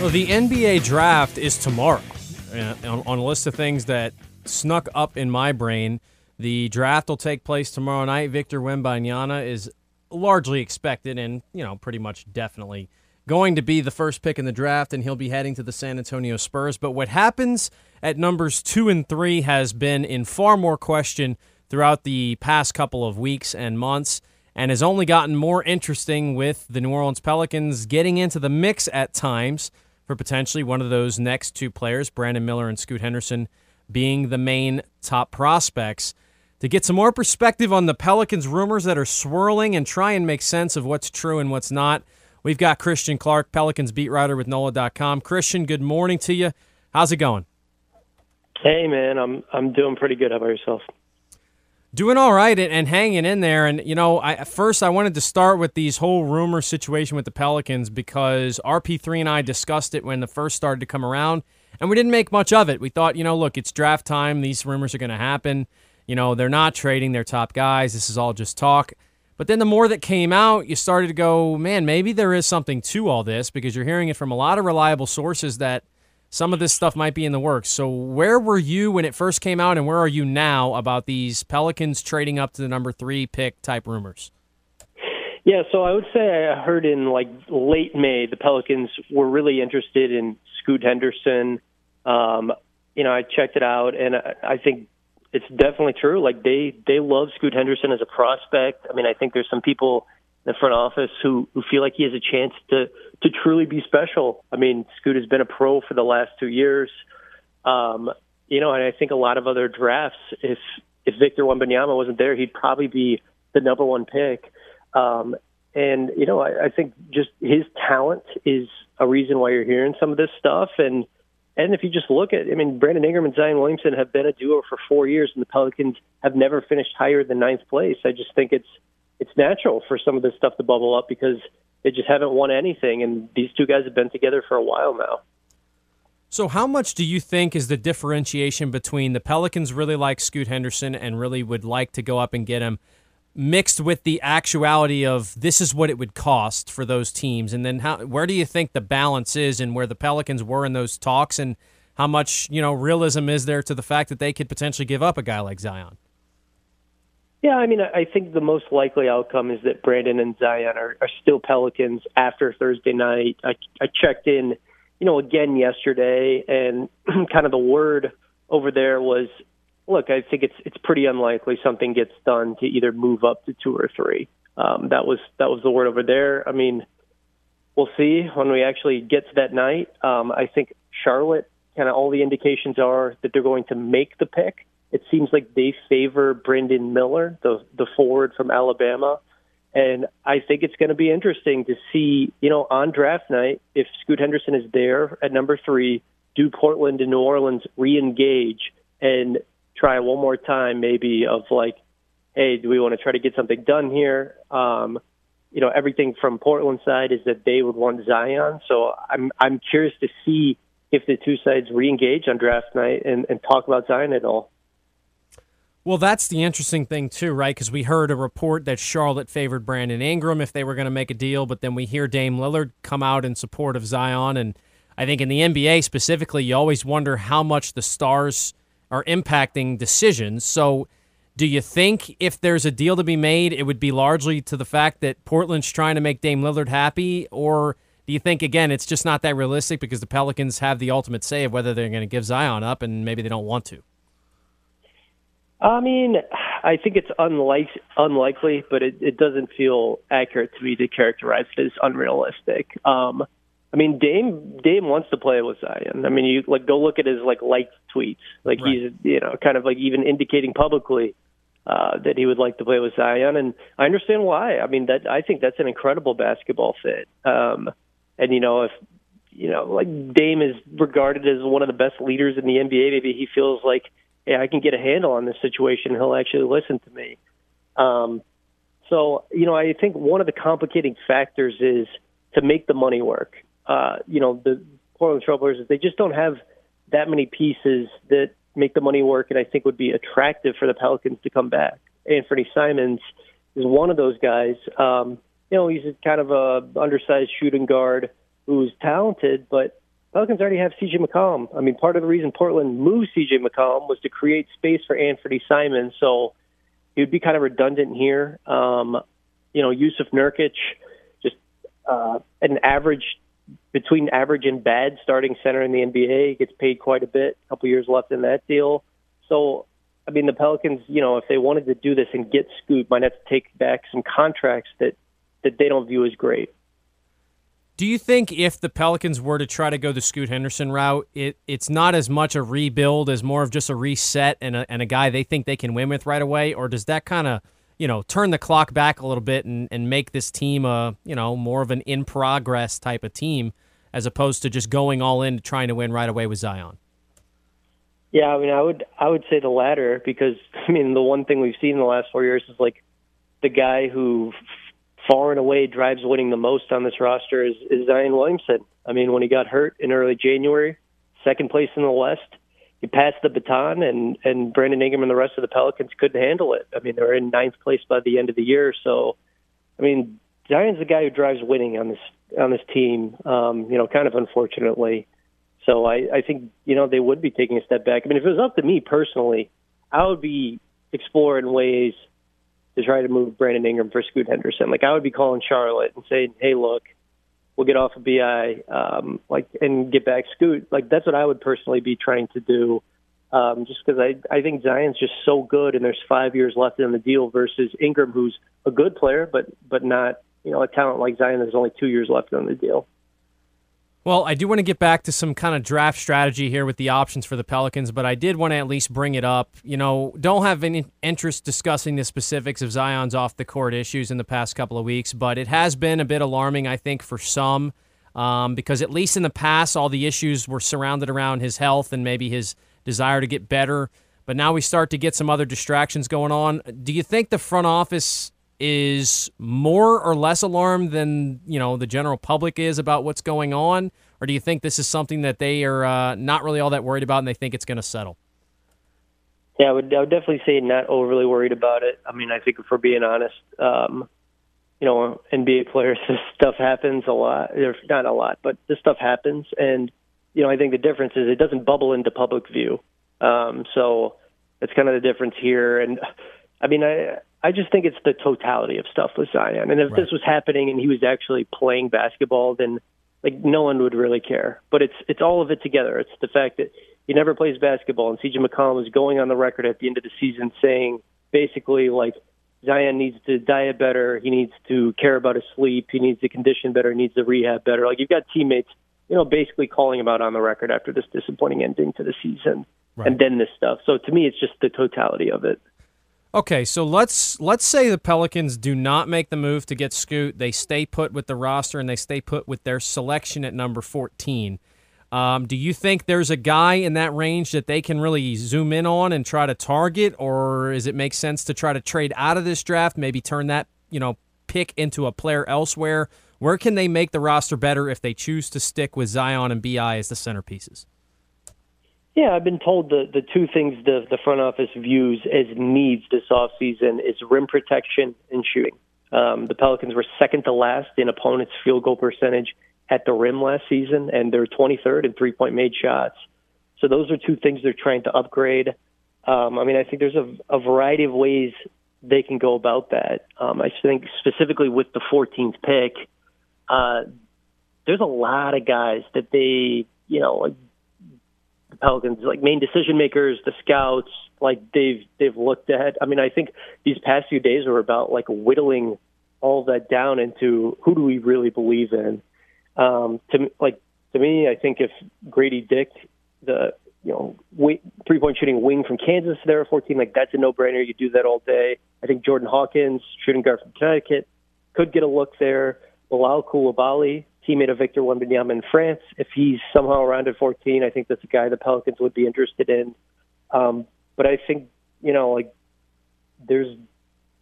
Well, the NBA draft is tomorrow. Uh, on, on, a list of things that snuck up in my brain, the draft will take place tomorrow night. Victor Wembanyama is largely expected and, you know, pretty much definitely going to be the first pick in the draft, and he'll be heading to the San Antonio Spurs. But what happens at numbers two and three has been in far more question throughout the past couple of weeks and months and has only gotten more interesting with the New Orleans Pelicans getting into the mix at times for potentially one of those next two players, Brandon Miller and Scoot Henderson, being the main top prospects. To get some more perspective on the Pelicans rumors that are swirling and try and make sense of what's true and what's not, we've got Christian Clark, Pelicans beat writer with NOLA.com. Christian, good morning to you. How's it going? Hey man, I'm I'm doing pretty good. How about yourself? Doing all right and, hanging in there. And you know, I first I wanted to start with these whole rumor situation with the Pelicans because RP3 and I discussed it when the first started to come around, and we didn't make much of it. We thought, you know, look, it's draft time; these rumors are going to happen. You know, they're not trading their top guys. This is all just talk. But then the more that came out, you started to go, man, maybe there is something to all this because you're hearing it from a lot of reliable sources that some of this stuff might be in the works. So, where were you when it first came out, and where are you now about these Pelicans trading up to the number three pick type rumors? Yeah, so I would say I heard in like late May the Pelicans were really interested in Scoot Henderson. Um, you know, I checked it out, and I, I think it's definitely true. Like they they love Scoot Henderson as a prospect. I mean, I think there's some people the front office who who feel like he has a chance to to truly be special. I mean, Scoot has been a pro for the last two years. Um, you know, and I think a lot of other drafts, if if Victor Wembanyama wasn't there, he'd probably be the number one pick. Um, and you know, I, I think just his talent is a reason why you're hearing some of this stuff. And and if you just look at, I mean, Brandon Ingram and Zion Williamson have been a duo for four years, and the Pelicans have never finished higher than ninth place. I just think it's it's natural for some of this stuff to bubble up because they just haven't won anything, and these two guys have been together for a while now. So, how much do you think is the differentiation between the Pelicans really like Scoot Henderson and really would like to go up and get him, mixed with the actuality of this is what it would cost for those teams? And then, how where do you think the balance is, and where the Pelicans were in those talks, and how much you know realism is there to the fact that they could potentially give up a guy like Zion? Yeah, I mean, I think the most likely outcome is that Brandon and Zion are, are still Pelicans after Thursday night. I, I checked in, you know, again yesterday, and kind of the word over there was, look, I think it's it's pretty unlikely something gets done to either move up to two or three. Um, that was that was the word over there. I mean, we'll see when we actually get to that night. Um, I think Charlotte, kind of all the indications are that they're going to make the pick it seems like they favor Brandon Miller, the the forward from Alabama. And I think it's going to be interesting to see, you know, on draft night, if Scoot Henderson is there at number three, do Portland and New Orleans re-engage and try one more time, maybe of like, hey, do we want to try to get something done here? Um, you know, everything from Portland side is that they would want Zion. So I'm I'm curious to see if the two sides re-engage on draft night and, and talk about Zion at all. Well, that's the interesting thing too, right? Because we heard a report that Charlotte favored Brandon Ingram if they were going to make a deal, but then we hear Dame Lillard come out in support of Zion, and I think in the NBA specifically, you always wonder how much the stars are impacting decisions. So, do you think if there's a deal to be made, it would be largely to the fact that Portland's trying to make Dame Lillard happy, or do you think again it's just not that realistic because the Pelicans have the ultimate say of whether they're going to give Zion up, and maybe they don't want to? I mean, I think it's unlike, unlikely, but it, it doesn't feel accurate to me to characterize it as unrealistic. Um, I mean, Dame Dame wants to play with Zion. I mean, you like go look at his like liked tweets. Like right. he's you know kind of like even indicating publicly uh, that he would like to play with Zion, and I understand why. I mean, that I think that's an incredible basketball fit. Um, and you know, if you know, like Dame is regarded as one of the best leaders in the NBA, maybe he feels like hey, I can get a handle on this situation. He'll actually listen to me. Um, so, you know, I think one of the complicating factors is to make the money work. Uh, you know, the Portland Trailblazers, they just don't have that many pieces that make the money work and I think would be attractive for the Pelicans to come back. Anfernee Simons is one of those guys. Um, you know, he's kind of a undersized shooting guard who's talented, but Pelicans already have CJ McCollum. I mean, part of the reason Portland moved CJ McCollum was to create space for Anfernee Simons. So he would be kind of redundant here. Um, you know, Jusuf Nurkic, just uh, an average between average and bad starting center in the NBA. Gets paid quite a bit. A couple years left in that deal. So, I mean, the Pelicans, you know, if they wanted to do this and get Scoot, might have to take back some contracts that that they don't view as great. Do you think if the Pelicans were to try to go the Scoot Henderson route, it, it's not as much a rebuild as more of just a reset and a, and a guy they think they can win with right away? Or does that kind of, you know, turn the clock back a little bit and, and make this team a, you know, more of an in progress type of team as opposed to just going all in trying to win right away with Zion? Yeah, I mean, I would I would say the latter because I mean the one thing we've seen in the last four years is like the guy who far and away drives winning the most on this roster is, is Zion Williamson. I mean, when he got hurt in early January, second place in the West, he passed the baton, and and Brandon Ingram and the rest of the Pelicans couldn't handle it. I mean, they were in ninth place by the end of the year. So, I mean, Zion's the guy who drives winning on this on this team. Um, you know, kind of unfortunately. So I, I think you know they would be taking a step back. I mean, if it was up to me personally, I would be exploring ways to try to move Brandon Ingram for Scoot Henderson. Like I would be calling Charlotte and saying, "Hey, look, we'll get off of Bi, um, like and get back Scoot." Like that's what I would personally be trying to do. Um, just because I I think Zion's just so good, and there's five years left in the deal versus Ingram, who's a good player, but but not you know a talent like Zion. There's only two years left on the deal. Well, I do want to get back to some kind of draft strategy here with the options for the Pelicans, but I did want to at least bring it up. You know, don't have any interest discussing the specifics of Zion's off the court issues in the past couple of weeks, but it has been a bit alarming, I think, for some, um, because at least in the past, all the issues were surrounded around his health and maybe his desire to get better. But now we start to get some other distractions going on. Do you think the front office is more or less alarmed than you know the general public is about what's going on, or do you think this is something that they are uh, not really all that worried about and they think it's going to settle? Yeah, I would, I would definitely say not overly worried about it. I mean, I think if we're being honest, um, you know, NBA players, this stuff happens a lot. Or not a lot, but this stuff happens, and you know, I think the difference is it doesn't bubble into public view. Um, so that's kind of the difference here. And I mean, I I just think it's the totality of stuff with Zion. And if right. this was happening and he was actually playing basketball, then like no one would really care. But it's it's all of it together. It's the fact that he never plays basketball, and CJ McCollum is going on the record at the end of the season saying basically like Zion needs to diet better, he needs to care about his sleep, he needs to condition better, he needs to rehab better. Like you've got teammates, you know, basically calling him out on the record after this disappointing ending to the season, right. and then this stuff. So to me, it's just the totality of it. Okay, so let's let's say the Pelicans do not make the move to get Scoot. They stay put with the roster and they stay put with their selection at number 14. Um, do you think there's a guy in that range that they can really zoom in on and try to target, or does it make sense to try to trade out of this draft, maybe turn that you know pick into a player elsewhere? Where can they make the roster better if they choose to stick with Zion and Bi as the centerpieces? Yeah, I've been told the the two things the the front office views as needs this offseason is rim protection and shooting. Um, the Pelicans were second to last in opponents' field goal percentage at the rim last season, and they're 23rd in three point made shots. So those are two things they're trying to upgrade. Um, I mean, I think there's a, a variety of ways they can go about that. Um, I think specifically with the 14th pick, uh, there's a lot of guys that they, you know, Pelicans, like main decision makers, the scouts, like they've they've looked at. I mean, I think these past few days were about like whittling all that down into who do we really believe in. Um, to like to me, I think if Grady Dick, the you know three point shooting wing from Kansas there at 14, like that's a no brainer. You do that all day. I think Jordan Hawkins, shooting guard from Connecticut, could get a look there. Bilal Coulibaly, teammate of Victor Wembanyama in France, if he's somehow around at 14, I think that's a guy the Pelicans would be interested in. Um, but I think you know like there's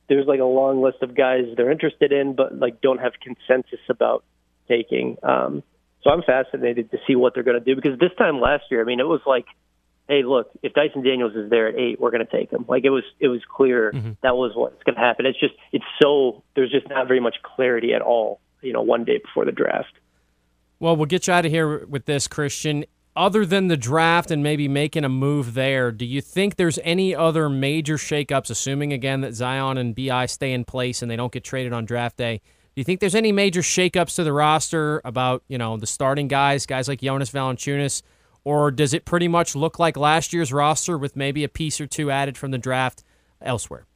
there's like a long list of guys they're interested in, but like don't have consensus about taking. Um, so I'm fascinated to see what they're going to do because this time last year, I mean, it was like, hey, look, if Dyson Daniels is there at eight, we're going to take him. Like it was, it was clear mm-hmm. that was what's going to happen. It's just, it's so there's just not very much clarity at all. You know, one day before the draft. Well, we'll get you out of here with this, Christian. Other than the draft and maybe making a move there, do you think there's any other major shakeups, assuming again that Zion and Bi stay in place and they don't get traded on draft day? Do you think there's any major shakeups to the roster about, you know, the starting guys, guys like Jonas Valanciunas, or does it pretty much look like last year's roster with maybe a piece or two added from the draft elsewhere?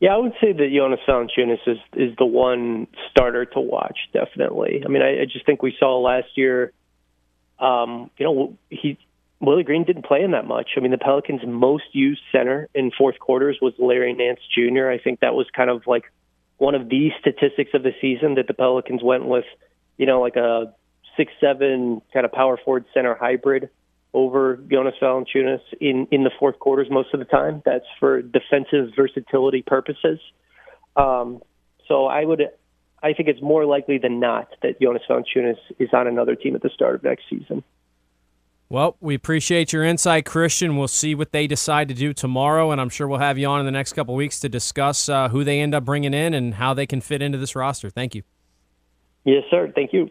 Yeah, I would say that Jonas Valanciunas is is the one starter to watch. Definitely. I mean, I, I just think we saw last year. Um, you know, he Willie Green didn't play in that much. I mean, the Pelicans' most used center in fourth quarters was Larry Nance Jr. I think that was kind of like one of the statistics of the season that the Pelicans went with, you know, like a six seven kind of power forward center hybrid over Jonas Valanciunas in in the fourth quarters most of the time. That's for defensive versatility purposes. Um, so I would, I think it's more likely than not that Jonas Valanciunas is on another team at the start of next season. Well, we appreciate your insight, Christian. We'll see what they decide to do tomorrow, and I'm sure we'll have you on in the next couple weeks to discuss uh, who they end up bringing in and how they can fit into this roster. Thank you. Yes, sir. Thank you.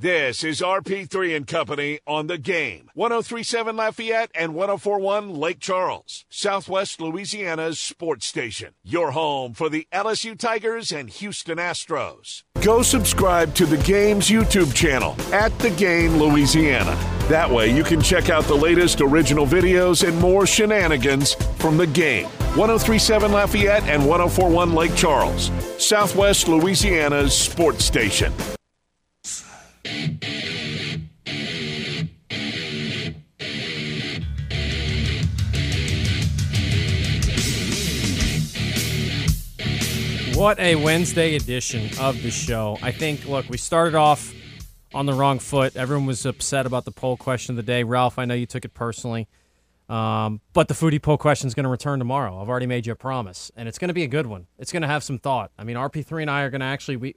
This is RP3 and Company on the game. 1037 Lafayette and 1041 Lake Charles, Southwest Louisiana's sports station. Your home for the LSU Tigers and Houston Astros. Go subscribe to the game's YouTube channel at The Game Louisiana. That way you can check out the latest original videos and more shenanigans from the game. 1037 Lafayette and 1041 Lake Charles, Southwest Louisiana's sports station. What a Wednesday edition of the show. I think, look, we started off on the wrong foot. Everyone was upset about the poll question of the day. Ralph, I know you took it personally. Um, but the foodie poll question is going to return tomorrow. I've already made you a promise, and it's going to be a good one. It's going to have some thought. I mean, RP3 and I are going to actually we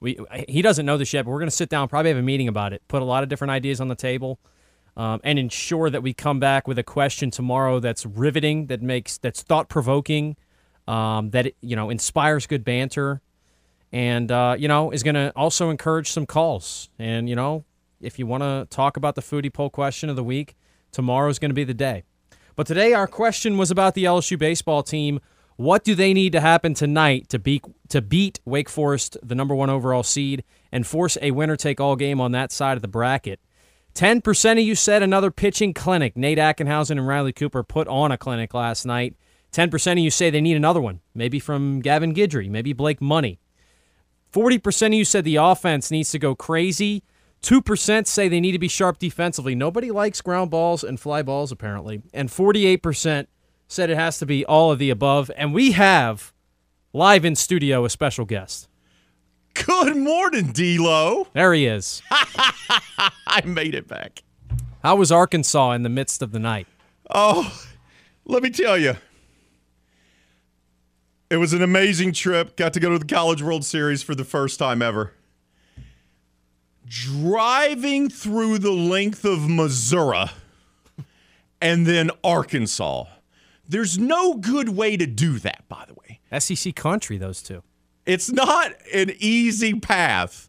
we he doesn't know this yet, but we're going to sit down, probably have a meeting about it, put a lot of different ideas on the table, um, and ensure that we come back with a question tomorrow that's riveting, that makes that's thought provoking um, that you know inspires good banter, and uh, you know is going to also encourage some calls. And you know, if you want to talk about the foodie poll question of the week, tomorrow is going to be the day. But today our question was about the LSU baseball team. What do they need to happen tonight to beat to beat Wake Forest, the number one overall seed, and force a winner take all game on that side of the bracket? 10% of you said another pitching clinic. Nate Ackenhausen and Riley Cooper put on a clinic last night. 10% of you say they need another one, maybe from Gavin Guidry, maybe Blake Money. 40% of you said the offense needs to go crazy. 2% say they need to be sharp defensively. Nobody likes ground balls and fly balls, apparently. And 48% said it has to be all of the above. And we have live in studio a special guest. Good morning, D'Lo. There he is. I made it back. How was Arkansas in the midst of the night? Oh, let me tell you. It was an amazing trip. Got to go to the College World Series for the first time ever. Driving through the length of Missouri and then Arkansas. There's no good way to do that, by the way. SEC country, those two. It's not an easy path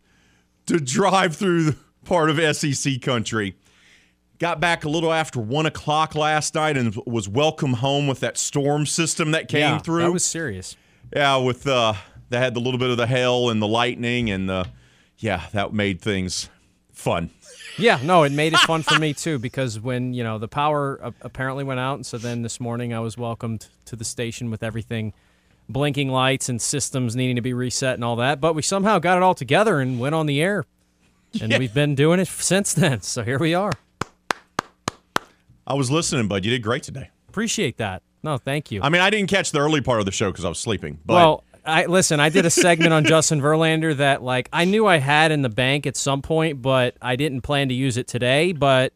to drive through part of SEC country. Got back a little after one o'clock last night and was welcome home with that storm system that came yeah, through. That was serious. Yeah, with uh, that had the little bit of the hail and the lightning and the yeah, that made things fun. Yeah, no, it made it fun for me too because when you know the power apparently went out, and so then this morning I was welcomed to the station with everything blinking lights and systems needing to be reset and all that. But we somehow got it all together and went on the air, and yeah. we've been doing it since then. So here we are. I was listening, bud. You did great today. Appreciate that. No, thank you. I mean, I didn't catch the early part of the show because I was sleeping. But well, I listen. I did a segment on Justin Verlander that like I knew I had in the bank at some point, but I didn't plan to use it today. But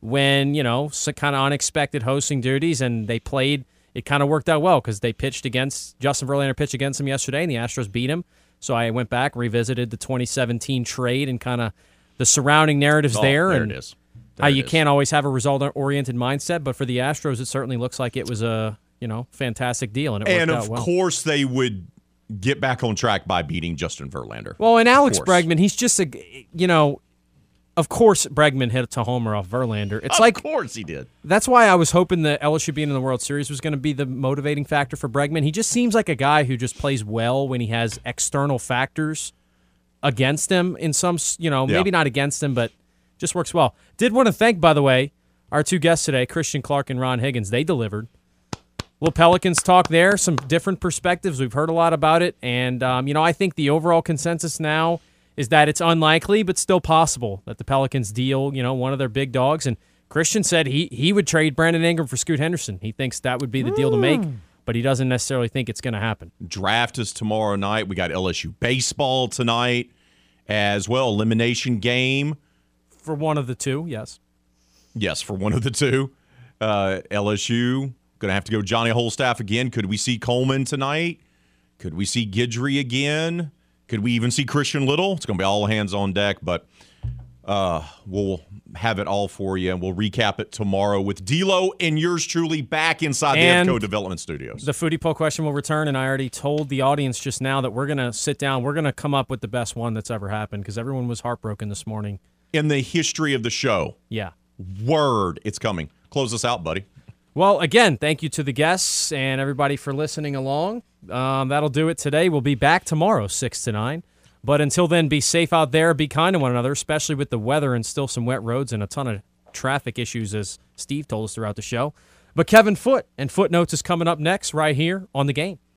when you know, some kind of unexpected hosting duties, and they played, it kind of worked out well because they pitched against Justin Verlander pitched against him yesterday, and the Astros beat him. So I went back, revisited the 2017 trade, and kind of the surrounding narratives oh, there. There and, it is how you can't always have a result-oriented mindset, but for the Astros, it certainly looks like it was a you know fantastic deal, and it and worked out well. of course they would get back on track by beating Justin Verlander. Well, and Alex Bregman, he's just a you know, of course Bregman hit a homer off Verlander. It's of like of course he did. That's why I was hoping that LSU being in the World Series was going to be the motivating factor for Bregman. He just seems like a guy who just plays well when he has external factors against him in some you know maybe yeah. not against him, but just works well. Did want to thank, by the way, our two guests today, Christian Clark and Ron Higgins. They delivered. Little Pelicans talk there, some different perspectives. We've heard a lot about it. And, um, you know, I think the overall consensus now is that it's unlikely, but still possible that the Pelicans deal, you know, one of their big dogs. And Christian said he, he would trade Brandon Ingram for Scoot Henderson. He thinks that would be the deal to make, hmm. but he doesn't necessarily think it's going to happen. Draft is tomorrow night. We got LSU baseball tonight as well, elimination game for one of the two, yes. Yes, for one of the two. Uh, LSU going to have to go Johnny Holstaff again. Could we see Coleman tonight? Could we see Guidry again? Could we even see Christian Little? It's going to be all hands on deck, but uh, we'll have it all for you, and we'll recap it tomorrow with D'Lo and yours truly back inside and the EFCO Development Studios. The foodie poll question will return, and I already told the audience just now that we're going to sit down. We're going to come up with the best one that's ever happened because everyone was heartbroken this morning in the history of the show. Yeah. Word, it's coming. Close us out, buddy. Well, again, thank you to the guests and everybody for listening along. Um, that'll do it today. We'll be back tomorrow, 6 to 9. But until then, be safe out there. Be kind to one another, especially with the weather and still some wet roads and a ton of traffic issues, as Steve told us throughout the show. But Kevin Foote and Footnotes is coming up next right here on the game.